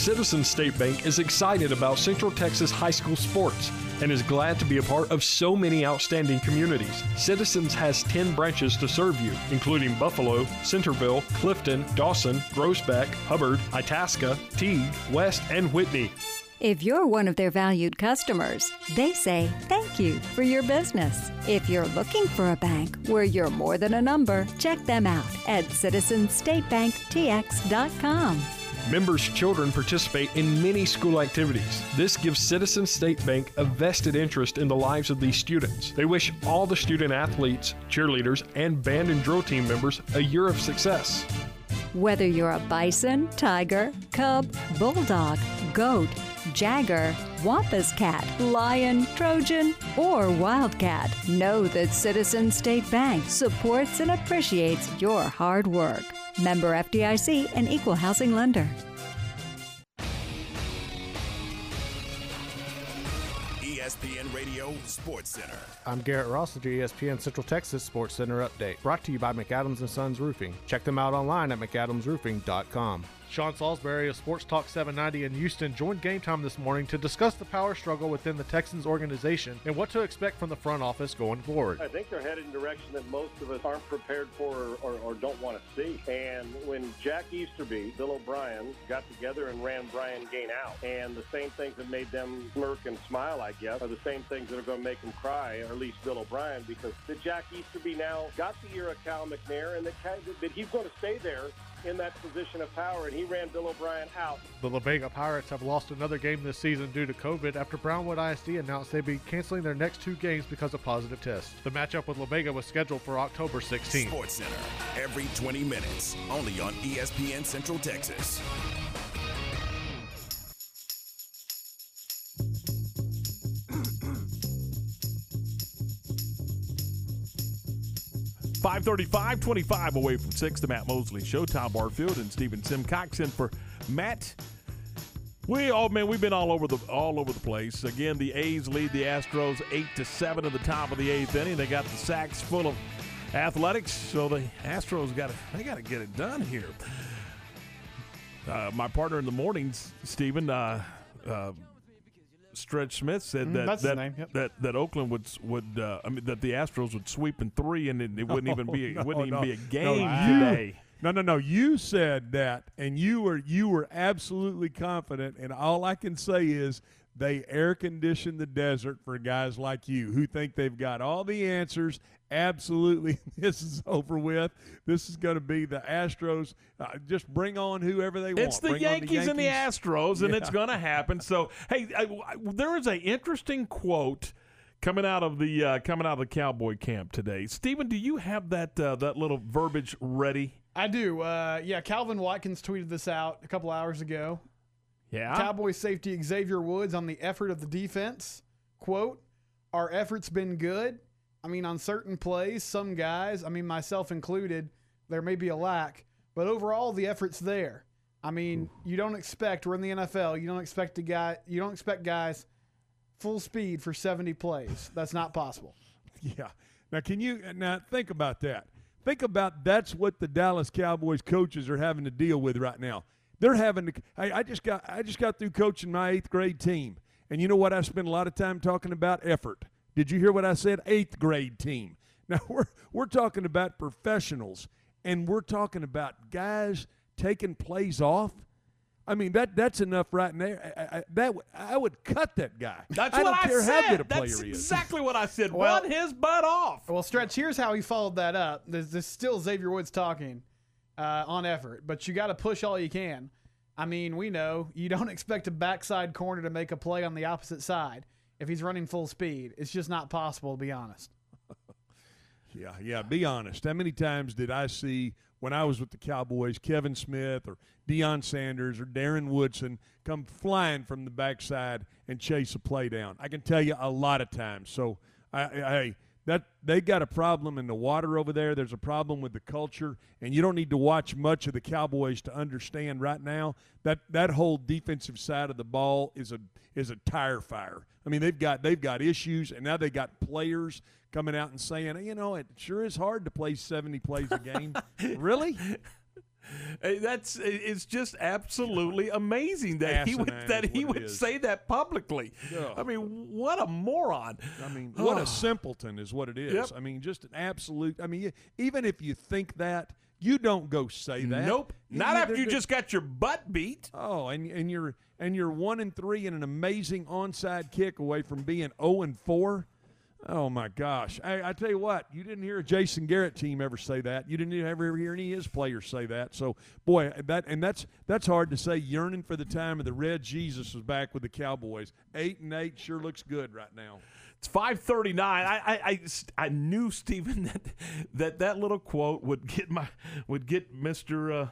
Citizens State Bank is excited about Central Texas high school sports and is glad to be a part of so many outstanding communities. Citizens has 10 branches to serve you, including Buffalo, Centerville, Clifton, Dawson, Groesbeck, Hubbard, Itasca, Teague, West, and Whitney. If you're one of their valued customers, they say thank you for your business. If you're looking for a bank where you're more than a number, check them out at citizenstatebanktx.com. Members' children participate in many school activities. This gives Citizen State Bank a vested interest in the lives of these students. They wish all the student athletes, cheerleaders, and band and drill team members a year of success. Whether you're a bison, tiger, cub, bulldog, goat, jagger, wampus cat, lion, trojan, or wildcat, know that Citizen State Bank supports and appreciates your hard work. Member FDIC and equal housing lender. ESPN Radio Sports Center. I'm Garrett Ross with your ESPN Central Texas Sports Center update, brought to you by McAdams and Sons Roofing. Check them out online at mcadamsroofing.com. Sean Salisbury of Sports Talk 790 in Houston joined Game Time this morning to discuss the power struggle within the Texans organization and what to expect from the front office going forward. I think they're headed in a direction that most of us aren't prepared for or, or, or don't want to see. And when Jack Easterby, Bill O'Brien got together and ran Brian Gaine out, and the same things that made them smirk and smile, I guess, are the same things that are going to make them cry, or at least Bill O'Brien, because the Jack Easterby now got the ear of Cal McNair, and that he's going to stay there in that position of power, and he ran Bill O'Brien out. The La Vega Pirates have lost another game this season due to COVID after Brownwood ISD announced they'd be canceling their next two games because of positive tests. The matchup with La Vega was scheduled for October 16th. Sports Center, every 20 minutes, only on ESPN Central Texas. 535, 25 away from 6, the Matt Mosley Show. Tom Barfield and Stephen Simcox in for Matt. We oh man, we've been all over the all over the place. Again, the A's lead the Astros eight to seven at the top of the eighth inning. They got the sacks full of athletics, so the Astros got they got to get it done here. Uh, my partner in the mornings, Stephen, uh, uh, Stretch Smith said Mm, that that, yep. that that Oakland would would uh, I mean that the Astros would sweep in three and it, it wouldn't even be it no, wouldn't even no. be a No, game you- today. No, no, no. You said that, and you were you were absolutely confident. And all I can say is they air condition the desert for guys like you who think they've got all the answers. Absolutely, this is over with. This is going to be the Astros. Uh, just bring on whoever they want. It's the Bring on Yankees, and the Astros, and Yeah. it's going to happen. So, hey, I, I- there is a interesting quote coming out of the uh, coming out of the Cowboy camp today. Stephen, do you have that uh, that little verbiage ready? I do. Uh, yeah, Calvin Watkins tweeted this out a couple hours ago. Yeah. Cowboy safety Xavier Woods on the effort of the defense. Quote, our effort's been good. I mean, on certain plays, some guys, I mean, myself included, there may be a lack, but overall, the effort's there. I mean, hmm. you don't expect, we're in the NFL, you don't expect a guy, you don't expect guys full speed for 70 plays. That's not possible. Yeah. Now, can you now think about that? Think about that's what the Dallas Cowboys coaches are having to deal with right now. They're having to. Hey, I just got I just got through coaching my eighth grade team, and you know what? I spent a lot of time talking about effort. Did you hear what I said? Eighth grade team. Now we're we're talking about professionals, and we're talking about guys taking plays off. I mean that that's enough right there. I, I, that would- I would cut that guy. That's I what don't I care said. how good a player That's he is. exactly what I said. Well- Run his butt off. Well, Stretch, here's how he followed that up. There's, there's still Xavier Woods talking uh, on effort, but you got to push all you can. I mean, we know you don't expect a backside corner to make a play on the opposite side if he's running full speed. It's just not possible, to be honest. Yeah, yeah. Be honest. How many times did I see when I was with the Cowboys, Kevin Smith or Deion Sanders or Darren Woodson come flying from the backside and chase a play down? I can tell you a lot of times. So, I, I, that they got a problem in the water over there. There's a problem with the culture, and you don't need to watch much of the Cowboys to understand right now that that whole defensive side of the ball is a is a tire fire. I mean, they've got they've got issues, and now they got players coming out and saying, you know, it sure is hard to play 70 plays a game. really? That's it's just absolutely amazing that he would that he would is. say that publicly. Yeah. I mean, what a moron! I mean, what Oh. a simpleton is what it is. Yep. I mean, just an absolute. I mean, even if you think that, you don't go say that. Nope. Not after you just got your butt beat. Oh, and and you're and you're one and three and an amazing onside kick away from being zero and four. Oh my gosh! I, I tell you what, you didn't hear a Jason Garrett team ever say that. You didn't ever hear any of his players say that. So, boy, that and that's that's hard to say. Yearning for the time of the Red Jesus was back with the Cowboys. Eight and eight sure looks good right now. It's five thirty nine. I, I I I knew Stephen that that that little quote would get my would get Mister uh,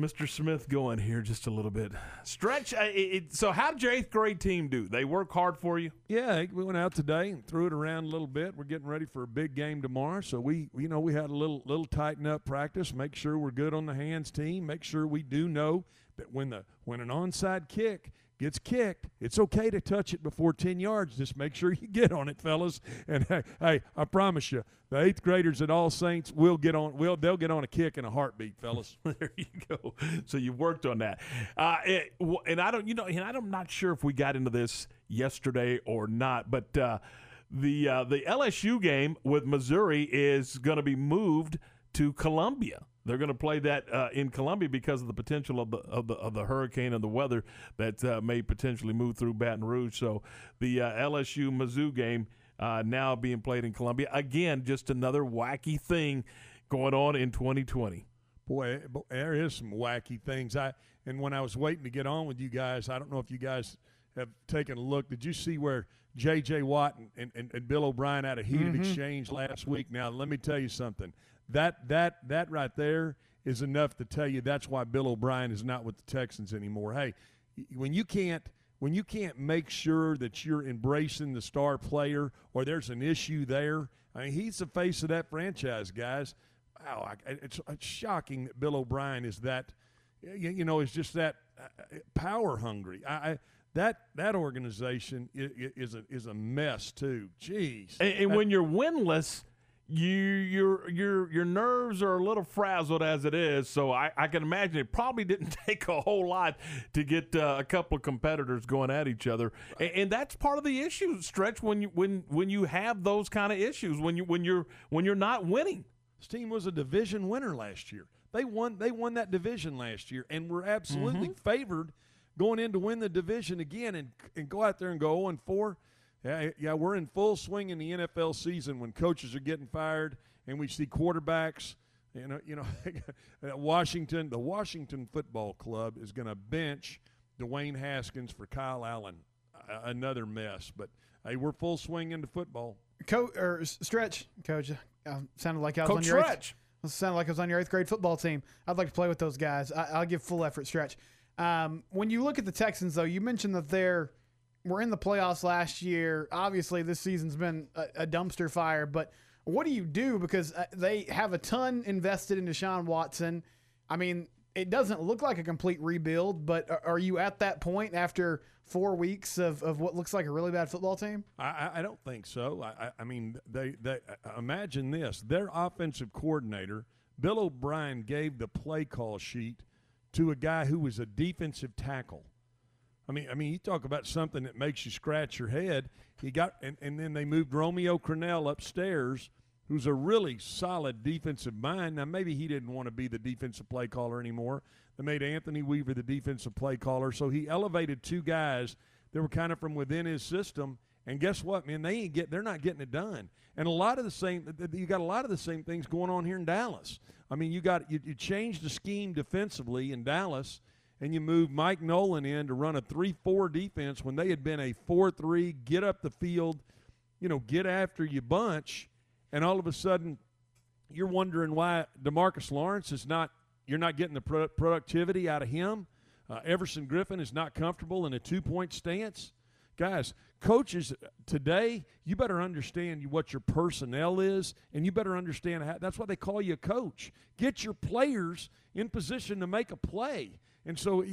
Mister Smith going here just a little bit. Stretch. I, it, it- so how did your eighth grade team do? They work hard for you. Yeah, we went out today and threw it around a little bit. We're getting ready for a big game tomorrow, so we, you know, we had a little little tighten up practice, make sure we're good on the hands team, make sure we do know that when the when an onside kick gets kicked, it's okay to touch it before 10 yards. Just make sure you get on it, fellas. And hey, hey I promise you, the eighth graders at All Saints will get on. Will they'll get on a kick in a heartbeat, fellas. there you go. So you worked on that, uh, it, and I don't, you know, and I'm not sure if we got into this yesterday or not, but uh, the uh, the LSU game with Missouri is going to be moved to Columbia. They're going to play that uh, in Columbia because of the potential of the of the of the hurricane and the weather that uh, may potentially move through Baton Rouge. So the uh, LSU Mizzou game uh, now being played in Columbia again, just another wacky thing going on in 2020. Boy, bo- there is some wacky things. I and when I was waiting to get on with you guys, I don't know if you guys have taken a look. Did you see where J.J. Watt and, and, and, and Bill O'Brien had a heated Mhm. exchange last week? Now, let me tell you something. That that that right there is enough to tell you that's why Bill O'Brien is not with the Texans anymore. Hey, when you can't when you can't make sure that you're embracing the star player or there's an issue there, I mean, he's the face of that franchise, guys. Wow, it's, it's shocking that Bill O'Brien is that, you, you know, is just that uh, power hungry. I, I that that organization is, is a is a mess too. Jeez, And, and when you're winless, you your your your nerves are a little frazzled as it is. So I, I can imagine it probably didn't take a whole lot to get uh, a couple of competitors going at each other, and, and that's part of the issue. Stretch when you when when you have those kind of issues when you when you're when you're not winning. This team was a division winner last year. They won. They won that division last year, and were absolutely Mhm. favored going in to win the division again, and and go out there and go 0 and 4. Yeah, yeah, we're in full swing in the NFL season when coaches are getting fired, and we see quarterbacks. You know, you know, Washington. The Washington Football Club is going to bench Dwayne Haskins for Kyle Allen. Uh, another mess, but hey, we're full swing into football. Coach or stretch, coach. Uh, sounded like I was Coach on your Stretch. Eighth, sounded like I was on your eighth grade football team. I'd like to play with those guys. I, I'll give full effort stretch. Um, when you look at the Texans, though, you mentioned that they're were in the playoffs last year. Obviously, this season's been a, a dumpster fire. But what do you do because uh, they have a ton invested in Deshaun Watson? I mean, it doesn't look like a complete rebuild, but are, you at that point after four weeks of, of what looks like a really bad football team? I, I- don't think so. I, I- I mean, they, they uh, imagine this: their offensive coordinator, Bill O'Brien, gave the play call sheet to a guy who was a defensive tackle. I mean, I mean, you talk about something that makes you scratch your head. He got, and, and then they moved Romeo Crennel upstairs, who's a really solid defensive mind. Now, maybe he didn't want to be the defensive play caller anymore. They made Anthony Weaver the defensive play caller, so he elevated two guys that were kind of from within his system. And guess what, man? They ain't get. They're not getting it done. And a lot of the same. You got a lot of the same things going on here in Dallas. I mean, you got you, you changed the scheme defensively in Dallas and you move Mike Nolan in to run a 3 4 defense when they had been a 4 3, get up the field, you know, get after you bunch, and all of a sudden you're wondering why Demarcus Lawrence is not, you're not getting the pro- productivity out of him. Uh, Everson Griffen is not comfortable in a two point stance. Guys, coaches today, you better understand what your personnel is, and you better understand how that's why they call you a coach. Get your players in position to make a play. And so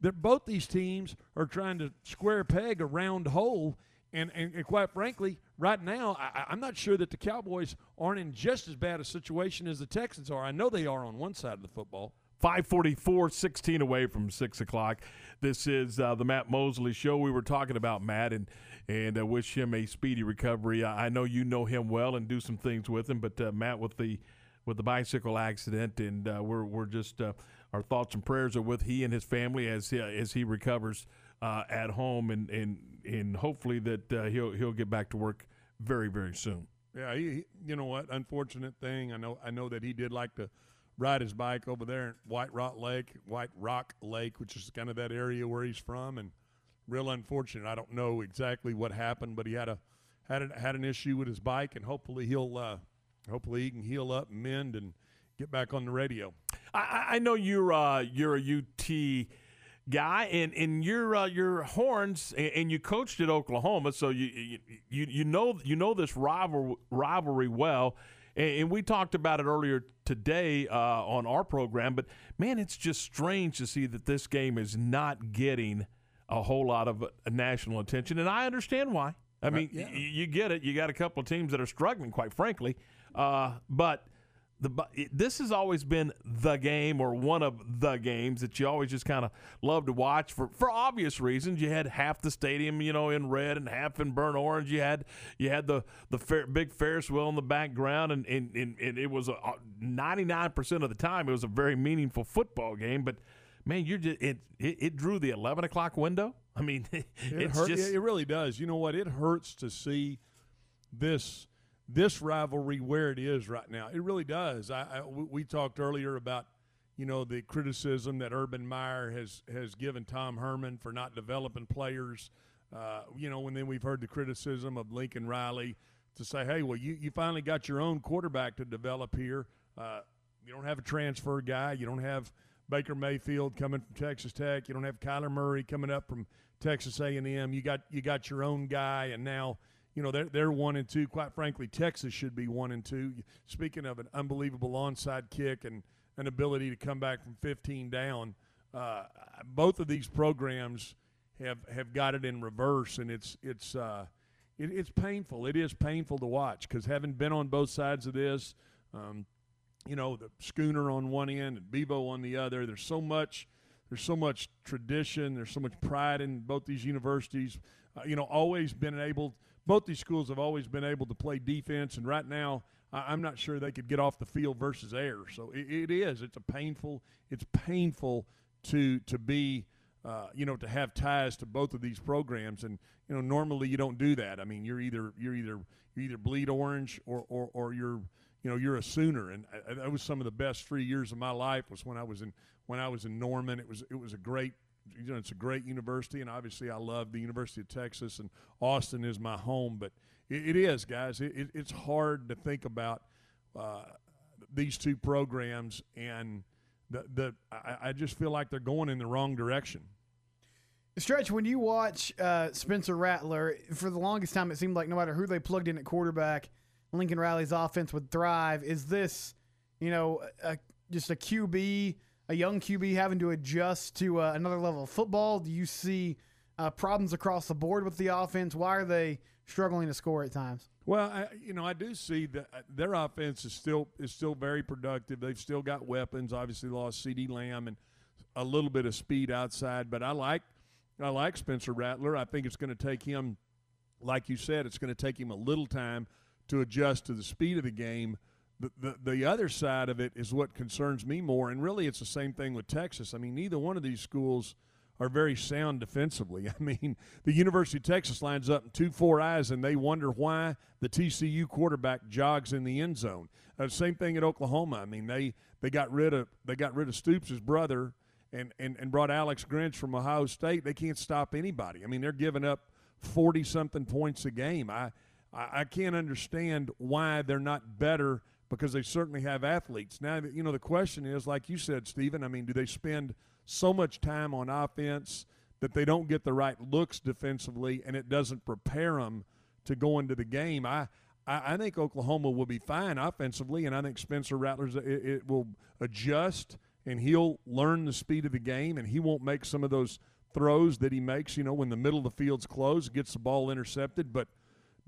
both these teams are trying to square peg a round hole. And, and, and quite frankly, right now, I, I- I'm not sure that the Cowboys aren't in just as bad a situation as the Texans are. I know they are on one side of the football. 544, 16 away from 6 o'clock. This is uh, the Matt Mosley Show. We were talking about Matt and, and uh, wish him a speedy recovery. I, I know you know him well and do some things with him, but uh, Matt with the with the bicycle accident, and uh, we're, we're just, uh, our thoughts and prayers are with he and his family as, he- as he recovers uh, at home, and, and, and hopefully that uh, he'll, he'll get back to work very, very soon. Yeah, he, you know what? Unfortunate thing. I know. I know that he did like to ride his bike over there in White Rock Lake, White Rock Lake, which is kind of that area where he's from, and real unfortunate. I don't know exactly what happened, but he had a had a, had an issue with his bike, and hopefully he'll uh, hopefully he can heal up and mend and get back on the radio. I- I, know you're uh, you're a UT guy, and and your uh, your horns, and, and you coached at Oklahoma, so you you you, you know you know this rival rivalry well. And, and we talked about it earlier today uh, on our program, but man, it's just strange to see that this game is not getting a whole lot of uh, national attention, and I understand why. I mean, yeah. y- you get it. You got a couple of teams that are struggling, quite frankly, uh, but the this has always been the game or one of the games that you always just kind of love to watch for for obvious reasons. You had half the stadium, you know, in red and half in burnt orange. You had you had the the fair, big Ferris wheel in the background, and and, and, and it was ninety nine percent of the time it was a very meaningful football game. But man, you're just it it, it drew the eleven o'clock window. I mean, It hurt, just it really does. You know what? It hurts to see this this rivalry where it is right now. It really does. I, I we talked earlier about you know the criticism that Urban Meyer has has given Tom Herman for not developing players. Uh, you know, and then we've heard the criticism of Lincoln Riley to say, "Hey, well, you you finally got your own quarterback to develop here. Uh, you don't have a transfer guy. You don't have Baker Mayfield coming from Texas Tech. You don't have Kyler Murray coming up from Texas A&M. You got you got your own guy, and now you know they're they're one and two. Quite frankly, Texas should be one and two. Speaking of an unbelievable onside kick and an ability to come back from 15 down, uh, both of these programs have have got it in reverse, and it's it's uh, it, it's painful. It is painful to watch because having been on both sides of this. Um, you know the schooner on one end and Bevo on the other. There's so much, there's so much tradition. There's so much pride in both these universities. Uh, you know, always been able. Both these schools have always been able to play defense, and right now, I, am not sure they could get off the field versus air. So it, it is. It's a painful. It's painful to to be. Uh, you know, to have ties to both of these programs, and you know, normally you don't do that. I mean, you're either you're either you either bleed orange or or, or you're you know you're a Sooner, and I, that was some of the best three years of my life was when I was in when I was in Norman. It was it was a great you know it's a great university, and obviously I love the University of Texas, and Austin is my home. But it, it is, guys, it, it, it's hard to think about uh, these two programs, and the the I, I just feel like they're going in the wrong direction. Stretch, when you watch uh, Spencer Rattler, for the longest time, it seemed like no matter who they plugged in at quarterback, Lincoln Riley's offense would thrive. Is this, you know, a, just a QB, a young QB having to adjust to uh, another level of football? Do you see uh, problems across the board with the offense? Why are they struggling to score at times? Well, I, you know, I do see that uh, their offense is still is still very productive. They've still got weapons. Obviously, lost CeeDee Lamb and a little bit of speed outside, but I like I like Spencer Rattler. I think it's going to take him, like you said, it's going to take him a little time to adjust to the speed of the game. The, the, the other side of it is what concerns me more, and really it's the same thing with Texas. I mean, neither one of these schools are very sound defensively. I mean, the University of Texas lines up in two four eyes, and they wonder why the TCU quarterback jogs in the end zone. Uh, same thing at Oklahoma. I mean, they they got rid of they got rid of Stoops' brother and, and, and brought Alex Grinch from Ohio State. They can't stop anybody. I mean, they're giving up forty something points a game. I I, I can't understand why they're not better because they certainly have athletes. Now, you know, the question is, like you said, Stephen, I mean, do they spend so much time on offense that they don't get the right looks defensively and it doesn't prepare them to go into the game? I, I, I think Oklahoma will be fine offensively, and I think Spencer Rattlers uh, it, it will adjust and he'll learn the speed of the game and he won't make some of those throws that he makes, you know, when the middle of the field's closed, gets the ball intercepted. But –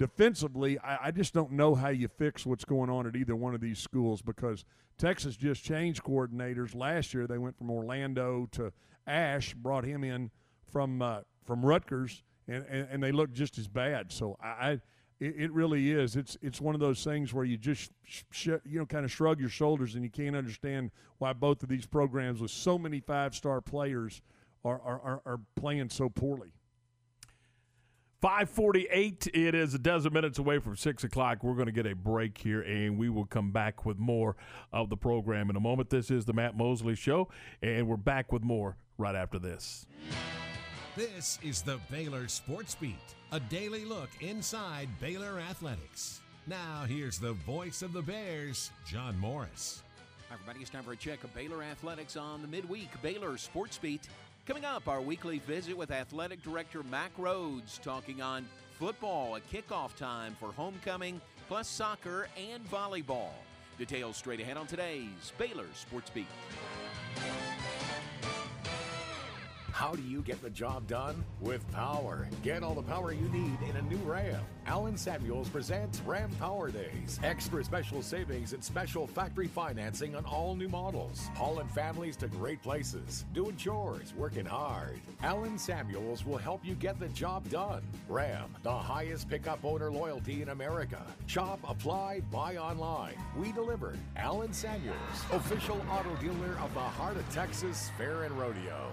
defensively, I, I, just don't know how you fix what's going on at either one of these schools because Texas just changed coordinators last year. They went from Orlando to Ash, brought him in from uh, from Rutgers, and, and, and, they look just as bad. So I, I it, it, really is. It's it's one of those things where you just sh- sh- you know kind of shrug your shoulders and you can't understand why both of these programs with so many five star players are, are, are, are playing so poorly. 548. It is a dozen minutes away from 6 o'clock. We're going to get a break here, and we will come back with more of the program in a moment. This is the Matt Mosley Show, and we're back with more right after this. This is the Baylor Sports Beat, a daily look inside Baylor athletics. Now, here's the voice of the Bears, John Morris. Hi, everybody. It's time for a check of Baylor athletics on the midweek Baylor Sports Beat. Coming up, our weekly visit with Athletic Director Mack Rhoades talking on football, a kickoff time for homecoming, plus soccer and volleyball. Details straight ahead on today's Baylor Sports Beat. How do you get the job done? With power. Get all the power you need in a new Ram. Allen Samuels presents Ram Power Days. Extra special savings and special factory financing on all new models. Hauling families to great places. Doing chores, working hard. Allen Samuels will help you get the job done. Ram, the highest pickup owner loyalty in America. Shop, apply, buy online. We deliver. Allen Samuels, official auto dealer of the Heart of Texas Fair and Rodeo.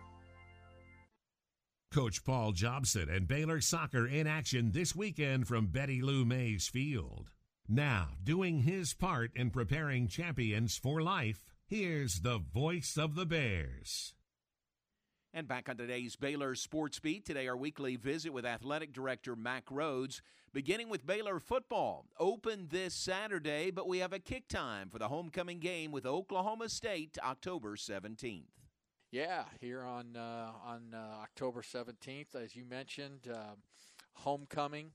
Coach Paul Jobson and Baylor Soccer in action this weekend from Betty Lou Mays Field. Now, doing his part in preparing champions for life, here's the voice of the Bears. And back on today's Baylor Sports Beat, today our weekly visit with Athletic Director Mack Rhoades, beginning with Baylor football. Open this Saturday, but we have a kick time for the homecoming game with Oklahoma State October 17th. Yeah, here on uh, on uh, October 17th, as you mentioned, uh, homecoming,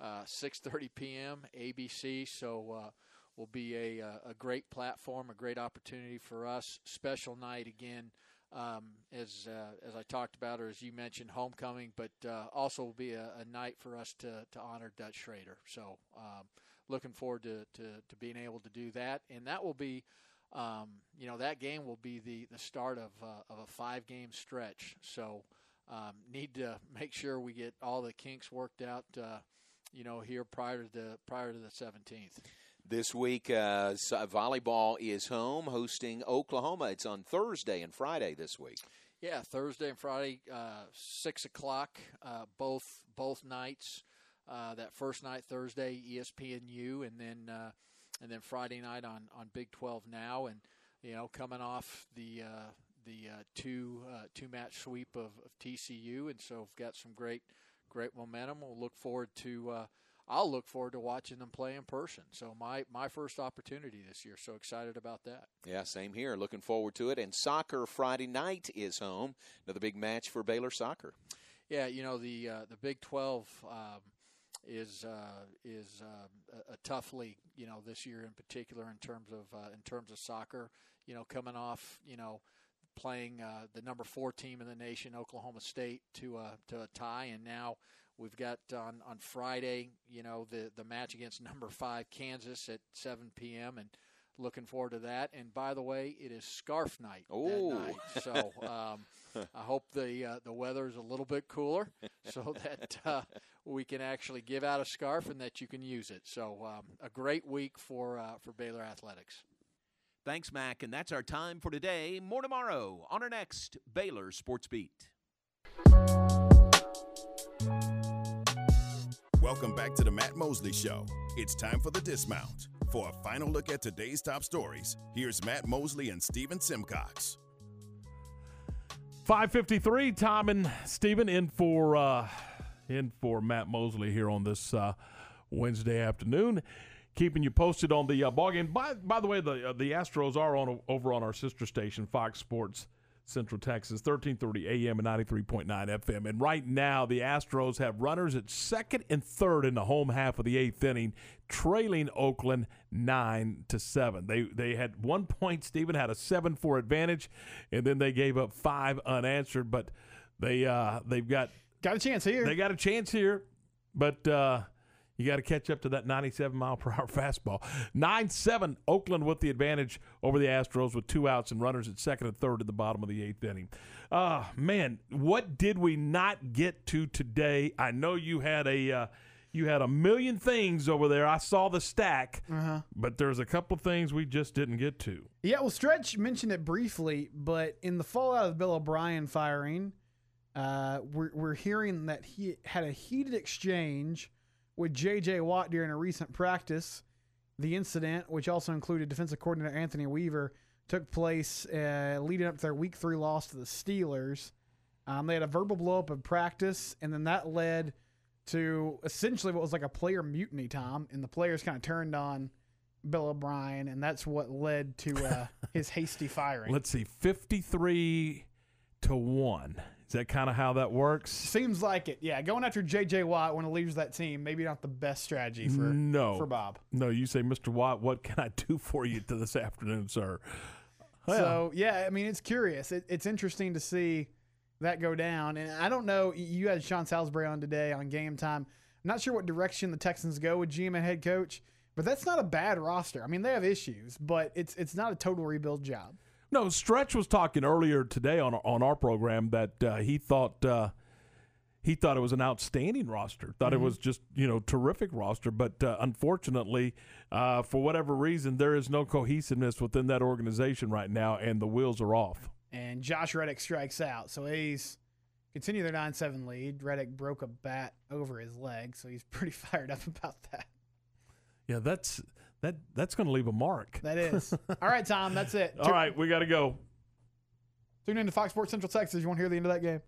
6:30 p.m. ABC. So will be a uh, a great platform, a great opportunity for us. Special night again, um, as uh, as I talked about, or as you mentioned, homecoming, but uh, also will be a, a, night for us to to honor Dutch Schrader. So, um, looking forward to, to to being able to do that, and that will be. Um, you know that game will be the, the start of uh, of a five game stretch. So um, need to make sure we get all the kinks worked out. Uh, you know, here prior to the prior to the seventeenth. This week, uh, volleyball is home hosting Oklahoma. It's on Thursday and Friday this week. Yeah, Thursday and Friday, uh, six o'clock, uh, both both nights. Uh, that first night, Thursday, ESPNU, and then uh, and then Friday night on, on Big Twelve now, and you know coming off the uh, the uh, two uh, two match sweep of, of, TCU, and so we've got some great great momentum. We'll look forward to I'll look forward to watching them play in person. So my my first opportunity this year. So excited about that. Yeah, same here. Looking forward to it. And soccer Friday night is home. Another big match for Baylor soccer. Yeah, you know the uh, the Big Twelve. Um, is uh, is uh, a, tough league, you know, this year in particular in terms of uh, in terms of soccer. You know, coming off, you know, playing uh, the number four team in the nation, Oklahoma State, to a to a tie, and now We've got on on Friday, you know, the the match against number five Kansas at 7 p.m. and looking forward to that. And by the way, it is scarf night night, so um, I hope the uh, the weather is a little bit cooler so that uh, we can actually give out a scarf and that you can use it. So um, a great week for uh, for Baylor athletics. Thanks, Mack, and that's our time for today. More tomorrow on our next Baylor Sports Beat. Welcome back to the Matt Mosley Show. It's time for the dismount. For a final look at today's top stories, here's Matt Mosley and Stephen Simcox. 553, Tom and Stephen in for uh, in for Matt Mosley here on this uh, Wednesday afternoon. Keeping you posted on the uh, ball game. By by the way, the uh, the Astros are on over on our sister station, Fox Sports Central Texas, 1330 AM and 93.9 FM. And right now, the Astros have runners at second and third in the home half of the eighth inning, trailing Oakland nine to seven. They they had one point. Stephen had a seven four advantage, and then they gave up five unanswered. But they uh, they've got got a chance here. They got a chance here, but. Uh, you got to catch up to that 97 mile per hour fastball. 9 7, Oakland with the advantage over the Astros with two outs and runners at second and third at the bottom of the eighth inning. Ah, uh, man, what did we not get to today? I know you had a. Uh, you had a million things over there. I saw the stack, uh-huh. but there's a couple things we just didn't get to. Yeah, well, Stretch mentioned it briefly, but in the fallout of Bill O'Brien firing, uh, we're, we're hearing that he had a heated exchange with J.J. Watt during a recent practice. The incident, which also included defensive coordinator Anthony Weaver, took place uh, leading up to their Week Three loss to the Steelers. Um, they had a verbal blowup of practice, and then that led to essentially what was like a player mutiny, Tom, and the players kind of turned on Bill O'Brien, and that's what led to uh, his hasty firing. Let's see, fifty-three to one is that kind of how that works? Seems like it. Yeah, going after J.J. Watt when he leaves that team, maybe not the best strategy for no for Bob. No, you say, Mr. Watt, what can I do for you to this afternoon, sir? Well, so yeah, I mean, it's curious. It, it's interesting to see that go down, and I don't know. You had Sean Salisbury on today on Game Time. I'm not sure what direction the Texans go with GM and head coach, but that's not a bad roster. I mean, they have issues, but it's it's not a total rebuild job. No, Stretch was talking earlier today on on our program that uh, he thought uh, he thought it was an outstanding roster. Thought mm-hmm. it was just you know terrific roster, but uh, unfortunately, uh, for whatever reason, there is no cohesiveness within that organization right now, and the wheels are off. And Josh Reddick strikes out, so A's continue their nine seven lead. Reddick broke a bat over his leg, so he's pretty fired up about that. Yeah, that's that that's going to leave a mark. That is. All right, Tom. That's it. All right, we got to go. Tune in to Fox Sports Central Texas. You want to hear the end of that game?